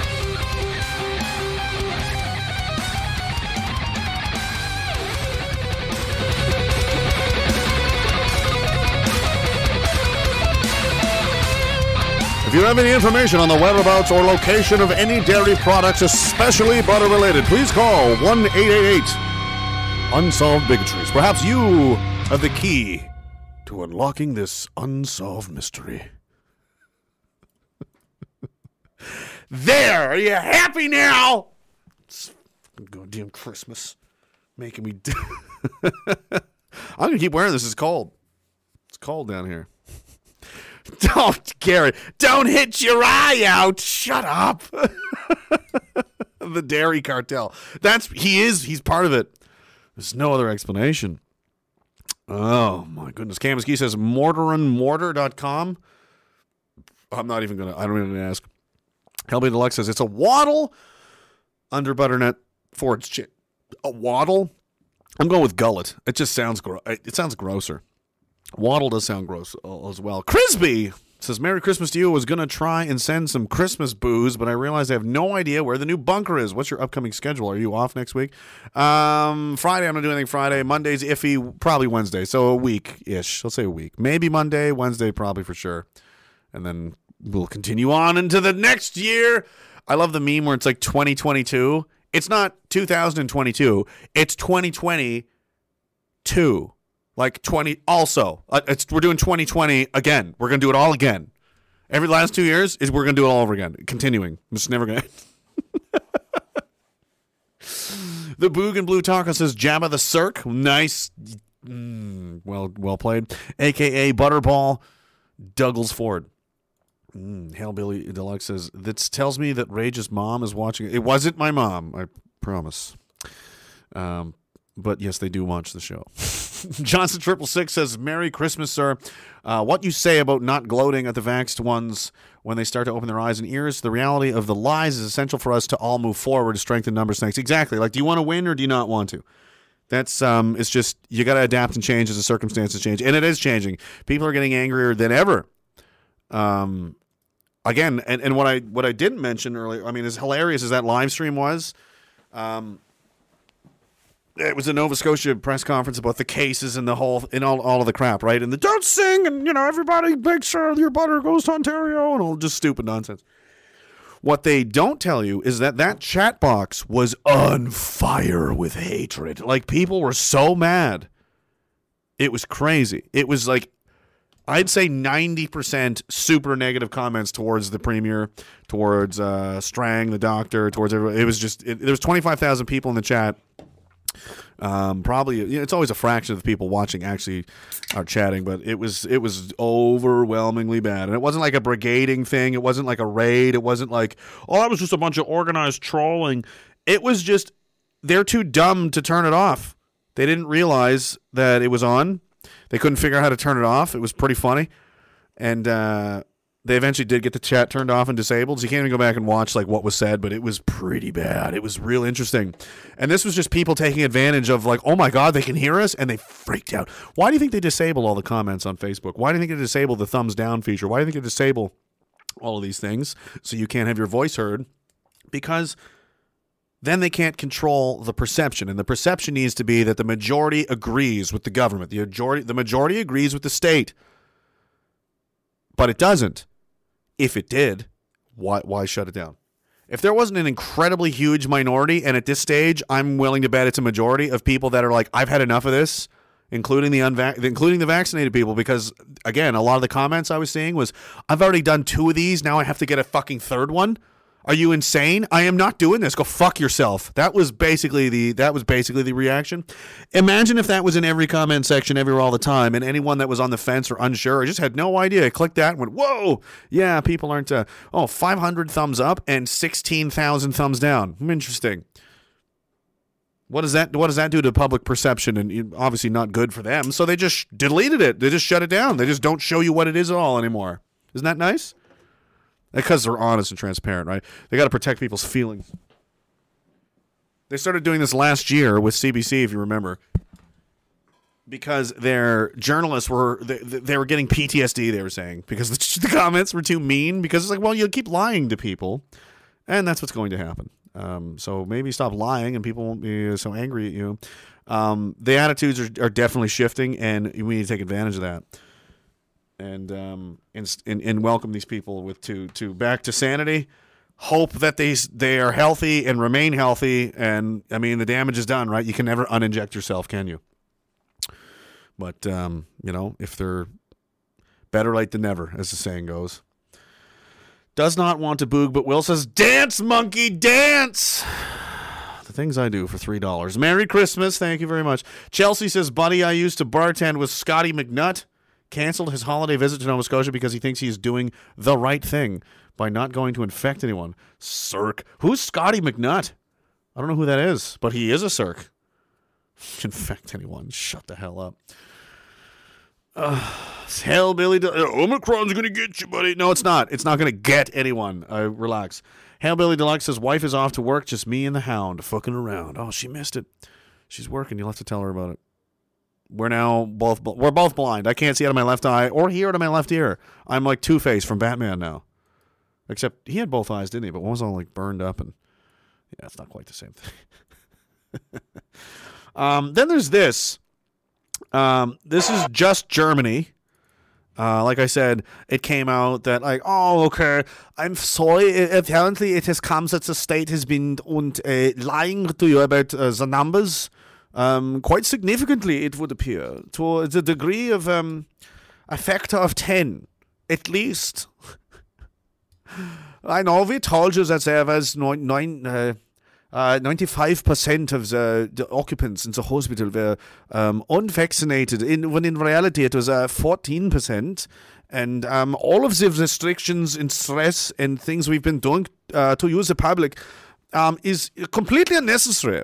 If you have any information on the whereabouts or location of any dairy products, especially butter related, please call 1 888 Unsolved Bigotries. Perhaps you have the key to unlocking this unsolved mystery. There, are you happy now? It's goddamn Christmas, making me. *laughs* I'm gonna keep wearing this. It's cold. It's cold down here. *laughs* Don't, Gary. Don't hit your eye out. Shut up. *laughs* the dairy cartel. That's he is. He's part of it. There's no other explanation. Oh my goodness. McGee says mortaranmortar.com. I'm not even gonna. I don't even ask. Hellbilly Deluxe says it's a waddle under butternut Ford's chin. A waddle. I'm going with gullet. It just sounds gro- it sounds grosser. Waddle does sound gross uh, as well. Crispy says Merry Christmas to you. I was gonna try and send some Christmas booze, but I realized I have no idea where the new bunker is. What's your upcoming schedule? Are you off next week? Um, Friday, I'm not doing anything. Friday, Monday's iffy. Probably Wednesday. So a week ish. I'll say a week. Maybe Monday, Wednesday, probably for sure, and then we'll continue on into the next year. I love the meme where it's like 2022. It's not 2022. It's 2022. Like 20 also. Uh, it's we're doing 2020 again. We're going to do it all again. Every last 2 years is we're going to do it all over again. Continuing. It's never going *laughs* to The Boog and Blue Taco says Jabba the Cirque. Nice. Mm, well well played. AKA Butterball Douglas Ford. Mm, Hellbilly Deluxe says this tells me that Rage's mom is watching. It wasn't my mom, I promise. Um, but yes, they do watch the show. *laughs* Johnson Triple Six says, "Merry Christmas, sir. Uh, what you say about not gloating at the vaxxed ones when they start to open their eyes and ears? The reality of the lies is essential for us to all move forward to strengthen numbers. Thanks. Exactly. Like, do you want to win or do you not want to? That's um. It's just you got to adapt and change as the circumstances change, and it is changing. People are getting angrier than ever. Um, again, and, and what I what I didn't mention earlier, I mean, as hilarious as that live stream was, um, it was a Nova Scotia press conference about the cases and the whole and all, all of the crap, right? And the don't sing and you know everybody make sure your butter goes to Ontario and all just stupid nonsense. What they don't tell you is that that chat box was on fire with hatred. Like people were so mad. It was crazy. It was like I'd say 90% super negative comments towards the premier, towards uh, Strang, the doctor, towards everybody. It was just, it, there was 25,000 people in the chat. Um, probably, you know, it's always a fraction of the people watching actually are chatting, but it was, it was overwhelmingly bad. And it wasn't like a brigading thing. It wasn't like a raid. It wasn't like, oh, that was just a bunch of organized trolling. It was just, they're too dumb to turn it off. They didn't realize that it was on. They couldn't figure out how to turn it off. It was pretty funny. And uh, They eventually did get the chat turned off and disabled, so you can't even go back and watch like what was said, but it was pretty bad. It was real interesting. And this was just people taking advantage of like, oh my god, they can hear us, and they freaked out. Why do you think they disable all the comments on Facebook? Why do you think they disable the thumbs down feature? Why do you think they disable all of these things so you can't have your voice heard? Because then they can't control the perception. And the perception needs to be that the majority agrees with the government. The majority the majority agrees with the state. But it doesn't. If it did why why shut it down? If there wasn't an incredibly huge minority and at this stage i'm willing to bet it's a majority of people that are like i've had enough of this including the unvac- including the vaccinated people because again a lot of the comments i was seeing was i've already done two of these. Now i have to get a fucking third one are you insane? I am not doing this. Go fuck yourself. That was basically the that was basically the reaction. Imagine if that was in every comment section everywhere all the time, and anyone that was on the fence or unsure or just had no idea I clicked that and went, "Whoa, yeah, people aren't." Uh, oh, 500 thumbs up and 16,000 thumbs down. Hmm, Interesting. What does that What does that do to public perception? And obviously not good for them. So they just deleted it. They just shut it down. They just don't show you what it is at all anymore. Isn't that nice? Because they're honest and transparent, right? They got to protect people's feelings. They started doing this last year with CBC, if you remember, because their journalists were they, they were getting PTSD. They were saying because *laughs* the, comments were too mean. Because it's like, well, you keep lying to people, and that's what's going to happen. Um, so maybe stop lying, and people won't be so angry at you. Um, the attitudes are, are definitely shifting, and we need to take advantage of that and um and, and welcome these people with to to back to sanity. Hope that they they are healthy and remain healthy. And I mean, the damage is done, right? You can never uninject yourself, can you? But um, you know, if they're better late than never, as the saying goes. Does not want to boog, but Will says, "Dance, monkey, dance." The things I do for three dollars. Merry Christmas, thank you very much. Chelsea says, "Buddy, I used to bartend with Scotty McNutt." Canceled his holiday visit to Nova Scotia because he thinks he is doing the right thing by not going to infect anyone. Cirque. Who's Scotty McNutt? I don't know who that is, but he is a Cirque. *laughs* Infect anyone. Shut the hell up. Uh, Hellbilly. De- uh, Omicron's going to get you, buddy. No, it's not. It's not going to get anyone. Uh, relax. Hellbilly Deluxe says, wife is off to work, just me and the hound fucking around. Oh, she missed it. She's working. You'll have to tell her about it. We're now both we're both blind. I can't see out of my left eye or hear out of my left ear. I'm like Two Face from Batman now. Except he had both eyes, didn't he? But one was all like burned up, and yeah, it's not quite the same thing. *laughs* um, then there's this. Um, this is just Germany. Uh, like I said, it came out that like, oh, okay, I'm sorry. Apparently, it has come that the state has been und, uh, lying to you about uh, the numbers. Um, quite significantly, it would appear, to the degree of um, a factor of ten, at least. *laughs* I know we told you that there was nine, uh, uh, 95% of the, the occupants in the hospital were um, unvaccinated, in, when in reality it was uh, 14%. And um, all of the restrictions and stress and things we've been doing uh, to use the public um, is completely unnecessary.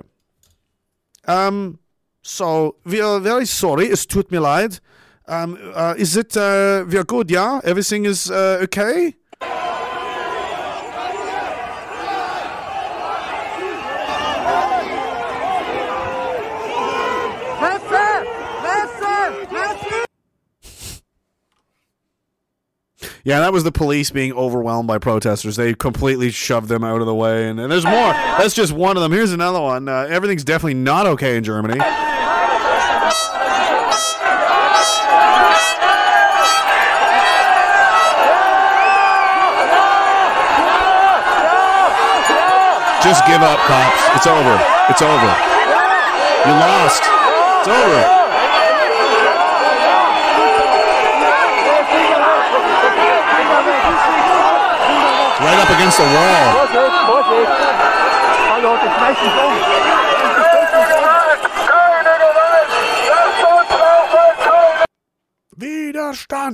Um, so we are very sorry. Es tut mir leid. Um, uh, is it? Uh, we are good. Yeah, everything is uh, okay. Yeah, that was the police being overwhelmed by protesters. They completely shoved them out of the way, and, and there's more. That's just one of them. Here's another one. Uh, everything's definitely not okay in Germany. Just give up, cops. It's over. It's over. You lost. It's over. Right up against the wall. Vorsicht, Vorsicht!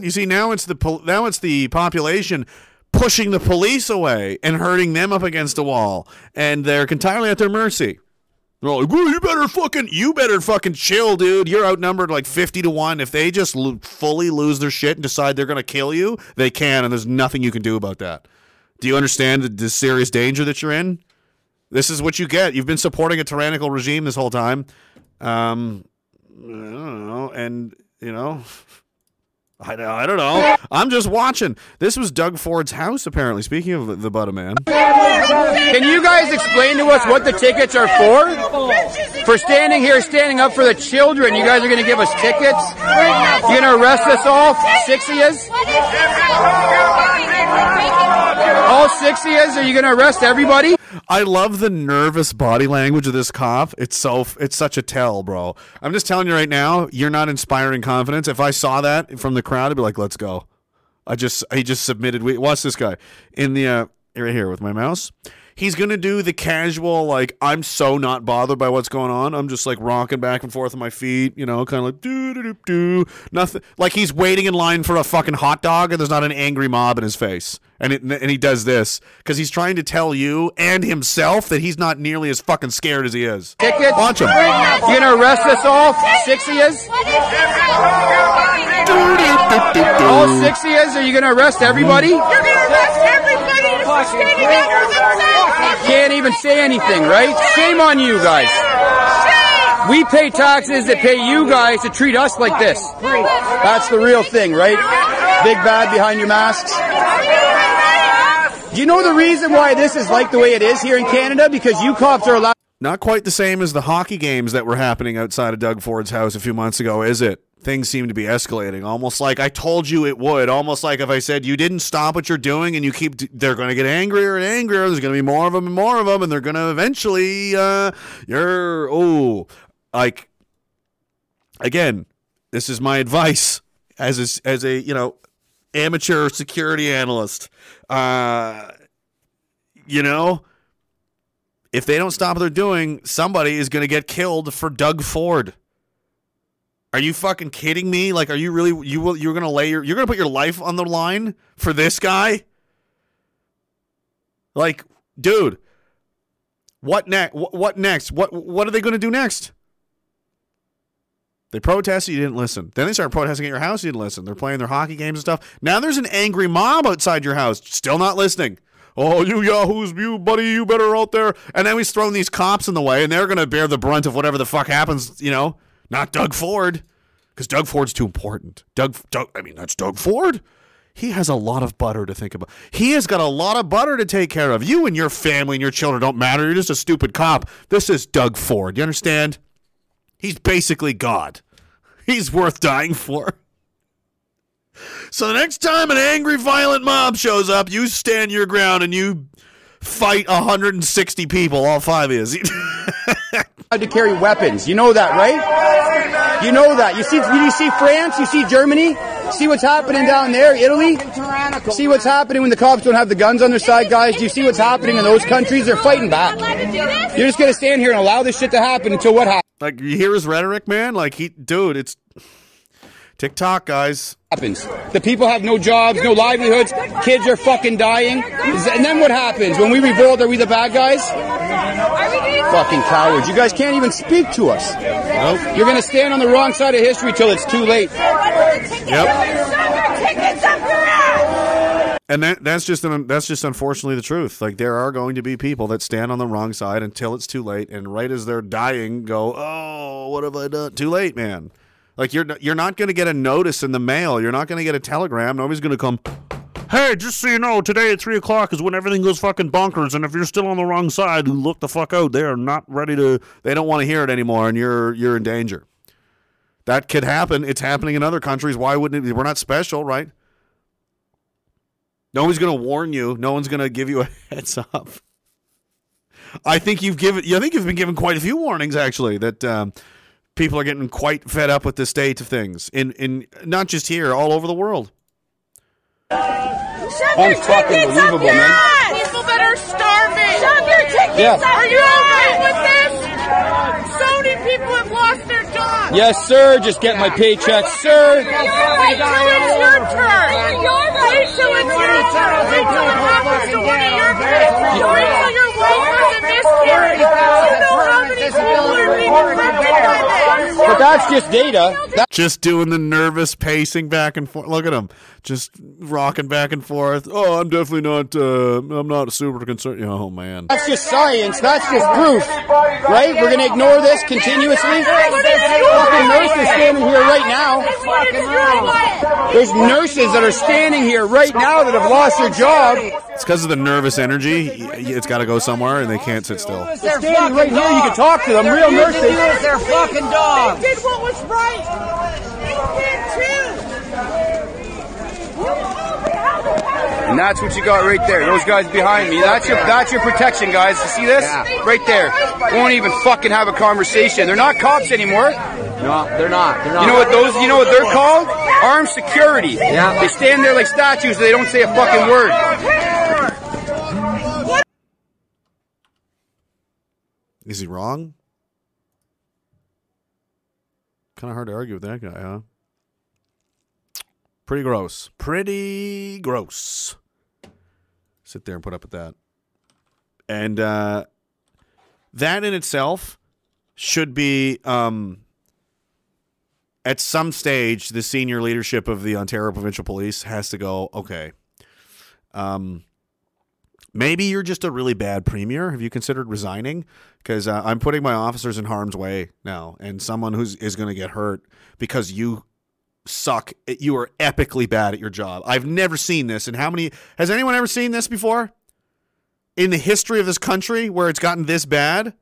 You see, now it's the now it's the population pushing the police away and hurting them up against the wall, and they're entirely at their mercy. They're like, well, you better fucking, you better fucking chill, dude. You're outnumbered like 50 to 1. If they just lo- fully lose their shit and decide they're going to kill you, they can, and there's nothing you can do about that. Do you understand the, the serious danger that you're in? This is what you get. You've been supporting a tyrannical regime this whole time. Um, I don't know. And, you know, *laughs* I, I don't know. I'm just watching. This was Doug Ford's house, apparently. Speaking of the, the Butter Man. Can you guys explain to us what the tickets are for? For standing here, standing up for the children, you guys are going to give us tickets? You're going to arrest us all? Six of yous? All six of? Are you going to arrest everybody? I love the nervous body language of this cop. It's so it's such a tell, bro. I'm just telling you right now, you're not inspiring confidence. If I saw that from the crowd, I'd be like, "Let's go." I just he just submitted. Wait, watch this guy in the uh, right here with my mouse. He's gonna do the casual like I'm so not bothered by what's going on. I'm just like rocking back and forth on my feet, you know, kind of like do do do do. Nothing like he's waiting in line for a fucking hot dog and there's not an angry mob in his face. And it, and he does this because he's trying to tell you and himself that he's not nearly as fucking scared as he is. Tickets? Watch him. You're going to arrest us all? Six of yous? All six of yous? Are you going to arrest everybody? You're gonna arrest everybody for standing up for themselves. Can't even say anything, right? Shame on you guys. We pay taxes that pay you guys to treat us like this. That's the real thing, right? Big bad behind your masks. Do you know the reason why this is like the way it is here in Canada? Because you cops are allowed. Not quite the same as the hockey games that were happening outside of Doug Ford's house a few months ago, is it? Things seem to be escalating, almost like I told you it would. Almost like if I said you didn't stop what you're doing and you keep, they're going to get angrier and angrier. There's going to be more of them and more of them, and they're going to eventually, uh, you're, oh, like, again, this is my advice as a, as a, you know, amateur security analyst. Uh, you know, if they don't stop what they're doing, somebody is going to get killed for Doug Ford. Are you fucking kidding me? Like, are you really you will you're going to lay your you're going to put your life on the line for this guy? Like, dude, what next? What, what next? What what are they going to do next? They protested, you didn't listen. Then they started protesting at your house, you didn't listen. They're playing their hockey games and stuff. Now there's an angry mob outside your house, still not listening. Oh, you yahoos, you buddy, you better out there. And then he's throwing these cops in the way, and they're going to bear the brunt of whatever the fuck happens, you know? Not Doug Ford, because Doug Ford's too important. Doug, Doug, I mean, that's Doug Ford. He has a lot of butter to think about. He has got a lot of butter to take care of. You and your family and your children don't matter. You're just a stupid cop. This is Doug Ford. You understand? He's basically God. He's worth dying for. So the next time an angry, violent mob shows up, you stand your ground and you fight 160 people, all five of you. *laughs* allowed *laughs* to carry weapons. You know that, right? You know that. You see, you see France, you see Germany, see what's happening down there, Italy. See what's happening when the cops don't have the guns on their side, guys. Do you see what's happening in those countries? They're fighting back. You're just gonna stand here and allow this shit to happen until what happens? Like you hear his rhetoric, man. Like he, dude, it's TikTok, guys. Happens. The people have no jobs, no livelihoods. Kids are fucking dying. And then what happens when we revolt? Are we the bad guys? Fucking cowards! You guys can't even speak to us. Nope. You're gonna stand on the wrong side of history till it's too late. Yep. And that that's just an, that's just unfortunately the truth. Like there are going to be people that stand on the wrong side until it's too late, and right as they're dying, go, "Oh, what have I done?" Too late, man. Like you're you're not going to get a notice in the mail. You're not going to get a telegram. Nobody's going to come. Hey, just so you know, today at three o'clock is when everything goes fucking bonkers. And if you're still on the wrong side, look the fuck out. They are not ready to. They don't want to hear it anymore, and you're you're in danger. That could happen. It's happening in other countries. Why wouldn't it? We're not special, right? Nobody's going to warn you. No one's going to give you a *laughs* heads up. I think you've given. I think you've been given quite a few warnings actually that um, people are getting quite fed up with the state of things in in not just here, all over the world. Unfucking believable, man. People that are starving. Shove your tickets Yeah. up Are you okay with this? So many people have lost their jobs. Yes, sir. Just get my paycheck, sir. Wait till it's your turn. Wait till it's your turn. Wait till it happens to one of your kids. Wait till your wife has a miscarriage. You know how many But that's just data. That- Just doing the nervous pacing back and forth. Look at him, just rocking back and forth. Oh, I'm definitely not. Uh, I'm not super concerned. Oh man. That's just science. That's just proof, right? We're gonna ignore this continuously. Fucking nurses standing here right now. There's nurses that are standing here right now that have lost their job. It's because of the nervous energy. Y- y- It's got to go somewhere, and they can't sit still. They're standing right here. You can talk to them. Real nurses. They're fucking dogs. They did what was right. They And that's what you got right there. Those guys behind me. That's your that's your protection, guys. You see this? Yeah. Right there. Won't even fucking have a conversation. They're not cops anymore. No, they're not. They're not. You know what those? You know what they're called? Armed security. Yeah. They stand there like statues. They don't say a fucking word. Is he wrong? Kind of hard to argue with that guy, huh? Pretty gross. Pretty gross. Sit there and put up with that. And uh, that in itself should be, um, at some stage, the senior leadership of the Ontario Provincial Police has to go, okay, um, maybe you're just a really bad premier. Have you considered resigning? Because uh, I'm putting my officers in harm's way now, and someone who's is going to get hurt because you suck. You are epically bad at your job. I've never seen this. And how many has anyone ever seen this before? In the history of this country, where it's gotten this bad,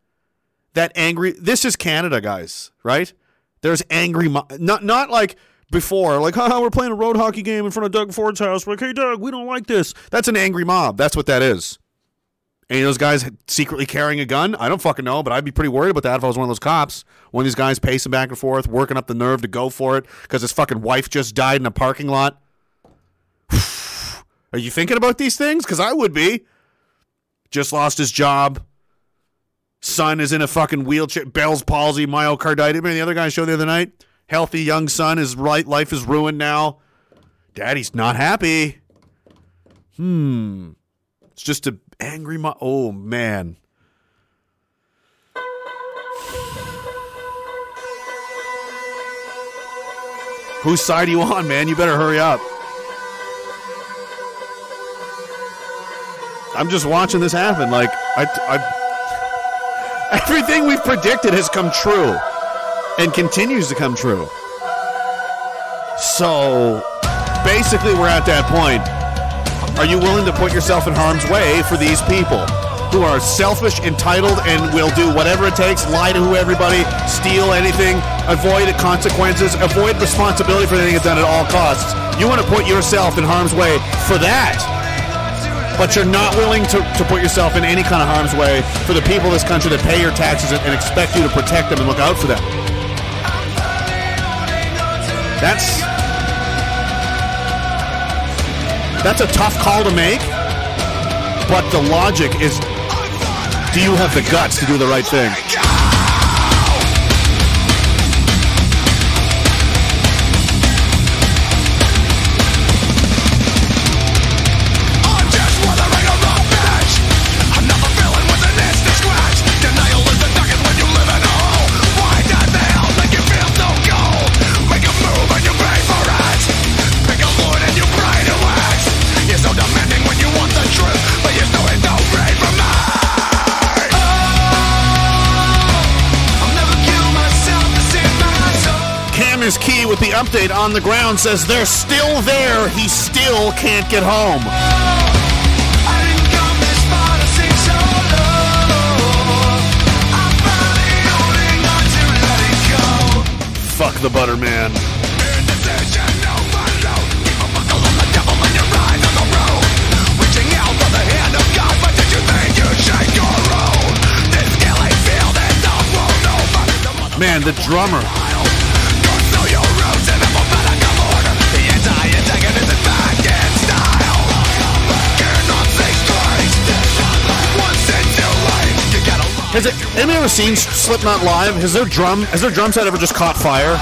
that angry. This is Canada, guys. Right? There's angry. Not not like before, like, haha, we're playing a road hockey game in front of Doug Ford's house. We're like, hey, Doug, we don't like this. That's an angry mob. That's what that is. Any of those guys secretly carrying a gun? I don't fucking know, but I'd be pretty worried about that if I was one of those cops. One of these guys pacing back and forth, working up the nerve to go for it because his fucking wife just died in a parking lot. *sighs* Are you thinking about these things? Because I would be. Just lost his job. Son is in a fucking wheelchair. Bell's palsy, myocarditis. Remember the other guy showed the other night? Healthy young son. His right life is ruined now. Daddy's not happy. Hmm. It's just a angry mo- Oh man. Whose side are you on, man? You better hurry up. I'm just watching this happen. Like I, I everything we've predicted has come true and continues to come true. So basically, we're at that point. Are you willing to put yourself in harm's way for these people who are selfish, entitled, and will do whatever it takes, lie to who everybody, steal anything, avoid consequences, avoid responsibility for anything done at all costs? You want to put yourself in harm's way for that but you're not willing to, to put yourself in any kind of harm's way for the people of this country that pay your taxes and expect you to protect them and look out for them. That's that's a tough call to make, but the logic is do you have the guts to do the right thing? Is key with the update on the ground says they're still there. He still can't get home. Fuck the butter man. Man, the drummer. Has it, anybody ever seen Slipknot live? Has their drum has their drum set ever just caught fire?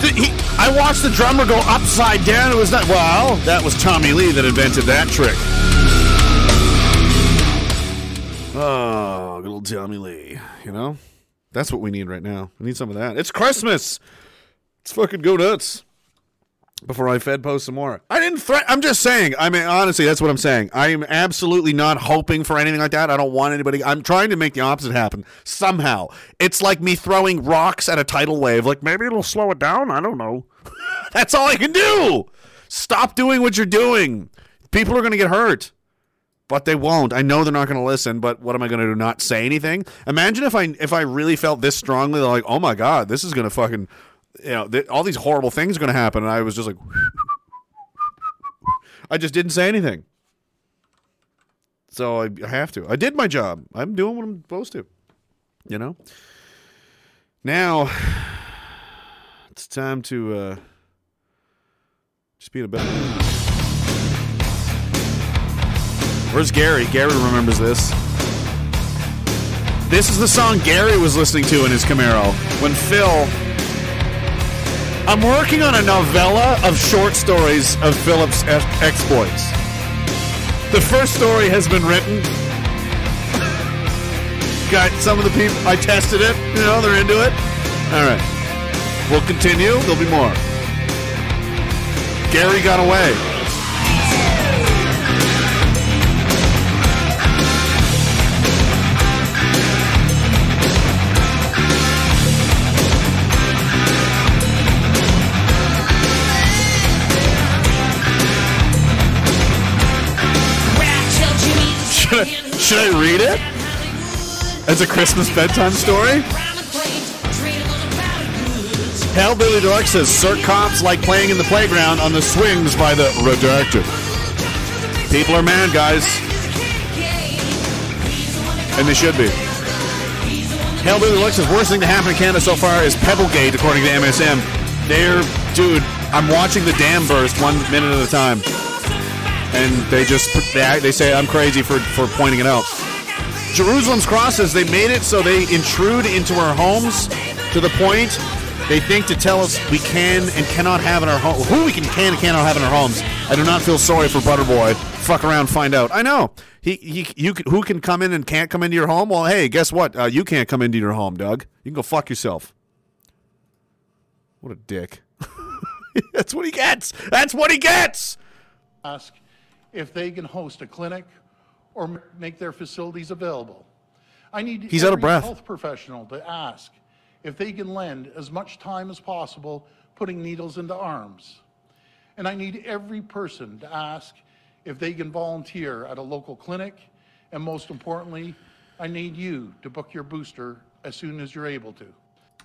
The- he- I watched the drummer go upside down. It was not. Well, that was Tommy Lee that invented that trick. Oh, good old Tommy Lee. You know, that's what we need right now. We need some of that. It's Christmas. Let's fucking go nuts. Before I fed post some more. I didn't threat. I'm just saying. I mean, honestly, that's what I'm saying. I am absolutely not hoping for anything like that. I don't want anybody. I'm trying to make the opposite happen somehow. It's like me throwing rocks at a tidal wave. Like maybe it'll slow it down. I don't know. *laughs* that's all I can do. Stop doing what you're doing. People are going to get hurt. But they won't. I know they're not going to listen. But what am I going to do? Not say anything? Imagine if I if I really felt this strongly, like, oh my god, this is going to fucking, you know, th- all these horrible things are going to happen, and I was just like, I just didn't say anything. So I I have to. I did my job. I'm doing what I'm supposed to. You know. Now it's time to uh, just be in a better. Where's Gary? Gary remembers this. This is the song Gary was listening to in his Camaro when Phil. I'm working on a novella of short stories of Philip's ex- exploits. The first story has been written. Got some of the people. I tested it. You know, they're into it. All right. We'll continue. There'll be more. Gary got away. Should I, read it? As a Christmas bedtime story? Hellbilly Deluxe says Cirque cops like playing in the playground on the swings by the redacted. People are mad, guys. And they should be. Hellbilly Deluxe says worst thing to happen in Canada so far is Pebblegate, according to MSM. They're, dude, I'm watching the dam burst one minute at a time. And they just, they, they say I'm crazy for, for pointing it out. Jerusalem's crosses they made it so they intrude into our homes to the point they think to tell us we can and cannot have in our home who we can can and cannot have in our homes. I do not feel sorry for Butterboy. Fuck around, find out. I know he he you who can come in and can't come into your home. Well, hey, guess what? Uh, you can't come into your home, Doug. You can go fuck yourself. What a dick. *laughs* That's what he gets. That's what he gets. ask if they can host a clinic or make their facilities available. I need He's out of every breath. health professional to ask if they can lend as much time as possible putting needles into arms. And I need every person to ask if they can volunteer at a local clinic. And most importantly, I need you to book your booster as soon as you're able to.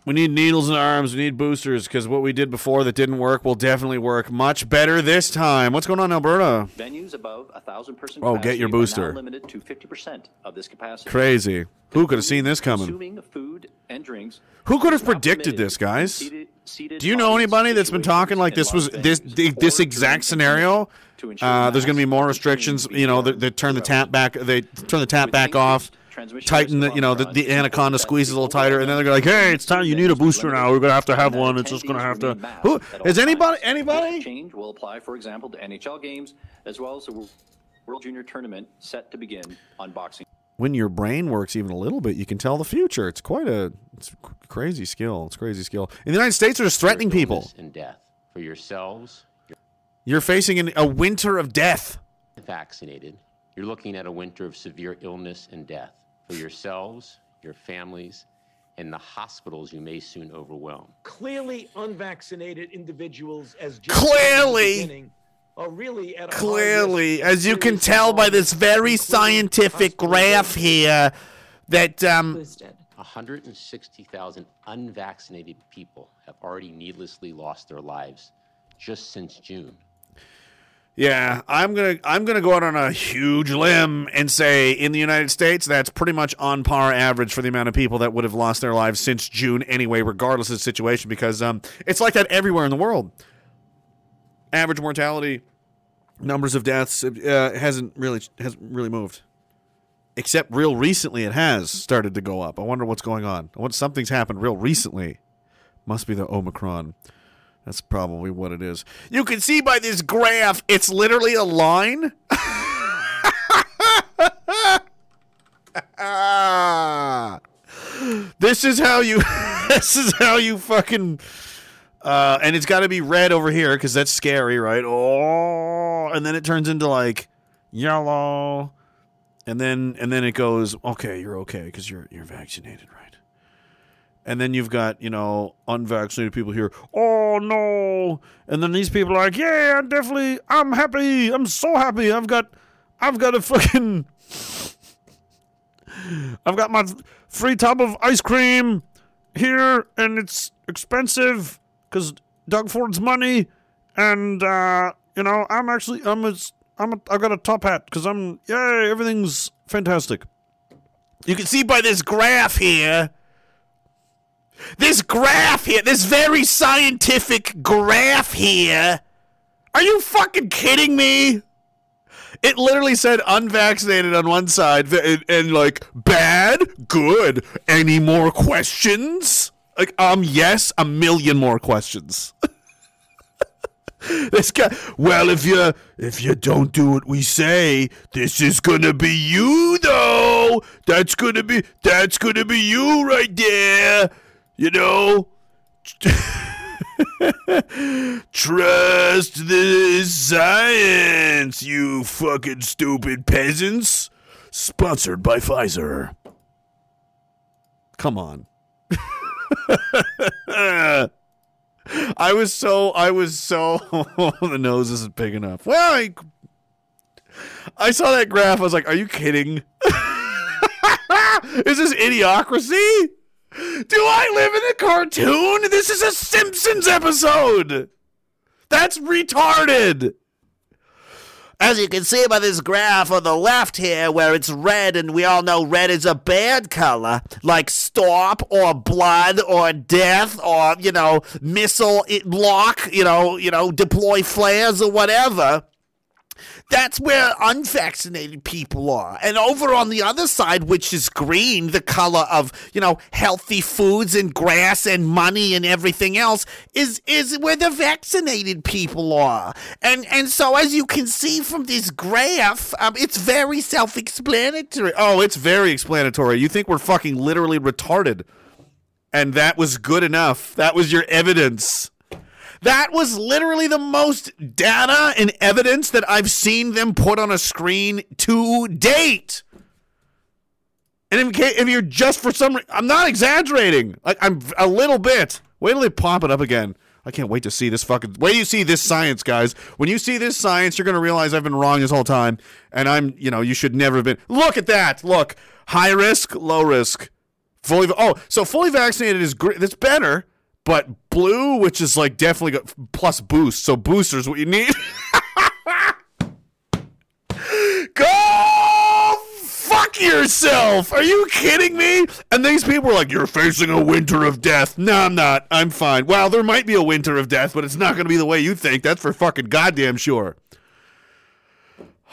We need needles in arms. We need boosters because what we did before that didn't work will definitely work much better this time. What's going on, in Alberta? Venues above a thousand person Oh, get your capacity are now booster. limited to 50% of this capacity. Crazy. Who could have seen this coming? Consuming food and drinks. Who could have predicted this, guys? Do you know anybody that's been talking like this was this this exact scenario? Uh, there's going to be more restrictions. You know, they, they turn the tap back. They turn the tap back off. Tighten the, you know, the, the anaconda squeezes a little tighter, and then they're like, "Hey, it's time. You need a booster now. We're going to have to have one. It's just going to have to." Who is anybody? Anybody? Change will apply, for example, to NHL games as well as the World- World Junior Tournament set to begin on Boxing. When your brain works even a little bit, you can tell the future. It's quite a it's crazy skill. It's a crazy skill. In the United States, they're just threatening people. and death for yourselves. You're facing an, a winter of death. Vaccinated. You're looking at a winter of severe illness and death for yourselves, your families, and the hospitals you may soon overwhelm. Clearly unvaccinated individuals, as Jim Clearly. said at the beginning, are really at a high Clearly, risk. as you can tell by this very scientific graph here, that um, 160,000 unvaccinated people have already needlessly lost their lives just since June. Yeah, I'm gonna I'm gonna go out on a huge limb and say in the United States that's pretty much on par average for the amount of people that would have lost their lives since June anyway, regardless of the situation, because um it's like that everywhere in the world. Average mortality, numbers of deaths uh, hasn't really hasn't really moved. Except real recently it has started to go up. I wonder what's going on. Wonder something's happened real recently. Must be the Omicron That's probably what it is. You can see by this graph, it's literally a line. *laughs* this is how you. *laughs* this is how you fucking. Uh, and it's got to be red over here because that's scary, right? Oh, and then it turns into like yellow, and then and then it goes, okay, you're okay because you're you're vaccinated, right? And then you've got you know unvaccinated people here. Oh no! And then these people are like, yeah, I'm definitely, I'm happy, I'm so happy. I've got, I've got a fucking, *laughs* I've got my free tub of ice cream here, and it's expensive because Doug Ford's money, and uh, you know I'm actually I'm a, I'm a, I've got a top hat because I'm yay everything's fantastic. You can see by this graph here. This graph here, this very scientific graph here. Are you fucking kidding me? It literally said unvaccinated on one side and, and like bad, good. Any more questions? Like um yes, a million more questions. *laughs* this guy well if you if you don't do what we say this is gonna be you though that's gonna be that's gonna be you right there you know trust the science you fucking stupid peasants sponsored by pfizer come on *laughs* I was so I was so *laughs* the nose isn't big enough. Well, I, I saw that graph. I was like, "Are you kidding? *laughs* is this idiocracy? Do I live in a cartoon? This is a Simpsons episode. That's retarded." As you can see by this graph on the left here, where it's red, and we all know red is a bad color, like stop or blood or death or you know missile lock, you know, you know deploy flares or whatever. That's where unvaccinated people are. And over on the other side, which is green, the color of, you know, healthy foods and grass and money and everything else, is is where the vaccinated people are. And and so as you can see from this graph, um, it's very self-explanatory. Oh, it's very explanatory. You think we're fucking literally retarded. And that was good enough. That was your evidence. That was literally the most data and evidence that I've seen them put on a screen to date. And if, you're just for some, I'm not exaggerating. Like I'm a little bit. Wait till they pop it up again. I can't wait to see this fucking. Wait you see this science, guys. When you see this science, you're gonna realize I've been wrong this whole time, and I'm, you know, you should never have been. Look at that. Look, high risk, low risk, fully. Oh, so fully vaccinated is great. That's better. But blue, which is like definitely got plus boost. So boosters, what you need. *laughs* Go fuck yourself. Are you kidding me? And these people are like, you're facing a winter of death. No, I'm not. I'm fine. Well, there might be a winter of death, but it's not going to be the way you think. That's for fucking goddamn sure. *gasps*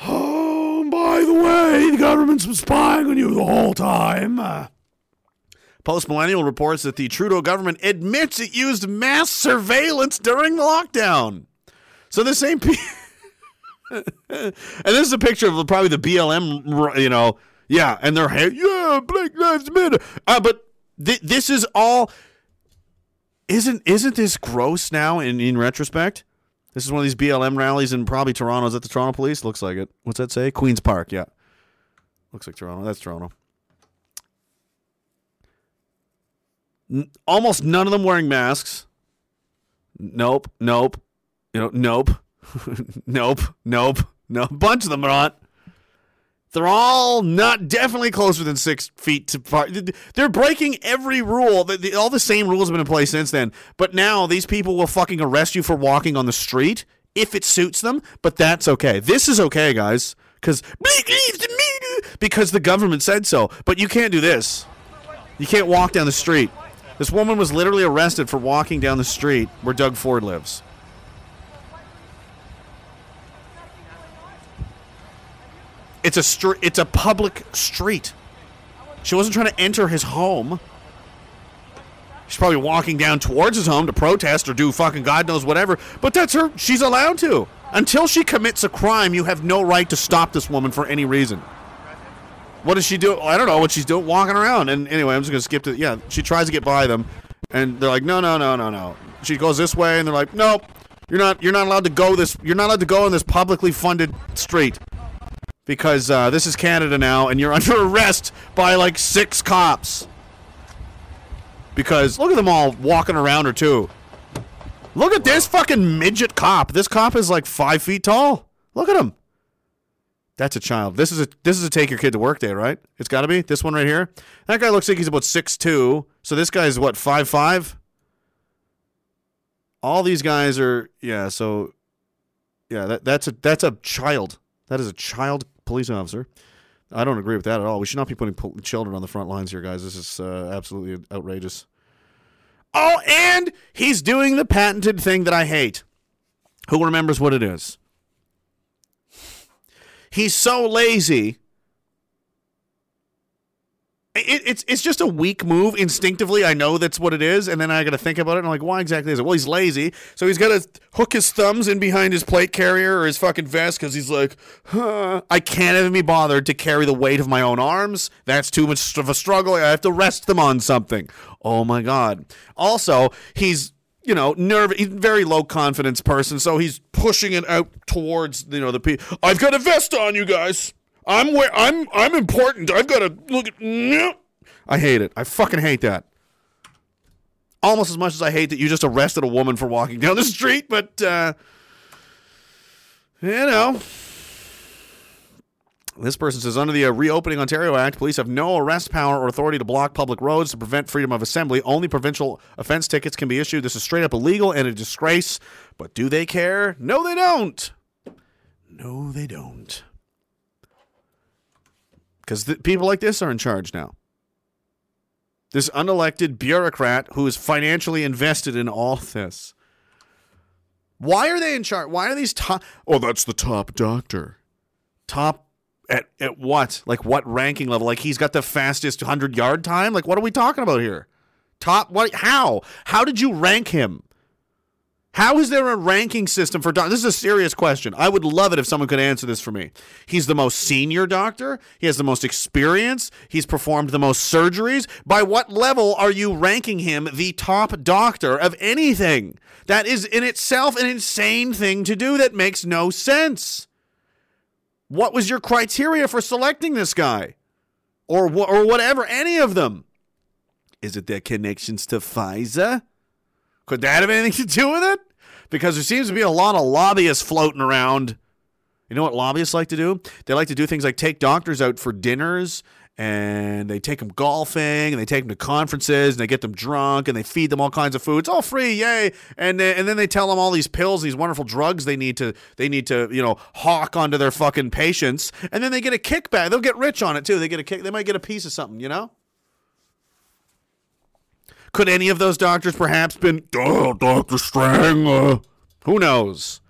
Oh, by the way, the government's been spying on you the whole time. Uh, Post Millennial reports that the Trudeau government admits it used mass surveillance during the lockdown. So the same people. *laughs* and this is a picture of probably the BLM, you know, yeah, and their hair, yeah, Black Lives Matter. Uh, but th- this is all. Isn't isn't this gross now? In in retrospect, this is one of these BLM rallies in probably Toronto. Is that the Toronto Police? Looks like it. What's that say? Queens Park. Yeah, looks like Toronto. That's Toronto. Almost none of them wearing masks. Nope, nope, you know, nope, *laughs* nope, nope, no. A bunch of them are not. They're all not definitely closer than six feet to far. They're breaking every rule. All the same rules have been in place since then. But now these people will fucking arrest you for walking on the street if it suits them. But that's okay. This is okay, guys, because because the government said so. But you can't do this. You can't walk down the street. This woman was literally arrested for walking down the street where Doug Ford lives. It's a str- it's a public street. She wasn't trying to enter his home. She's probably walking down towards his home to protest or do fucking God knows whatever. But that's her. She's allowed to. Until she commits a crime, you have no right to stop this woman for any reason. What does she do? I don't know what she's doing, walking around. And anyway, I'm just gonna skip to. Yeah, she tries to get by them, and they're like, no, no, no, no, no. She goes this way, and they're like, nope, you're not. You're not allowed to go this. You're not allowed to go on this publicly funded street because uh, this is Canada now, and you're *laughs* under arrest by like six cops. Because look at them all walking around her too. Look at this fucking midget cop. This cop is like five feet tall. Look at him. That's a child. This is a this is a take your kid to work day, right? It's got to be this one right here. That guy looks like he's about six two. So this guy's what five five. All these guys are yeah. So yeah, that that's a that's a child. That is a child police officer. I don't agree with that at all. We should not be putting pol- children on the front lines here, guys. This is uh, absolutely outrageous. Oh, and he's doing the patented thing that I hate. Who remembers what it is? He's so lazy. It, it's it's just a weak move. Instinctively, I know that's what it is, and then I got to think about it. And I'm like, why exactly is it? Well, he's lazy, so he's got to hook his thumbs in behind his plate carrier or his fucking vest because he's like, huh, I can't even be bothered to carry the weight of my own arms. That's too much of a struggle. I have to rest them on something. Oh my god. Also, he's you know, nerve. Very low confidence person, so he's pushing it out towards you know the people. I've got a vest on, you guys. I'm where I'm. I'm important. I've got to look at. I hate it. I fucking hate that. Almost as much as I hate that you just arrested a woman for walking down the street, but uh, you know. This person says under the uh, Reopening Ontario Act, police have no arrest power or authority to block public roads to prevent freedom of assembly. Only provincial offense tickets can be issued. This is straight up illegal and a disgrace. But do they care? No, they don't. No, they don't. Because th- people like this are in charge now. This unelected bureaucrat who is financially invested in all this. Why are they in charge? Why are these top? Oh, that's the top doctor. Top at at what? Like what ranking level? Like he's got the fastest 100 yard time? Like what are we talking about here? Top what how? How did you rank him? How is there a ranking system for doctors? This is a serious question. I would love it if someone could answer this for me. He's the most senior doctor. He has the most experience. He's performed the most surgeries. By what level are you ranking him the top doctor of anything? That is in itself an insane thing to do that makes no sense. What was your criteria for selecting this guy? Or, wh- or whatever, any of them? Is it their connections to Pfizer? Could that have anything *laughs* to do with it? Because there seems to be a lot of lobbyists floating around. You know what lobbyists like to do? They like to do things like take doctors out for dinners and they take them golfing and they take them to conferences and they get them drunk and they feed them all kinds of food. It's all free, yay! And then, and then they tell them all these pills, these wonderful drugs they need to they need to you know hawk onto their fucking patients, and then they get a kickback. They'll get rich on it too. They get a kick. They might get a piece of something, you know. Could any of those doctors perhaps been oh, Doctor Strang? Uh, who knows?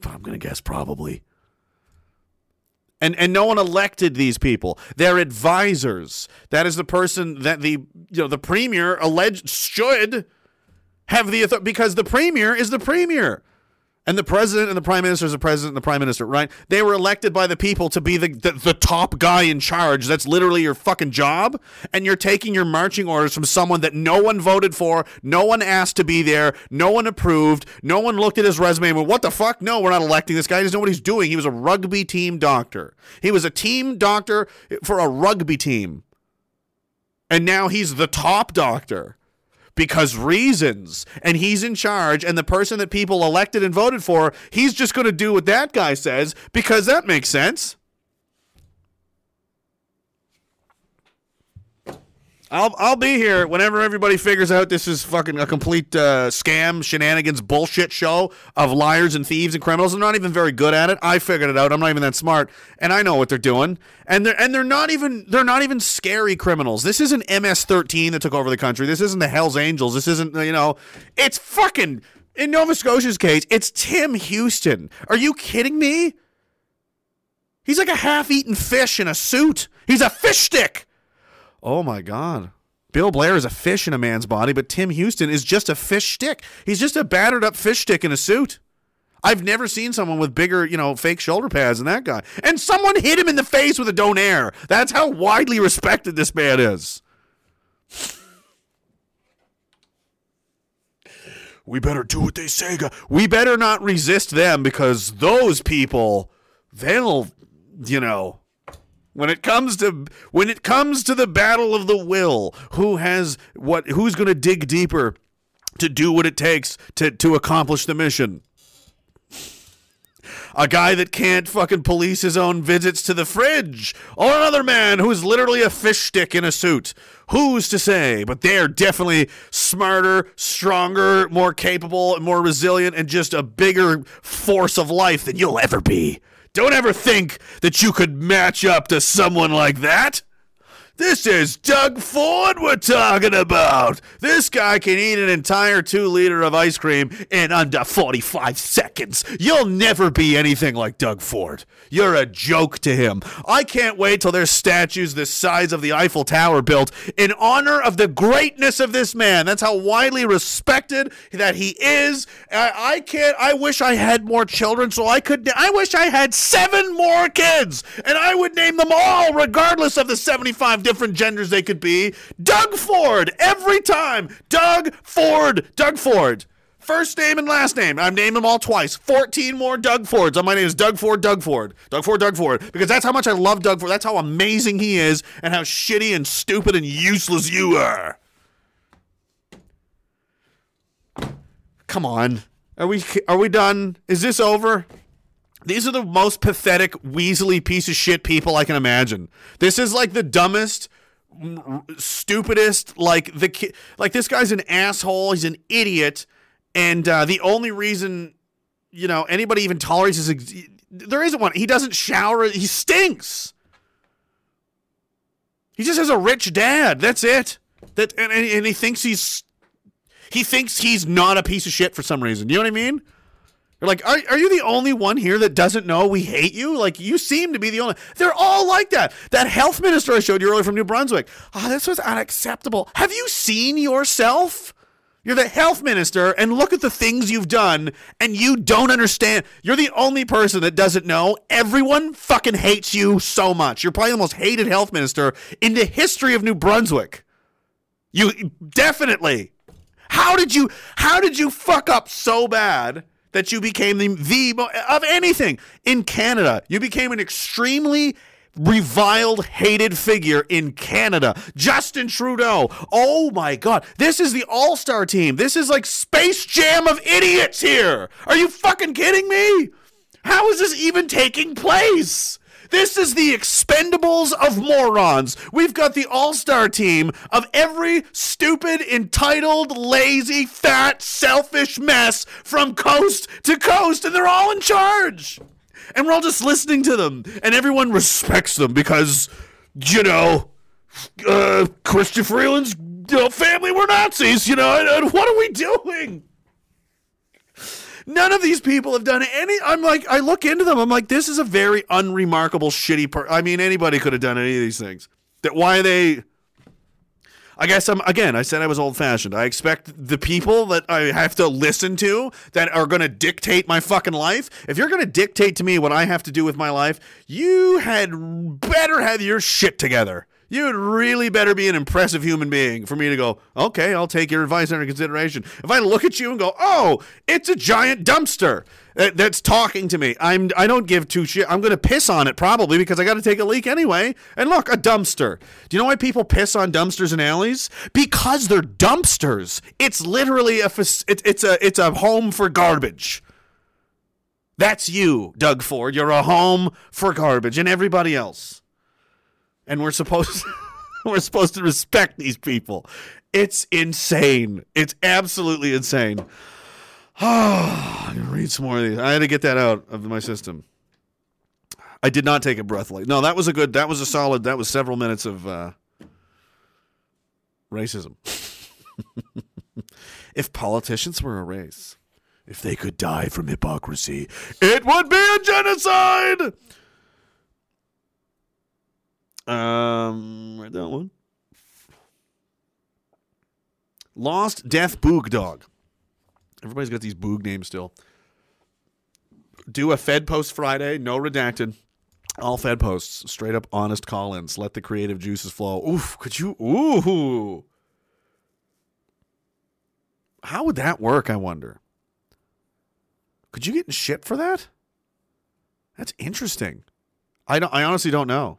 But I'm gonna guess probably. And and no one elected these people. They're advisors. That is the person that the you know the premier alleged should have the authority because the premier is the premier. And the president and the prime minister is the president and the prime minister, right? They were elected by the people to be the, the, the top guy in charge. That's literally your fucking job. And you're taking your marching orders from someone that no one voted for, no one asked to be there, no one approved, no one looked at his resume and went, What the fuck? No, we're not electing this guy. He doesn't know what he's doing. He was a rugby team doctor. He was a team doctor for a rugby team. And now he's the top doctor because reasons. And he's in charge and the person that people elected and voted for he's just going to do what that guy says because that makes sense I'll I'll be here whenever everybody figures out this is fucking a complete uh, scam, shenanigans, bullshit show of liars and thieves and criminals. I'm not even very good at it. I figured it out. I'm not even that smart, and I know what they're doing. And they're and they're not even they're not even scary criminals. This isn't MS-13 that took over the country. This isn't the Hell's Angels. This isn't you know. It's fucking in Nova Scotia's case. It's Tim Houston. Are you kidding me? He's like a half-eaten fish in a suit. He's a fish stick. Oh my god. Bill Blair is a fish in a man's body, but Tim Houston is just a fish stick. He's just a battered up fish stick in a suit. I've never seen someone with bigger, you know, fake shoulder pads than that guy. And someone hit him in the face with a donair. That's how widely respected this man is. We better do what they say. We better not resist them because those people, they'll, you know, when it comes to when it comes to the battle of the will, who has what? Who's going to dig deeper to do what it takes to to accomplish the mission? A guy that can't fucking police his own visits to the fridge, or another man who's literally a fish stick in a suit. Who's to say? But they're definitely smarter, stronger, more capable, more resilient, and just a bigger force of life than you'll ever be. Don't ever think that you could match up to someone like that. This is Doug Ford we're talking about. This guy can eat an entire two liter of ice cream in under 45 seconds. You'll never be anything like Doug Ford. You're a joke to him. I can't wait till there's statues the size of the Eiffel Tower built in honor of the greatness of this man. That's how widely respected that he is. I, I can't, I wish I had more children so I could, I wish I had seven more kids and I would name them all regardless of the 75 different genders they could be. Doug Ford, every time. Doug Ford, Doug Ford. First name and last name. I've named them all twice. 14 more Doug Fords. My name is Doug Ford, Doug Ford. Doug Ford, Doug Ford. Because that's how much I love Doug Ford. That's how amazing he is and how shitty and stupid and useless you are. Come on. Are we are we done? Is this over? These are the most pathetic, weaselly piece of shit people I can imagine. This is like the dumbest, stupidest. Like the ki- like this guy's an asshole. He's an idiot, and uh, the only reason you know anybody even tolerates his ex- there isn't one. He doesn't shower. He stinks. He just has a rich dad. That's it. That and, and and he thinks he's he thinks he's not a piece of shit for some reason. You know what I mean? You're like, are, are you the only one here that doesn't know we hate you? Like, you seem to be the only. They're all like that. That health minister I showed you earlier from New Brunswick. Oh, this was unacceptable. Have you seen yourself? You're the health minister, and look at the things you've done, and you don't understand. You're the only person that doesn't know. Everyone fucking hates you so much. You're probably the most hated health minister in the history of New Brunswick. You definitely. How did you how did you fuck up so bad that you became the the of anything in Canada? You became an extremely reviled, hated figure in Canada. Justin Trudeau. Oh my god. This is the all-star team. This is like Space Jam of idiots here. Are you fucking kidding me? How is this even taking place? This is the expendables of morons. We've got the all star team of every stupid, entitled, lazy, fat, selfish mess from coast to coast, and they're all in charge. And we're all just listening to them, and everyone respects them because, you know, uh, Chrystia Freeland's you know, family were Nazis, you know, and, and what are we doing? None of these people have done any. I'm like, I look into them. I'm like, this is a very unremarkable, shitty. Per- I mean, anybody could have done any of these things. That why they. I guess I'm again. I said I was old fashioned. I expect the people that I have to listen to that are going to dictate my fucking life. If you're going to dictate to me what I have to do with my life, you had better have your shit together. You'd really better be an impressive human being for me to go, okay, I'll take your advice under consideration. If I look at you and go, oh, it's a giant dumpster that- that's talking to me, I'm I don't give two shit. I'm gonna piss on it probably because I got to take a leak anyway. And look, a dumpster. Do you know why people piss on dumpsters and alleys? Because they're dumpsters. It's literally a fac- it, it's a it's a home for garbage. That's you, Doug Ford. You're a home for garbage, and everybody else and we're supposed *laughs* we're supposed to respect these people. It's insane. It's absolutely insane. *sighs* I'm gonna read some more of these. I had to get that out of my system. I did not take a breath like no. That was a good. That was a solid. That was several minutes of uh, racism. *laughs* if politicians were a race, if they could die from hypocrisy, it would be a genocide. Um, read that one. Lost Death Boog Dog. Everybody's got these Boog names still. Do a Fed post Friday, no redacted. All Fed posts, straight up honest call ins. Let the creative juices flow. Oof, could you? Ooh. How would that work, I wonder? Could you get in shit for that? That's interesting. I don't I honestly don't know.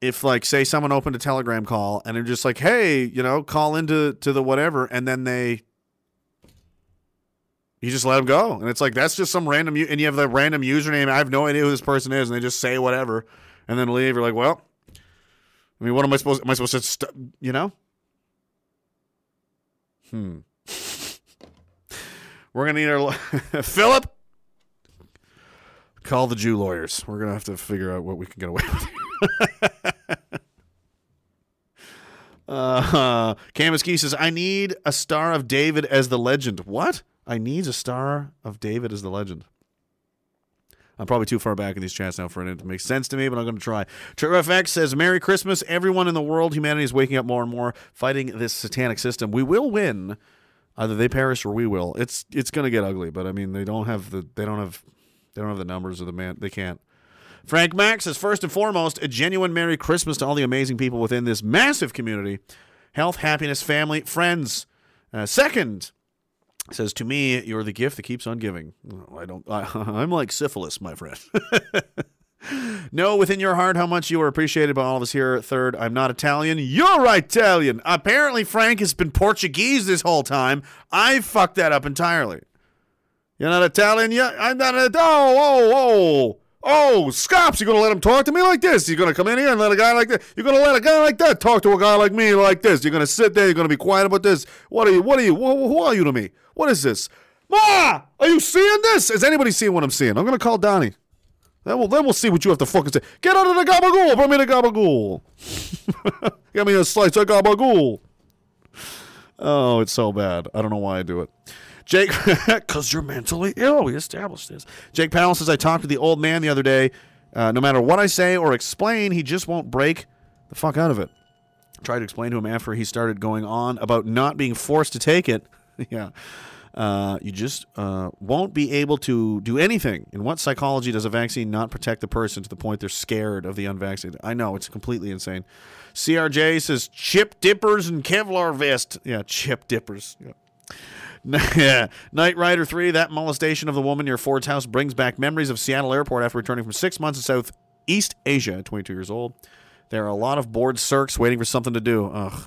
If like say someone opened a telegram call and they're just like, "Hey, you know, call into to the whatever," and then they you just let them go, and it's like that's just some random and you have the random username. I have no idea who this person is, and they just say whatever, and then leave. You're like, well, I mean, what am I supposed? Am I supposed to, st- you know? Hmm. *laughs* We're gonna need our *laughs* Philip. Call the Jew lawyers. We're gonna have to figure out what we can get away *laughs* with. uh, Camus Key says, "I need a Star of David as the legend." What? I need a Star of David as the legend. I'm probably too far back in these chats now for it to make sense to me, but I'm going to try. TrueFX says, Merry Christmas. Everyone in the world, humanity is waking up more and more, fighting this satanic system. We will win. Either they perish or we will. It's it's going to get ugly, but I mean, they don't have the they don't have they don't have the numbers of the man. They can't. Frank Max says, first and foremost, a genuine Merry Christmas to all the amazing people within this massive community. Health, happiness, family, friends. Uh, second, says to me, you're the gift that keeps on giving. I don't. I, *laughs* I'm like syphilis, my friend. *laughs* know within your heart how much you are appreciated by all of us here. Third, I'm not Italian. You're Italian. Apparently, Frank has been Portuguese this whole time. I fucked that up entirely. You're not Italian. Yeah, I'm not. A, oh, oh, oh. Oh, Scops, you're going to let him talk to me like this? You're going to come in here and let a guy like that? You're going to let a guy like that talk to a guy like me like this? You're going to sit there? You're going to be quiet about this? What are you? What are you? Who, who are you to me? What is this? Ma, are you seeing this? Is anybody seeing what I'm seeing? I'm going to call Donnie. Then we'll, then we'll see what you have to fucking say. Get out of the gabagool. Bring me the gabagool. *laughs* Give me a slice of gabagool. Oh, it's so bad. I don't know why I do it. Jake, *laughs* because you're mentally ill. We established this. Jake Powell says, I talked to the old man the other day. Uh, no matter what I say or explain, he just won't break the fuck out of it. I Tried to explain to him after he started going on about not being forced to take it. *laughs* yeah. Uh, you just uh, won't be able to do anything. In what psychology does a vaccine not protect the person to the point they're scared of the unvaccinated? I know, it's completely insane. CRJ says chip dippers and Kevlar vest. Yeah, chip dippers. Yeah. *laughs* yeah. Knight Rider 3, that molestation of the woman near Ford's house brings back memories of Seattle Airport after returning from six months in Southeast Asia at 22 years old. There are a lot of bored circs waiting for something to do. Ugh.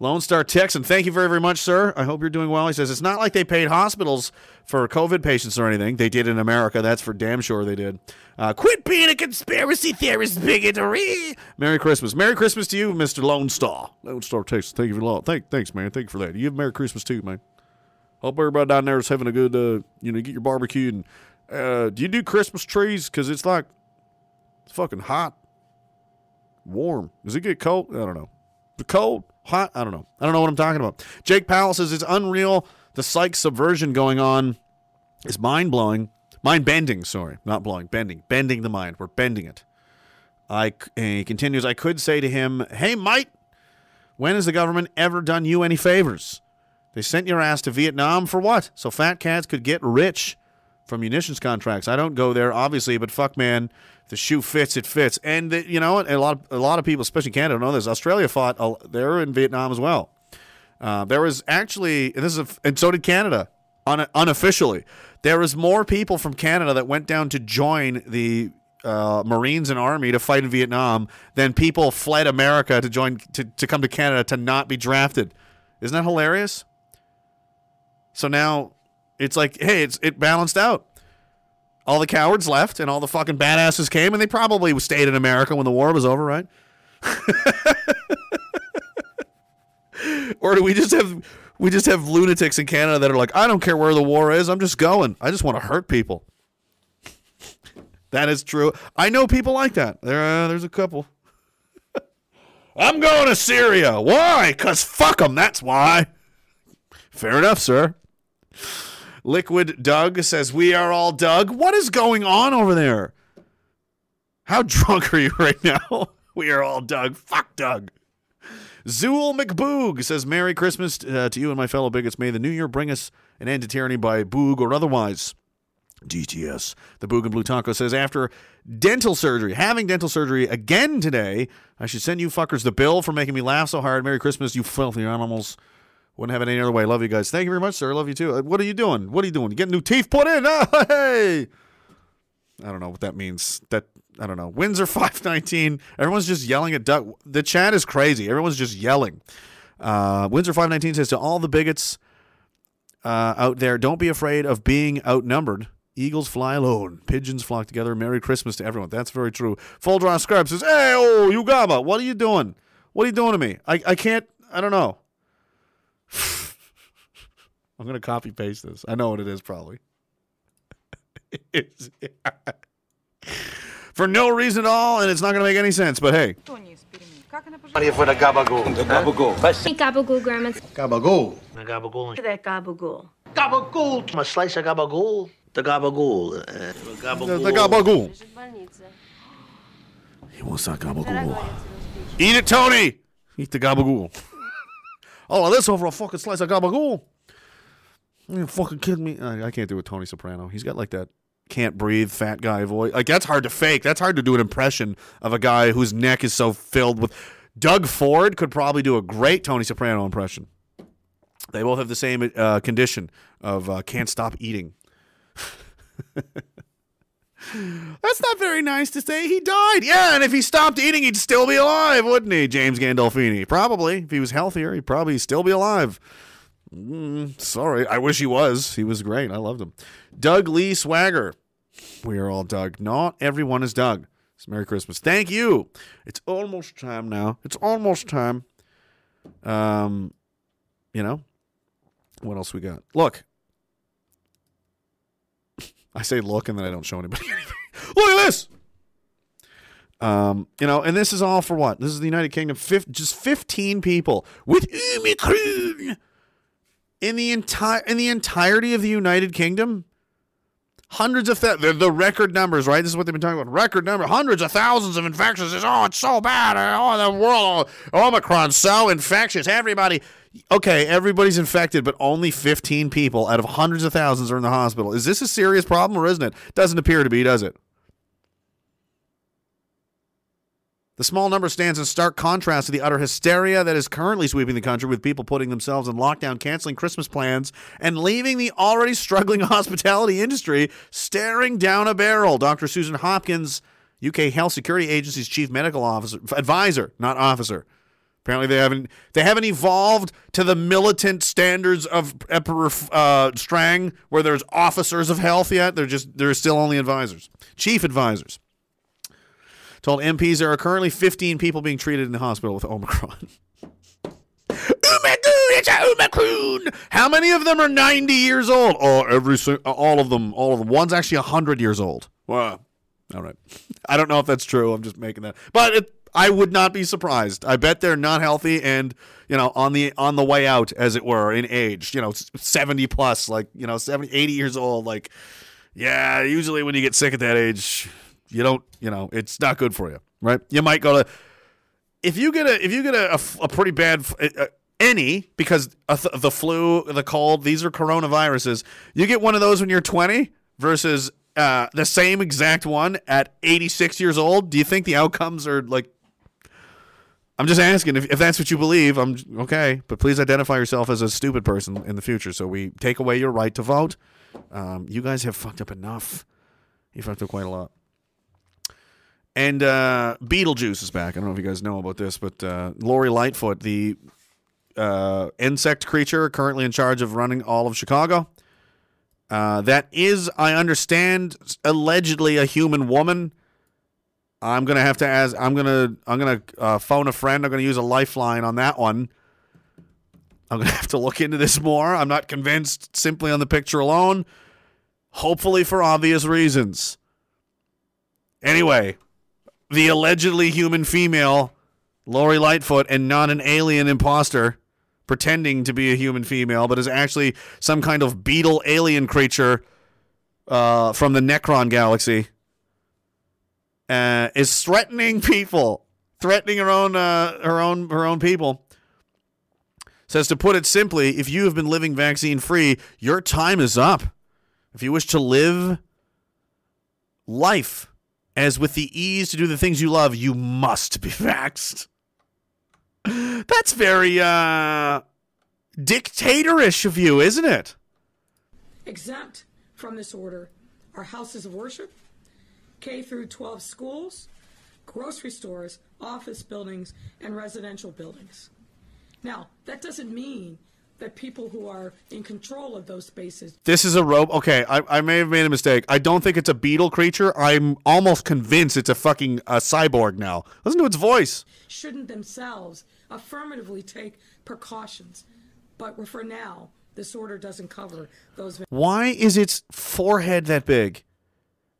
Lone Star Texan, thank you very, very much, sir. I hope you're doing well. He says it's not like they paid hospitals for COVID patients or anything. They did in America. That's for damn sure they did. Uh, quit being a conspiracy theorist bigotry. Merry Christmas. Merry Christmas to you, Mr. Lone Star. Lone Star Texas. Thank you for lot. Thank, thanks, man. Thank you for that. You have Merry Christmas too, man. Hope everybody down there is having a good, uh, you know, get your barbecue. And uh, do you do Christmas trees? Because it's like, it's fucking hot, warm. Does it get cold? I don't know. The cold, hot. I don't know. I don't know what I'm talking about. Jake Powell says it's unreal. The psych subversion going on is mind blowing, mind bending. Sorry, not blowing, bending, bending the mind. We're bending it. I he continues. I could say to him, "Hey, mate, when has the government ever done you any favors? They sent your ass to Vietnam for what? So fat cats could get rich from munitions contracts. I don't go there, obviously, but fuck, man, the shoe fits, it fits. And the, you know, a lot, of, a lot of people, especially Canada, know this. Australia fought; they were in Vietnam as well. Uh, there was actually, and this is, a, and so did Canada, un, unofficially. There was more people from Canada that went down to join the uh, Marines and Army to fight in Vietnam than people fled America to join to, to come to Canada to not be drafted. Isn't that hilarious? So now it's like, hey, it's it balanced out. All the cowards left, and all the fucking badasses came, and they probably stayed in America when the war was over, right? *laughs* or do we just have we just have lunatics in Canada that are like, I don't care where the war is, I'm just going. I just want to hurt people. *laughs* that is true. I know people like that. There, uh, there's a couple. *laughs* I'm going to Syria. Why? Cause fuck them. That's why. Fair enough, sir. Liquid Doug says, We are all Doug. What is going on over there? How drunk are you right now? *laughs* we are all Doug. Fuck Doug. Zool McBoog says, Merry Christmas uh, to you and my fellow bigots. May the new year bring us an end to tyranny by boog or otherwise. DTS. The Boog and Blue Taco says, after dental surgery, having dental surgery again today, I should send you fuckers the bill for making me laugh so hard. Merry Christmas, you filthy animals. Wouldn't have it any other way. Love you guys. Thank you very much, sir. I love you too. Uh, What are you doing? What are you doing? You getting new teeth put in? *laughs* Oh, hey. I don't know what that means. That I don't know. Windsor *laughs* 519. Everyone's just yelling at Doug. The chat is crazy. Everyone's just yelling. Uh, Windsor 519 says to all the bigots uh, out there, don't be afraid of being outnumbered. Eagles fly alone. Pigeons flock together. Merry Christmas to everyone. That's very true. Full draw Scrub says, Hey, oh, Ugama, what are you doing? What are you doing to me? I, I can't, I don't know. I'm going to copy paste this. I know what it is, probably. It's- *laughs* For no reason at all, and it's not going to make any sense, but hey. Money for the gabagool. The gabagool. Gabagool, Grandma. Gabagool. The gabagool. That gabagool. Gabagool. A slice of gabagool. The gabagool. Uh, gabagool. The gabagool. He wants that gabagool. Eat it, Tony! Eat the gabagool. All of this over a fucking slice of gabagool. You fucking kidding me? I, I can't do a Tony Soprano. He's got like that can't breathe fat guy voice. Like that's hard to fake. That's hard to do an impression of a guy whose neck is so filled with. Doug Ford could probably do a great Tony Soprano impression. They both have the same uh, condition of uh, can't stop eating. *laughs* That's not very nice to say. He died. Yeah, and if he stopped eating, he'd still be alive, wouldn't he, James Gandolfini? Probably. If he was healthier, he'd probably still be alive. Mm, sorry. I wish he was. He was great. I loved him. Doug Lee Swagger. We are all Doug. Not everyone is Doug. It's Merry Christmas. Thank you. It's almost time now. It's almost time. Um, you know, what else we got? Look. I say look and then I don't show anybody *laughs* anything. look at this. Um, you know, and this is all for what? This is the United Kingdom. Just 15 people with Omicron in the entire in the entirety of the United Kingdom. Hundreds of th- the, the record numbers, right? This is what they've been talking about. Record number, hundreds of thousands of infections. It's, oh, it's so bad. Oh, the world, Omicron, so infectious. Everybody, okay, everybody's infected, but only 15 people out of hundreds of thousands are in the hospital. Is this a serious problem or isn't it? Doesn't appear to be, does it? The small number stands in stark contrast to the utter hysteria that is currently sweeping the country, with people putting themselves in lockdown, canceling Christmas plans, and leaving the already struggling *laughs* hospitality industry staring down a barrel. Dr. Susan Hopkins, UK Health Security Agency's chief medical officer, advisor, not officer. Apparently, they haven't they haven't evolved to the militant standards of Emperor uh, Strang, where there's officers of health yet. They're just they're still only advisors, chief advisors told MPs there are currently 15 people being treated in the hospital with Omicron. *laughs* It's a Omicron. How many of them are 90 years old? Oh, every all of them, all of them. One's actually 100 years old. Wow. All right. *laughs* I don't know if that's true. I'm just making that. But it, I would not be surprised. I bet they're not healthy and, you know, on the on the way out as it were in age, you know, 70 plus, like, you know, 70, 80 years old like yeah, usually when you get sick at that age, you don't, you know, it's not good for you, right? You might go to if you get a if you get a, a, a pretty bad uh, any because the flu, the cold, these are coronaviruses. You get one of those when you're 20 versus uh, the same exact one at 86 years old. Do you think the outcomes are like? I'm just asking if, if that's what you believe. I'm okay, but please identify yourself as a stupid person in the future, so we take away your right to vote. Um, you guys have fucked up enough. You fucked up quite a lot. And uh, Beetlejuice is back. I don't know if you guys know about this, but uh, Lori Lightfoot, the uh, insect creature currently in charge of running all of Chicago, uh, that is, I understand, allegedly a human woman. I'm gonna have to ask. I'm gonna. I'm gonna uh, phone a friend. I'm gonna use a lifeline on that one. I'm gonna *laughs* have to look into this more. I'm not convinced simply on the picture alone. Hopefully, for obvious reasons. Anyway, the allegedly human female, Lori Lightfoot, and not an alien imposter pretending to be a human female, but is actually some kind of beetle alien creature uh, from the Necron galaxy, uh, is threatening people, threatening her own, uh, her own, her own people says to put it simply, if you have been living vaccine free, your time is up. If you wish to live life as with the ease to do the things you love, you must be *laughs* vaxxed. That's very uh dictatorish of you, isn't it? Exempt from this order are houses of worship, K through 12 schools, grocery stores, office buildings, and residential buildings. Now, that doesn't mean that people who are in control of those spaces This is a robe. Okay, I, I may have made a mistake. I don't think it's a beetle creature. I'm almost convinced it's a fucking uh, cyborg now. Listen to its voice. shouldn't themselves affirmatively take precautions. But for now, this order doesn't cover those. Why is its forehead that big?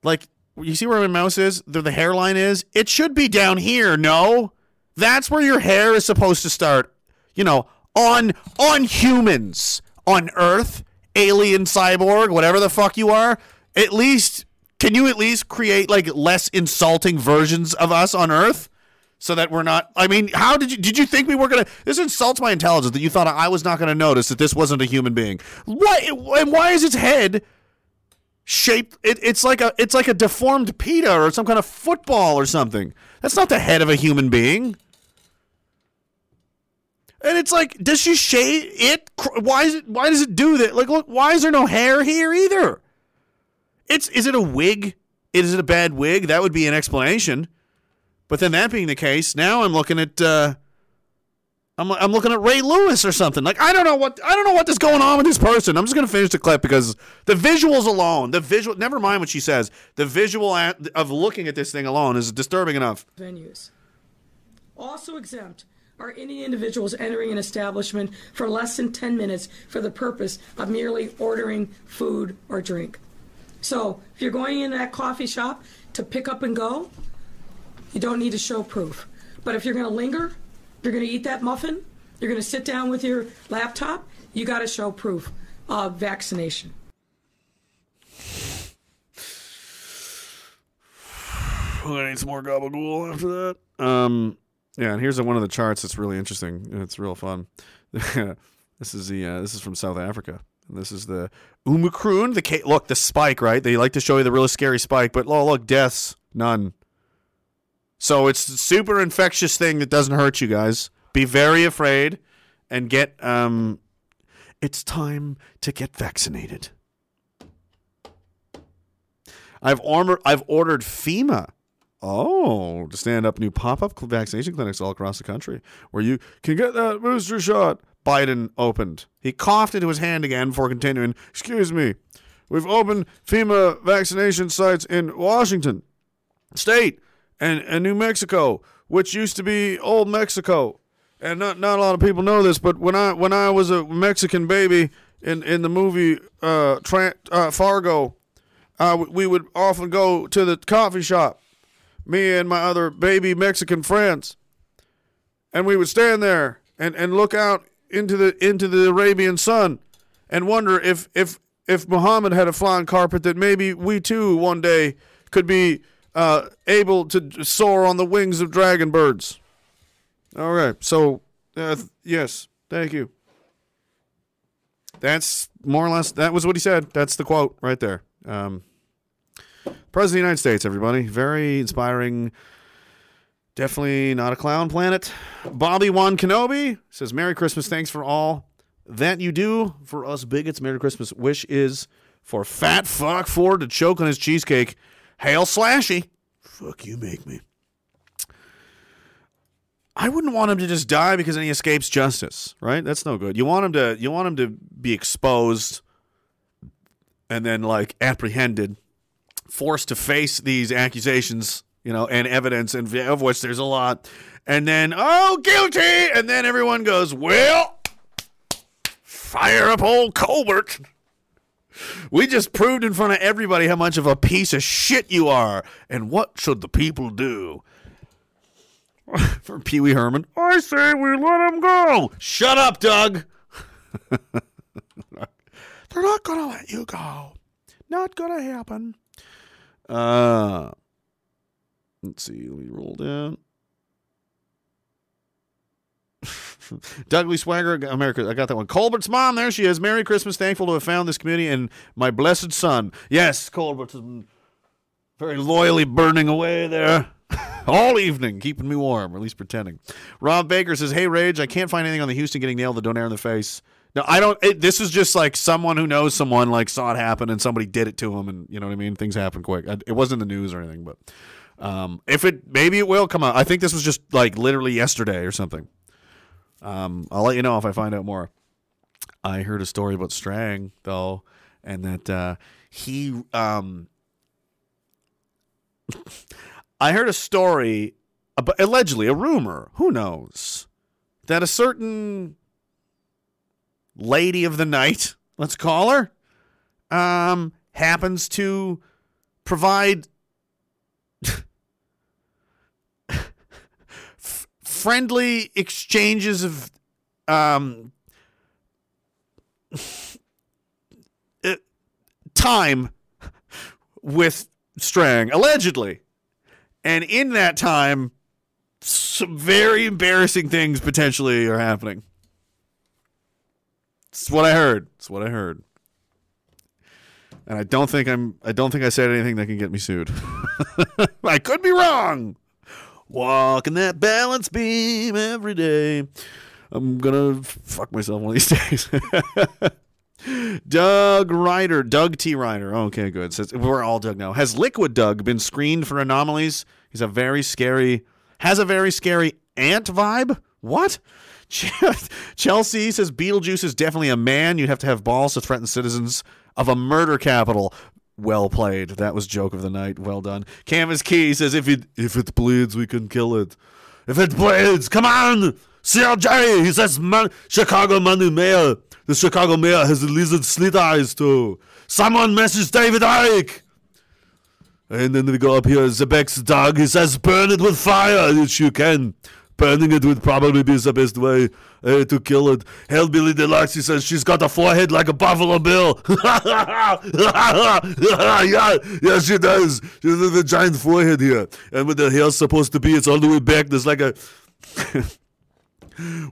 Like, you see where my mouse is? The hairline is? It should be down here, no? That's where your hair is supposed to start. You know, on on humans, on Earth, alien cyborg, whatever the fuck you are. At least can you at least create like less insulting versions of us on Earth? So that we're not I mean, how did you did you think we were gonna this insults my intelligence that you thought I was not gonna notice that this wasn't a human being. Why and why is its head shaped it, it's like a it's like a deformed pita or some kind of football or something. That's not the head of a human being. And it's like does she shave it? Why is it why does it do that? Like look why is there no hair here either? It's is it a wig? Is it a bad wig? That would be an explanation. But then that being the case now i'm looking at uh I'm, I'm looking at Ray Lewis or something. Like I don't know what I don't know what is going on with this person. I'm just gonna finish the clip because the visuals alone, the visual. Never mind what she says. The visual of looking at this thing alone is disturbing enough. venues. Also exempt are any individuals entering an establishment for less than 10 minutes for the purpose of merely ordering food or drink. So, if you're going in that coffee shop to pick up and go, you don't need to show proof. But if you're going to linger, you're going to eat that muffin, you're going to sit down with your laptop, you got to show proof of vaccination. I need some more gabagool after that. Um, yeah, and here's one of the charts that's really interesting. It's real fun. *laughs* this is the uh, this is from South Africa. And this is the Omicron. The ca- look the spike right. They like to show you the really scary spike, but oh look deaths none. So it's a super infectious thing that doesn't hurt you guys. Be very afraid and get um. It's time to get vaccinated. I've ordered I've ordered FEMA. Oh, to stand up new pop-up vaccination clinics all across the country where you can get that booster shot. Biden opened. He coughed into his hand again before continuing. Excuse me. We've opened FEMA vaccination sites in Washington State and, and New Mexico, which used to be old Mexico. And not not a lot of people know this, but when I when I was a Mexican baby in, in the movie uh, uh, Fargo, we would often go to the coffee shop, me and my other baby Mexican friends, and we would stand there and, and look out into the into the Arabian sun, and wonder if if if Muhammad had a flying carpet that maybe we too one day could be uh, able to soar on the wings of dragon birds. All right, so uh, yes, thank you. That's more or less that was what he said. That's the quote right there. Um, President of the United States, everybody. Very inspiring. Definitely not a clown planet. Bobby Wan Kenobi says, Merry Christmas. Thanks for all that you do for us bigots. Merry Christmas. Wish is for fat fuck Ford to choke on his cheesecake. Hail Slashy. Fuck you, make me. I wouldn't want him to just die because then he escapes justice, right? That's no good. You want him to you want him to be exposed and then like apprehended, forced to face these accusations, you know, and evidence and of which there's a lot. And then, oh, guilty, and then everyone goes, "Well, fire up old Colbert." We just proved in front of everybody how much of a piece of shit you are. And what should the people do? *laughs* For Pee Wee Herman, I say we let him go. Shut up, Doug. *laughs* They're not going to let you go. Not going to happen. Uh, let's see. Let me roll down. Douglas Swagger, America. I got that one. Colbert's mom, there she is. Merry Christmas. Thankful to have found this community and my blessed son. Yes, Colbert's very loyally burning away there *laughs* all evening, keeping me warm, or at least pretending. Rob Baker says, "Hey, Rage, I can't find anything on the Houston getting nailed the donair in the face." No, I don't. It, this is just like someone who knows someone like saw it happen and somebody did it to him, and you know what I mean. Things happen quick. I, it wasn't in the news or anything, but um, if it maybe it will come out. I think this was just like literally yesterday or something. Um, I'll let you know if I find out more. I heard a story about Strang though, and that uh, he. Um, *laughs* I heard a story, about, allegedly a rumor. Who knows that a certain lady of the night, *laughs* let's call her, um, happens to provide f- friendly exchanges of um, *laughs* uh, time with Strang, allegedly. And in that time, some very embarrassing things potentially are happening. It's what I heard. It's what I heard. And I don't think I'm I don't think I said anything that can get me sued. *laughs* I could be wrong. Walking that balance beam every day. I'm gonna fuck myself one of these *laughs* days. Doug Ryder, Doug T. Ryder. Okay, good. Says we're all Doug now. Has Liquid Doug been screened for anomalies? He's a very scary, has a very scary ant vibe. What? *laughs* Chelsea says Beetlejuice is definitely a man. You'd have to have balls to threaten citizens of a murder capital. Well played. That was joke of the night. Well done. Canvas Key says if it if it bleeds, we can kill it. If it bleeds, come on, CLJ. He says man, Chicago Money Mayor. The Chicago mayor has the lizard slit eyes too. Someone message David Icke. And then we go up here, Zebek's dog. He says, burn it with fire, which you can. Burning it would probably be the best way uh, to kill it. Hellbilly Deluxe, he says, she's got a forehead like a Buffalo Bill. *laughs* yeah, yeah, she does. She has a giant forehead here. And where the hair's supposed to be, it's all the way back. There's like a... *laughs*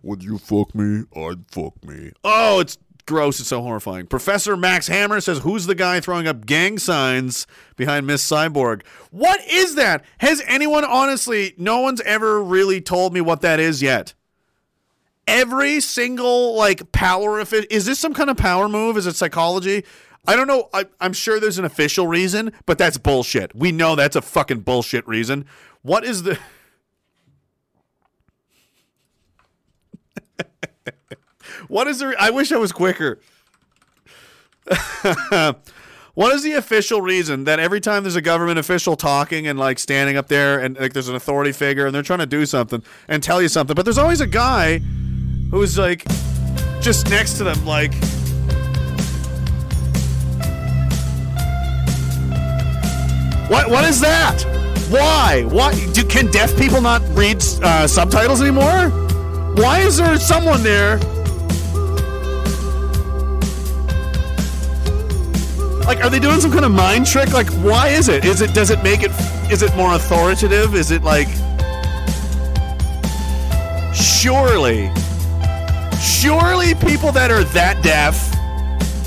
Would you fuck me? I'd fuck me. Oh, it's gross. It's so horrifying. Professor Max Hammer says, Who's the guy throwing up gang signs behind Miss Cyborg? What is that? Has anyone honestly, no one's ever really told me what that is yet? Every single like power If it is this some kind of power move? Is it psychology? I don't know. I, I'm sure there's an official reason, but that's bullshit. We know that's a fucking bullshit reason. What is the *laughs* *laughs* What is the? I wish I was quicker. *laughs* what is the official reason that every time there's a government official talking and like standing up there and like there's an authority figure and they're trying to do something and tell you something, but there's always a guy who's like just next to them, like. What? What is that? Why? What? Do, can deaf people not read uh, subtitles anymore? Why is there someone there Like, are they doing some kind of mind trick? Like, why is it? Is it does it make it? Is it more authoritative? Is it like? Surely, surely people that are that deaf,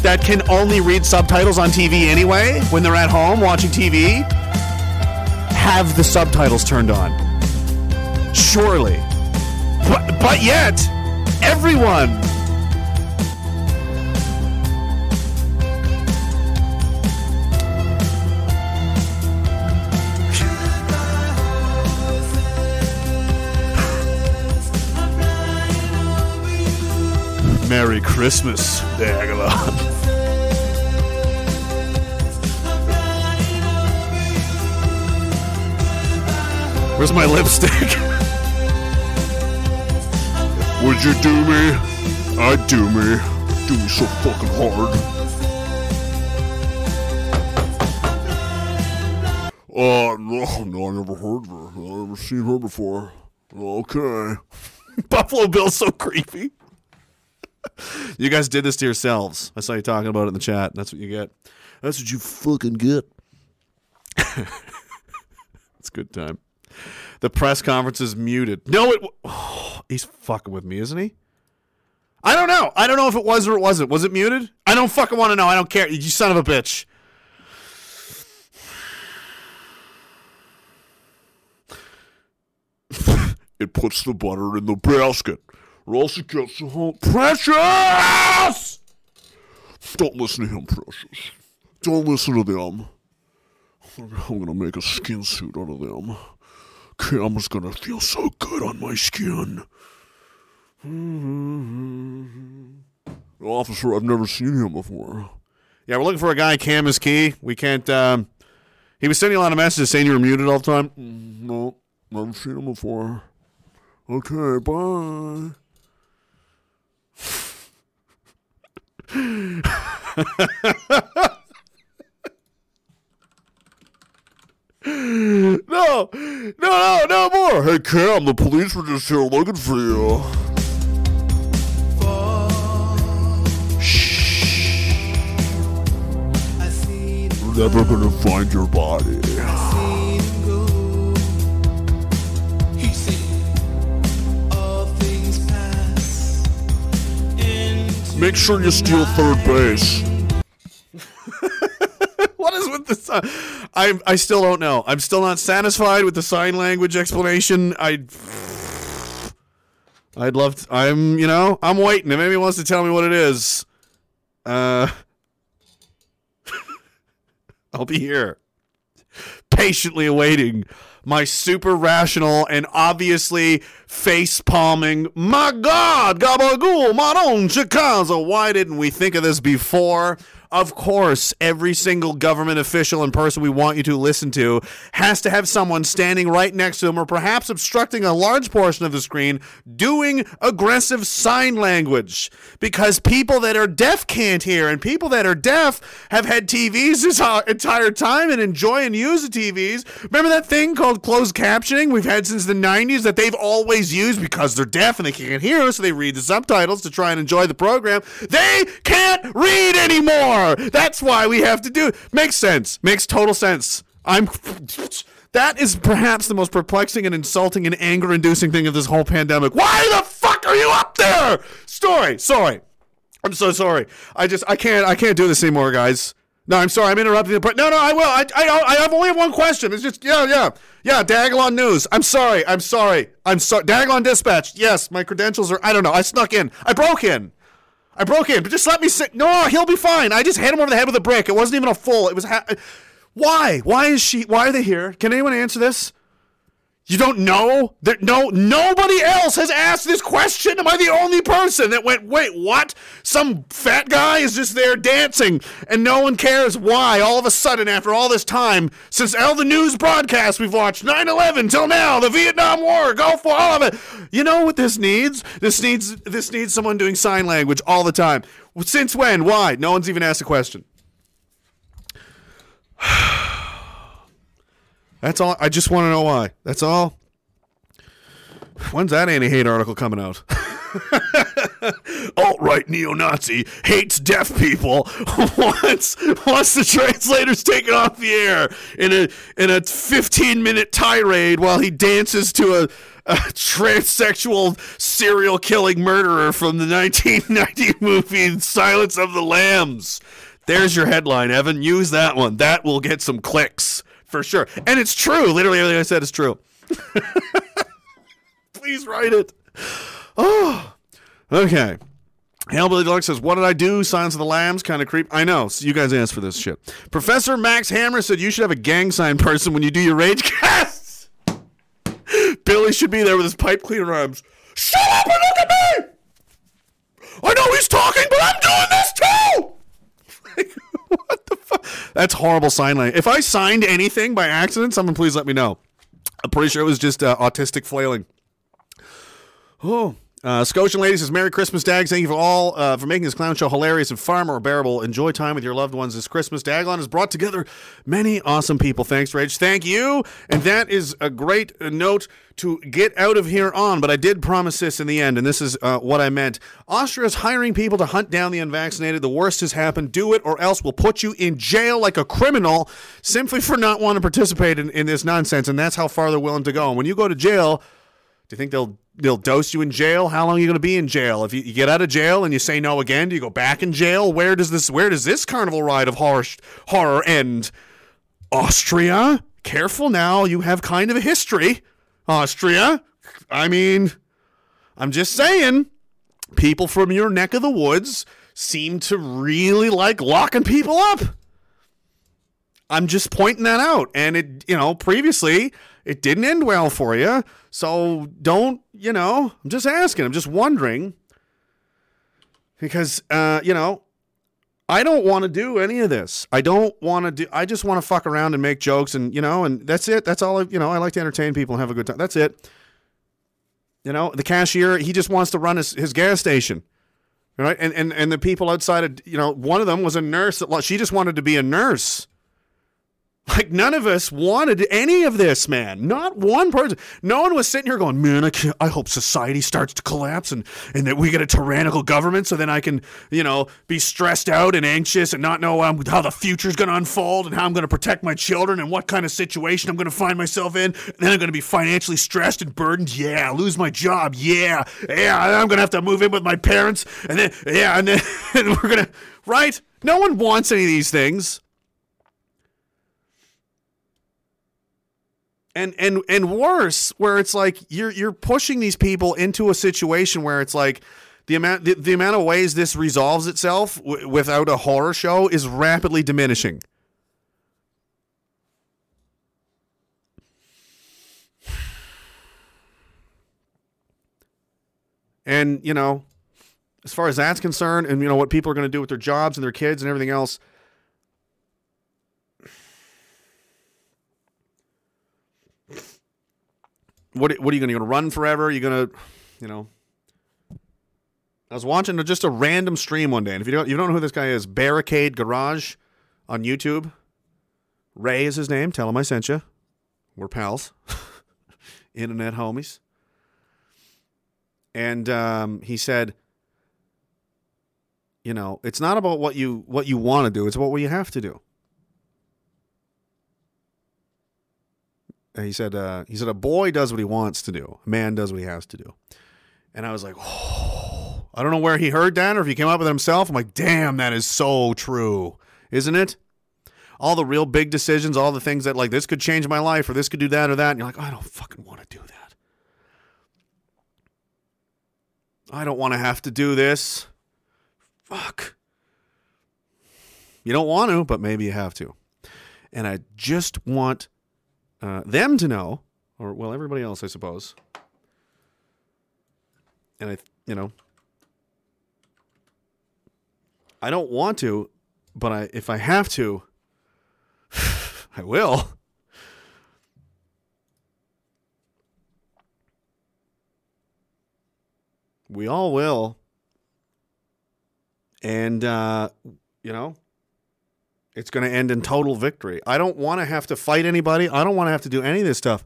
that can only read subtitles on TV anyway when they're at home watching TV, have the subtitles turned on. Surely, but but yet, everyone Merry Christmas, Agalon. Where's my lipstick? Would you do me? I'd do me. Do me so fucking hard. Oh, no, no, I never heard of her. I've never seen her before. Okay. *laughs* Buffalo Bill's so creepy. *laughs* you guys did this to yourselves. I saw you talking about it in the chat. That's what you get. That's what you fucking get. *laughs* it's a good time. The press conference is muted. No, it. *sighs* he's fucking with me, isn't he? I don't know. I don't know if it was or it wasn't. Was it muted? I don't fucking want to know. I don't care. You son of a bitch. *laughs* It puts the butter in the basket, it gets the whole precious. Don't listen to him, precious. Don't listen to them. I'm gonna make a skin suit out of them. Cam's gonna feel so good on my skin. Officer, I've never seen him before. Yeah, we're looking for a guy. Cam is key. We can't. Um, he was sending a lot of messages saying you were muted all the time. No, never seen him before. Okay, bye. No, no, no, no more. Hey, Cam, the police were just here looking for you. We're never gonna find your body. Make sure you steal third base. *laughs* what is with this? Uh, I I still don't know. I'm still not satisfied with the sign language explanation. I I'd love. To, I'm you know I'm waiting. If he wants to tell me what it is. Uh, *laughs* I'll be here, patiently awaiting my super rational and obviously face palming. My God, gabagool, maron, chicago. Why didn't we think of this before? Of course, every single government official and person we want you to listen to has to have someone standing right next to them or perhaps obstructing a large portion of the screen doing aggressive sign language. Because people that are deaf can't hear, and people that are deaf have had TVs this entire time and enjoy and use the TVs. Remember that thing called closed captioning we've had since the 90s that they've always used because they're deaf and they can't hear, so they read the subtitles to try and enjoy the program. They can't read anymore. That's why we have to do. Makes sense. Makes total sense. I'm. That is perhaps the most perplexing and insulting and anger-inducing thing of this whole pandemic. Why the fuck are you up there? Story. Sorry. I'm so sorry. I just I can't I can't do this anymore, guys. No, I'm sorry. I'm interrupting the. Pre- no, no, I will. I, I, I have only one question. It's just yeah, yeah, yeah. Dagalon News. I'm sorry. I'm sorry. I'm sorry. Dagalon Dispatch. Yes, my credentials are. I don't know. I snuck in. I broke in. I broke in, but just let me sit. No, he'll be fine. I just hit him over the head with a brick. It wasn't even a full. It was. Ha- why? Why is she? Why are they here? Can anyone answer this? You don't know? That no nobody else has asked this question. Am I the only person that went, wait, what? Some fat guy is just there dancing and no one cares why all of a sudden after all this time, since all the news broadcasts we've watched, 9-11 till now, the Vietnam War, Gulf War, all of it. You know what this needs? This needs this needs someone doing sign language all the time. Since when? Why? No one's even asked a question. *sighs* *sighs* That's all. I just want to know why. That's all. When's that anti hate article coming out? *laughs* Alt right neo Nazi hates deaf people. *laughs* wants wants the translators taken off the air in a in a 15 minute tirade while he dances to a, a transsexual serial killing murderer from the 1990 *laughs* movie Silence of the Lambs. There's your headline, Evan. Use that one. That will get some clicks for sure. And it's true. Literally everything I said is true. *laughs* Please write it. Oh, okay. Hellbilly Deluxe says, What did I do? Signs of the Lambs kind of creep. I know. So you guys asked for this shit. Professor Max Hammer said you should have a gang sign person when you do your rage casts. *laughs* Billy should be there with his pipe cleaner arms. Shut up and look at me! I know he's talking, but I'm doing this too! *laughs* *laughs* what the fuck? That's horrible sign language. If I signed anything by accident, someone please let me know. I'm pretty sure it was just uh, autistic flailing. Oh. Uh, Scotian lady says, "Merry Christmas, Dags! Thank you for all uh, for making this clown show hilarious and far more bearable. Enjoy time with your loved ones this Christmas. Daglon has brought together many awesome people. Thanks, Rage. Thank you. And that is a great uh, note to get out of here on. But I did promise this in the end, and this is uh, what I meant. Austria is hiring people to hunt down the unvaccinated. The worst has happened. Do it, or else we'll put you in jail like a criminal simply for not wanting to participate in, in this nonsense. And that's how far they're willing to go. And when you go to jail." Do you think they'll they'll dose you in jail. How long are you going to be in jail? If you, you get out of jail and you say no again, do you go back in jail? Where does this where does this carnival ride of horror horror end? Austria? Careful now, you have kind of a history. Austria? I mean, I'm just saying, people from your neck of the woods seem to really like locking people up. I'm just pointing that out. And it, you know, previously it didn't end well for you. So don't, you know, I'm just asking. I'm just wondering because, uh, you know, I don't want to do any of this. I don't want to do, I just want to fuck around and make jokes and, you know, and that's it. That's all, I, you know, I like to entertain people and have a good time. That's it. You know, the cashier, he just wants to run his, his gas station. Right. And, and, and the people outside of, you know, one of them was a nurse that, she just wanted to be a nurse. Like none of us wanted any of this, man. Not one person. No one was sitting here going, "Man, I, I hope society starts to collapse and and that we get a tyrannical government, so then I can, you know, be stressed out and anxious and not know how the future's going to unfold and how I'm going to protect my children and what kind of situation I'm going to find myself in. And then I'm going to be financially stressed and burdened. Yeah, lose my job. Yeah, yeah. I'm going to have to move in with my parents, and then yeah, and then *laughs* and we're gonna right. No one wants any of these things. And and and worse where it's like you're you're pushing these people into a situation where it's like the amount the, the amount of ways this resolves itself w- without a horror show is rapidly diminishing. And you know as far as that's concerned and you know what people are going to do with their jobs and their kids and everything else what what are you going to run forever? Are you going to, you know? I was watching just a random stream one day, and if you don't you don't know who this guy is, Barricade Garage on YouTube. Ray is his name. Tell him I sent you. We're pals, *laughs* internet homies. And um, he said, you know, it's not about what you what you want to do; it's about what you have to do. He said uh, he said a boy does what he wants to do. A man does what he has to do. And i was like oh, i don't know where he heard that or if he came up with it himself. I'm like damn that is so true isn't it? All the real big decisions all the things that like this could change my life or this could do that or that. And you're like i don't fucking want to do that. I don't want to have to do this. Fuck. You don't want to but maybe you have to. And i just want uh, them to know, or well, everybody else, I suppose. And I, you know, I don't want to, but I, if I have to, *sighs* I will. We all will. And, uh, you know, it's going to end in total victory. I don't want to have to fight anybody. I don't want to have to do any of this stuff.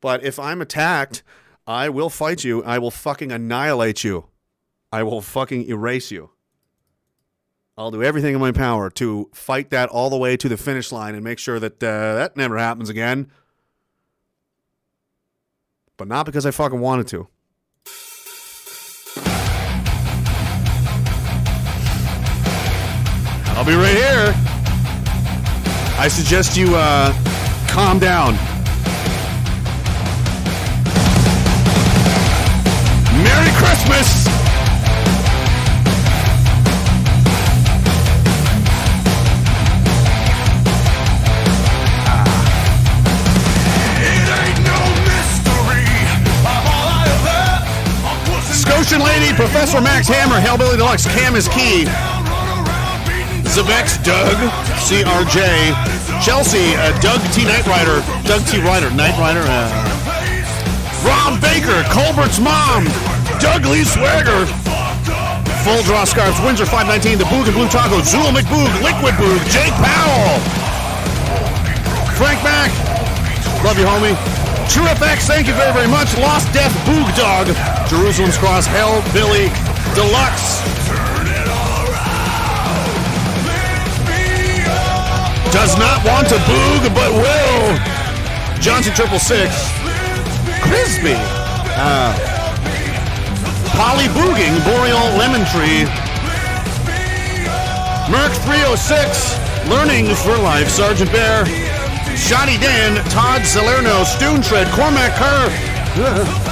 But if I'm attacked, I will fight you. I will fucking annihilate you. I will fucking erase you. I'll do everything in my power to fight that all the way to the finish line and make sure that uh, that never happens again. But not because I fucking wanted to. I'll be right here. I suggest you uh, calm down. Merry Christmas! Scotian Lady, Professor Max Hammer, Hellbilly Deluxe, Cam is Key, Zavex, Doug, CRJ, Chelsea, uh, Doug T. Knight Rider, Doug T. Rider, Knight Rider, uh, Rob Baker, Colbert's mom, Doug Lee Swagger, Full Draw Scarves, Windsor 519, The Boog and Blue Taco, Zool McBoog, Liquid Boog, Jake Powell, Frank Mack, love you, homie. True FX, thank you very, very much. Lost Death Boog Dog, Jerusalem's Cross, Hell Billy, Deluxe. Does not want to boog, but will. Johnson Triple Six. Crispy. Uh, Polybooging Boreal Lemon Tree. Merc 306, Learning for Life, Sergeant Bear. Shoddy Dan, Todd Salerno, Stoon Tread, Cormac Kerr. *laughs*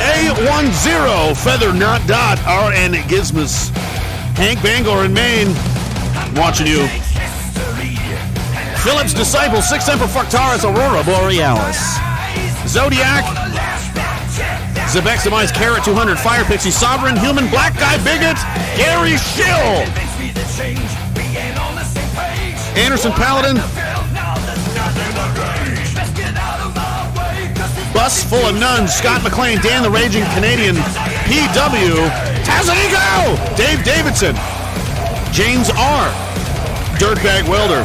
A10, Feather Not Dot, RN Gizmus. Hank Bangor in Maine, watching you. Phillips Disciple, Six Emperor Fructaris, Aurora Borealis. Zodiac, Zebex Demise, Carrot 200, Fire Pixie, Sovereign, Human, Black Guy Bigot, Gary Schill. Anderson Paladin. Bus full of nuns. Scott McLean, Dan the Raging Canadian, PW, Tazanico, Dave Davidson, James R, Dirtbag Welder,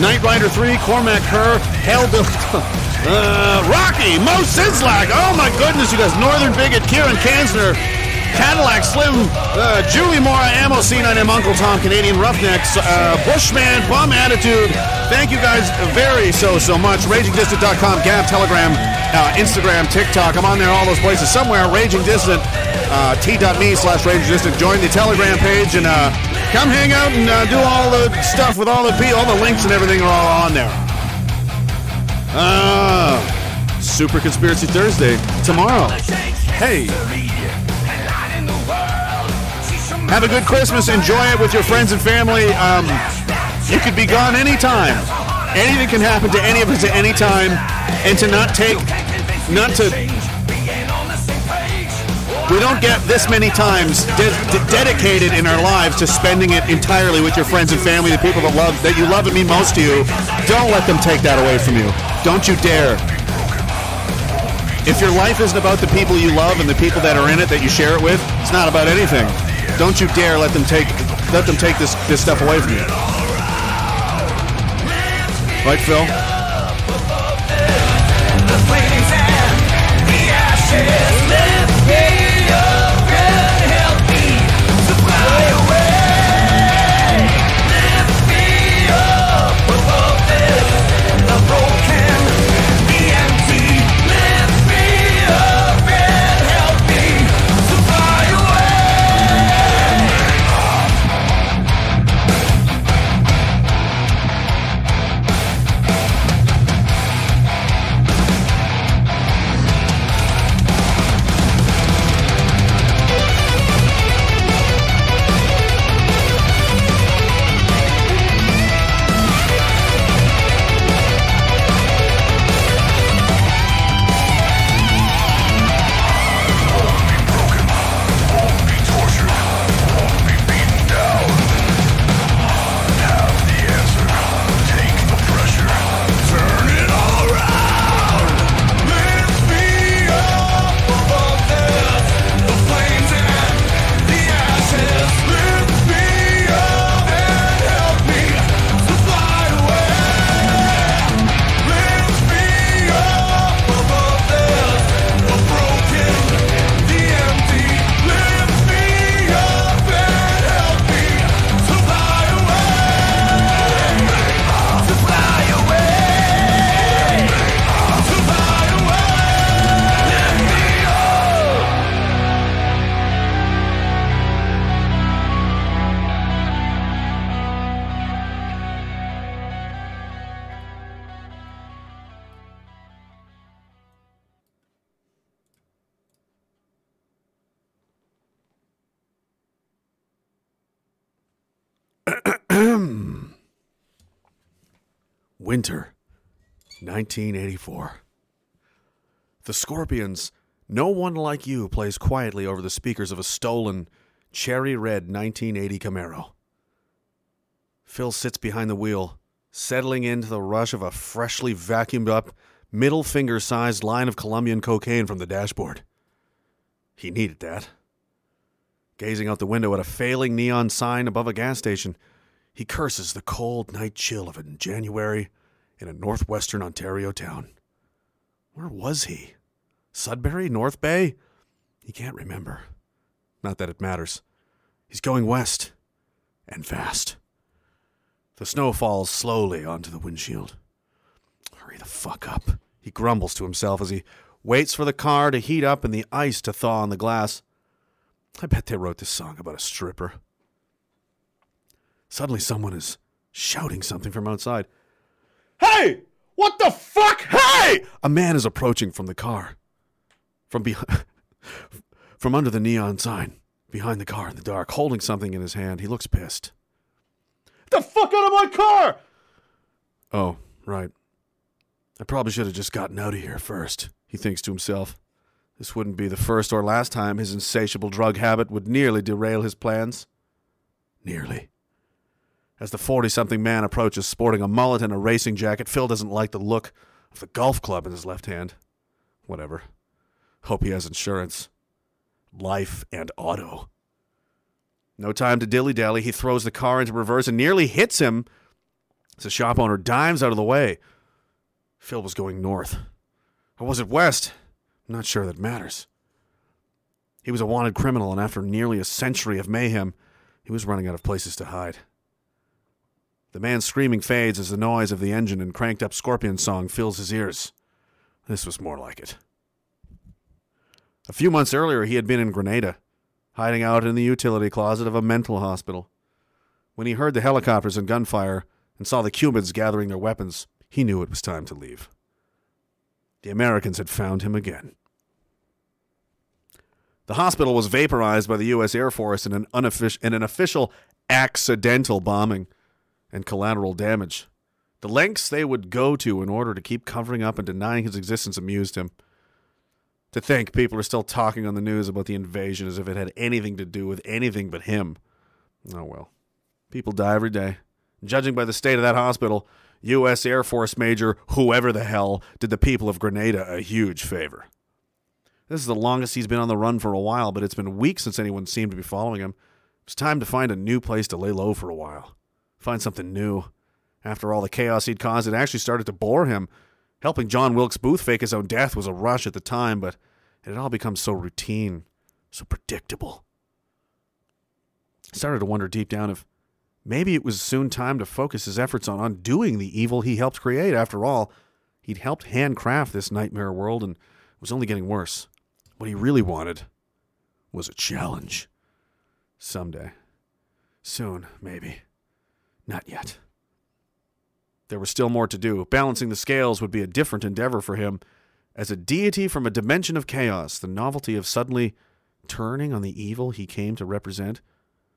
Knight Rider 3, Cormac Kerr, Hell *laughs* uh, Rocky, Mo Sislak. Oh my goodness, you guys. Northern Bigot, Kieran Kansner, Cadillac Slim, uh, Julie Mora, Ammo C9M, Uncle Tom, Canadian Roughnecks, uh, Bushman, Bum Attitude. Thank you guys very so, so much. RagingDissident.com, Gab, Telegram, uh, Instagram, TikTok. I'm on there, all those places. Somewhere, Raging Dissident, uh, t.me slash Raging Dissident. Join the Telegram page and uh, come hang out and uh, do all the stuff with all the people. All the links and everything are all on there. Uh, Super Conspiracy Thursday tomorrow. Hey. Have a good Christmas. Enjoy it with your friends and family. Um, you could be gone anytime. Anything can happen to any of us at any time. And to not take, not to. We don't get this many times de- de- dedicated in our lives to spending it entirely with your friends and family, the people that love that you love and mean most to you. Don't let them take that away from you. Don't you dare. If your life isn't about the people you love and the people that are in it that you share it with, it's not about anything. Don't you dare let them take let them take this this stuff away from you. Right, Phil? Winter, 1984. The Scorpions, No One Like You plays quietly over the speakers of a stolen, cherry red 1980 Camaro. Phil sits behind the wheel, settling into the rush of a freshly vacuumed up, middle finger sized line of Colombian cocaine from the dashboard. He needed that. Gazing out the window at a failing neon sign above a gas station, he curses the cold night chill of in January in a northwestern Ontario town. Where was he? Sudbury? North Bay? He can't remember. Not that it matters. He's going west. And fast. The snow falls slowly onto the windshield. Hurry the fuck up. He grumbles to himself as he waits for the car to heat up and the ice to thaw on the glass. I bet they wrote this song about a stripper. Suddenly, someone is shouting something from outside. Hey! What the fuck? Hey! A man is approaching from the car. From behind. *laughs* from under the neon sign. Behind the car in the dark, holding something in his hand. He looks pissed. The fuck out of my car! Oh, right. I probably should have just gotten out of here first, he thinks to himself. This wouldn't be the first or last time his insatiable drug habit would nearly derail his plans. Nearly. As the 40 something man approaches sporting a mullet and a racing jacket, Phil doesn't like the look of the golf club in his left hand. Whatever. Hope he has insurance. Life and auto. No time to dilly dally. He throws the car into reverse and nearly hits him as the shop owner dives out of the way. Phil was going north. Or was it west? I'm not sure that matters. He was a wanted criminal, and after nearly a century of mayhem, he was running out of places to hide. The man's screaming fades as the noise of the engine and cranked up scorpion song fills his ears. This was more like it. A few months earlier, he had been in Grenada, hiding out in the utility closet of a mental hospital. When he heard the helicopters and gunfire and saw the Cubans gathering their weapons, he knew it was time to leave. The Americans had found him again. The hospital was vaporized by the U.S. Air Force in an, unoffic- in an official accidental bombing and collateral damage. The lengths they would go to in order to keep covering up and denying his existence amused him. To think people are still talking on the news about the invasion as if it had anything to do with anything but him. Oh well. People die every day. Judging by the state of that hospital, U.S. Air Force Major, whoever the hell, did the people of Grenada a huge favor. This is the longest he's been on the run for a while, but it's been weeks since anyone seemed to be following him. It's time to find a new place to lay low for a while. Find something new. After all the chaos he'd caused, it actually started to bore him. Helping John Wilkes Booth fake his own death was a rush at the time, but it had all become so routine, so predictable. He started to wonder deep down if maybe it was soon time to focus his efforts on undoing the evil he helped create. After all, he'd helped handcraft this nightmare world and it was only getting worse. What he really wanted was a challenge. Someday. Soon, maybe. Not yet. There was still more to do. Balancing the scales would be a different endeavor for him. As a deity from a dimension of chaos, the novelty of suddenly turning on the evil he came to represent,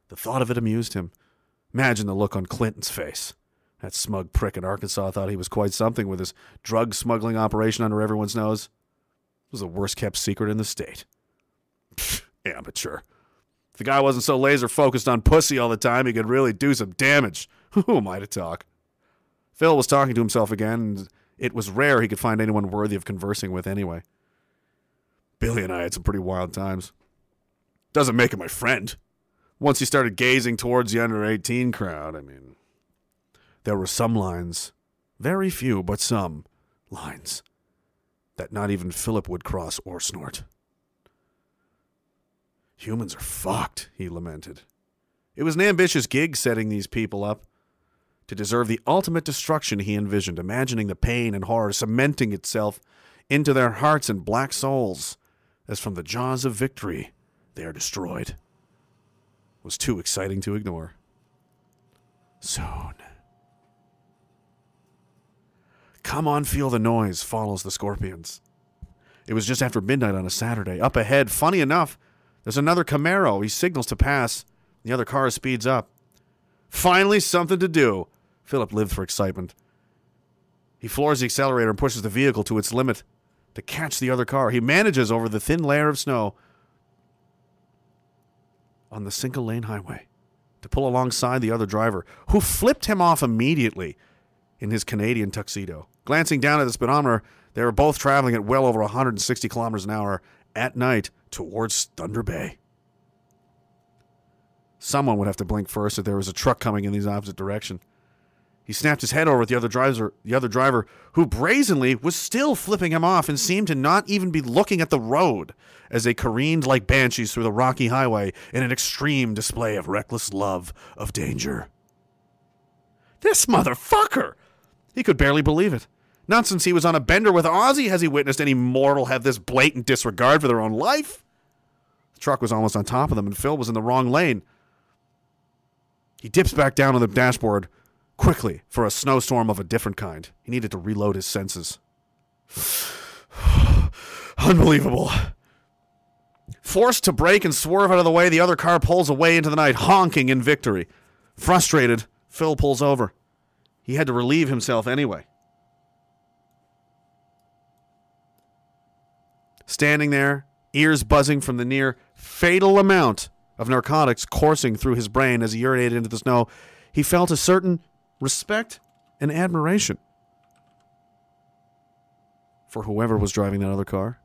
the thought of it amused him. Imagine the look on Clinton's face. That smug prick in Arkansas thought he was quite something with his drug smuggling operation under everyone's nose. It was the worst kept secret in the state. Amateur. If the guy wasn't so laser focused on pussy all the time, he could really do some damage. *laughs* Who am I to talk? Phil was talking to himself again, and it was rare he could find anyone worthy of conversing with anyway. Billy and I had some pretty wild times. Doesn't make him my friend. Once he started gazing towards the under 18 crowd, I mean, there were some lines, very few, but some lines, that not even Philip would cross or snort. Humans are fucked, he lamented. It was an ambitious gig setting these people up to deserve the ultimate destruction he envisioned, imagining the pain and horror cementing itself into their hearts and black souls as from the jaws of victory they are destroyed. Was too exciting to ignore. Soon. Come on, feel the noise follows the scorpions. It was just after midnight on a Saturday. Up ahead, funny enough, there's another Camaro. He signals to pass. The other car speeds up. Finally, something to do. Philip lived for excitement. He floors the accelerator and pushes the vehicle to its limit to catch the other car. He manages over the thin layer of snow on the single lane highway to pull alongside the other driver, who flipped him off immediately in his Canadian tuxedo. Glancing down at the speedometer, they were both traveling at well over 160 kilometers an hour at night towards Thunder Bay. Someone would have to blink first if there was a truck coming in the opposite direction. He snapped his head over at the other driver, the other driver, who brazenly was still flipping him off and seemed to not even be looking at the road as they careened like banshees through the rocky highway in an extreme display of reckless love of danger. This motherfucker! He could barely believe it. Not since he was on a bender with Ozzy has he witnessed any mortal have this blatant disregard for their own life. The truck was almost on top of them, and Phil was in the wrong lane. He dips back down on the dashboard quickly for a snowstorm of a different kind. He needed to reload his senses. *sighs* Unbelievable. Forced to brake and swerve out of the way, the other car pulls away into the night, honking in victory. Frustrated, Phil pulls over. He had to relieve himself anyway. Standing there, ears buzzing from the near fatal amount of narcotics coursing through his brain as he urinated into the snow, he felt a certain respect and admiration for whoever was driving that other car.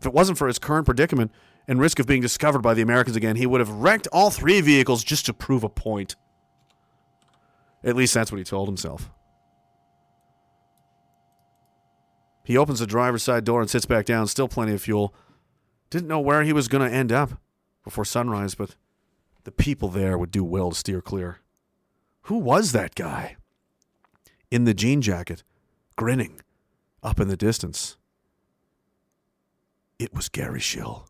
If it wasn't for his current predicament and risk of being discovered by the Americans again, he would have wrecked all three vehicles just to prove a point. At least that's what he told himself. He opens the driver's side door and sits back down, still plenty of fuel. Didn't know where he was going to end up before sunrise, but the people there would do well to steer clear. Who was that guy? In the jean jacket, grinning, up in the distance. It was Gary Schill.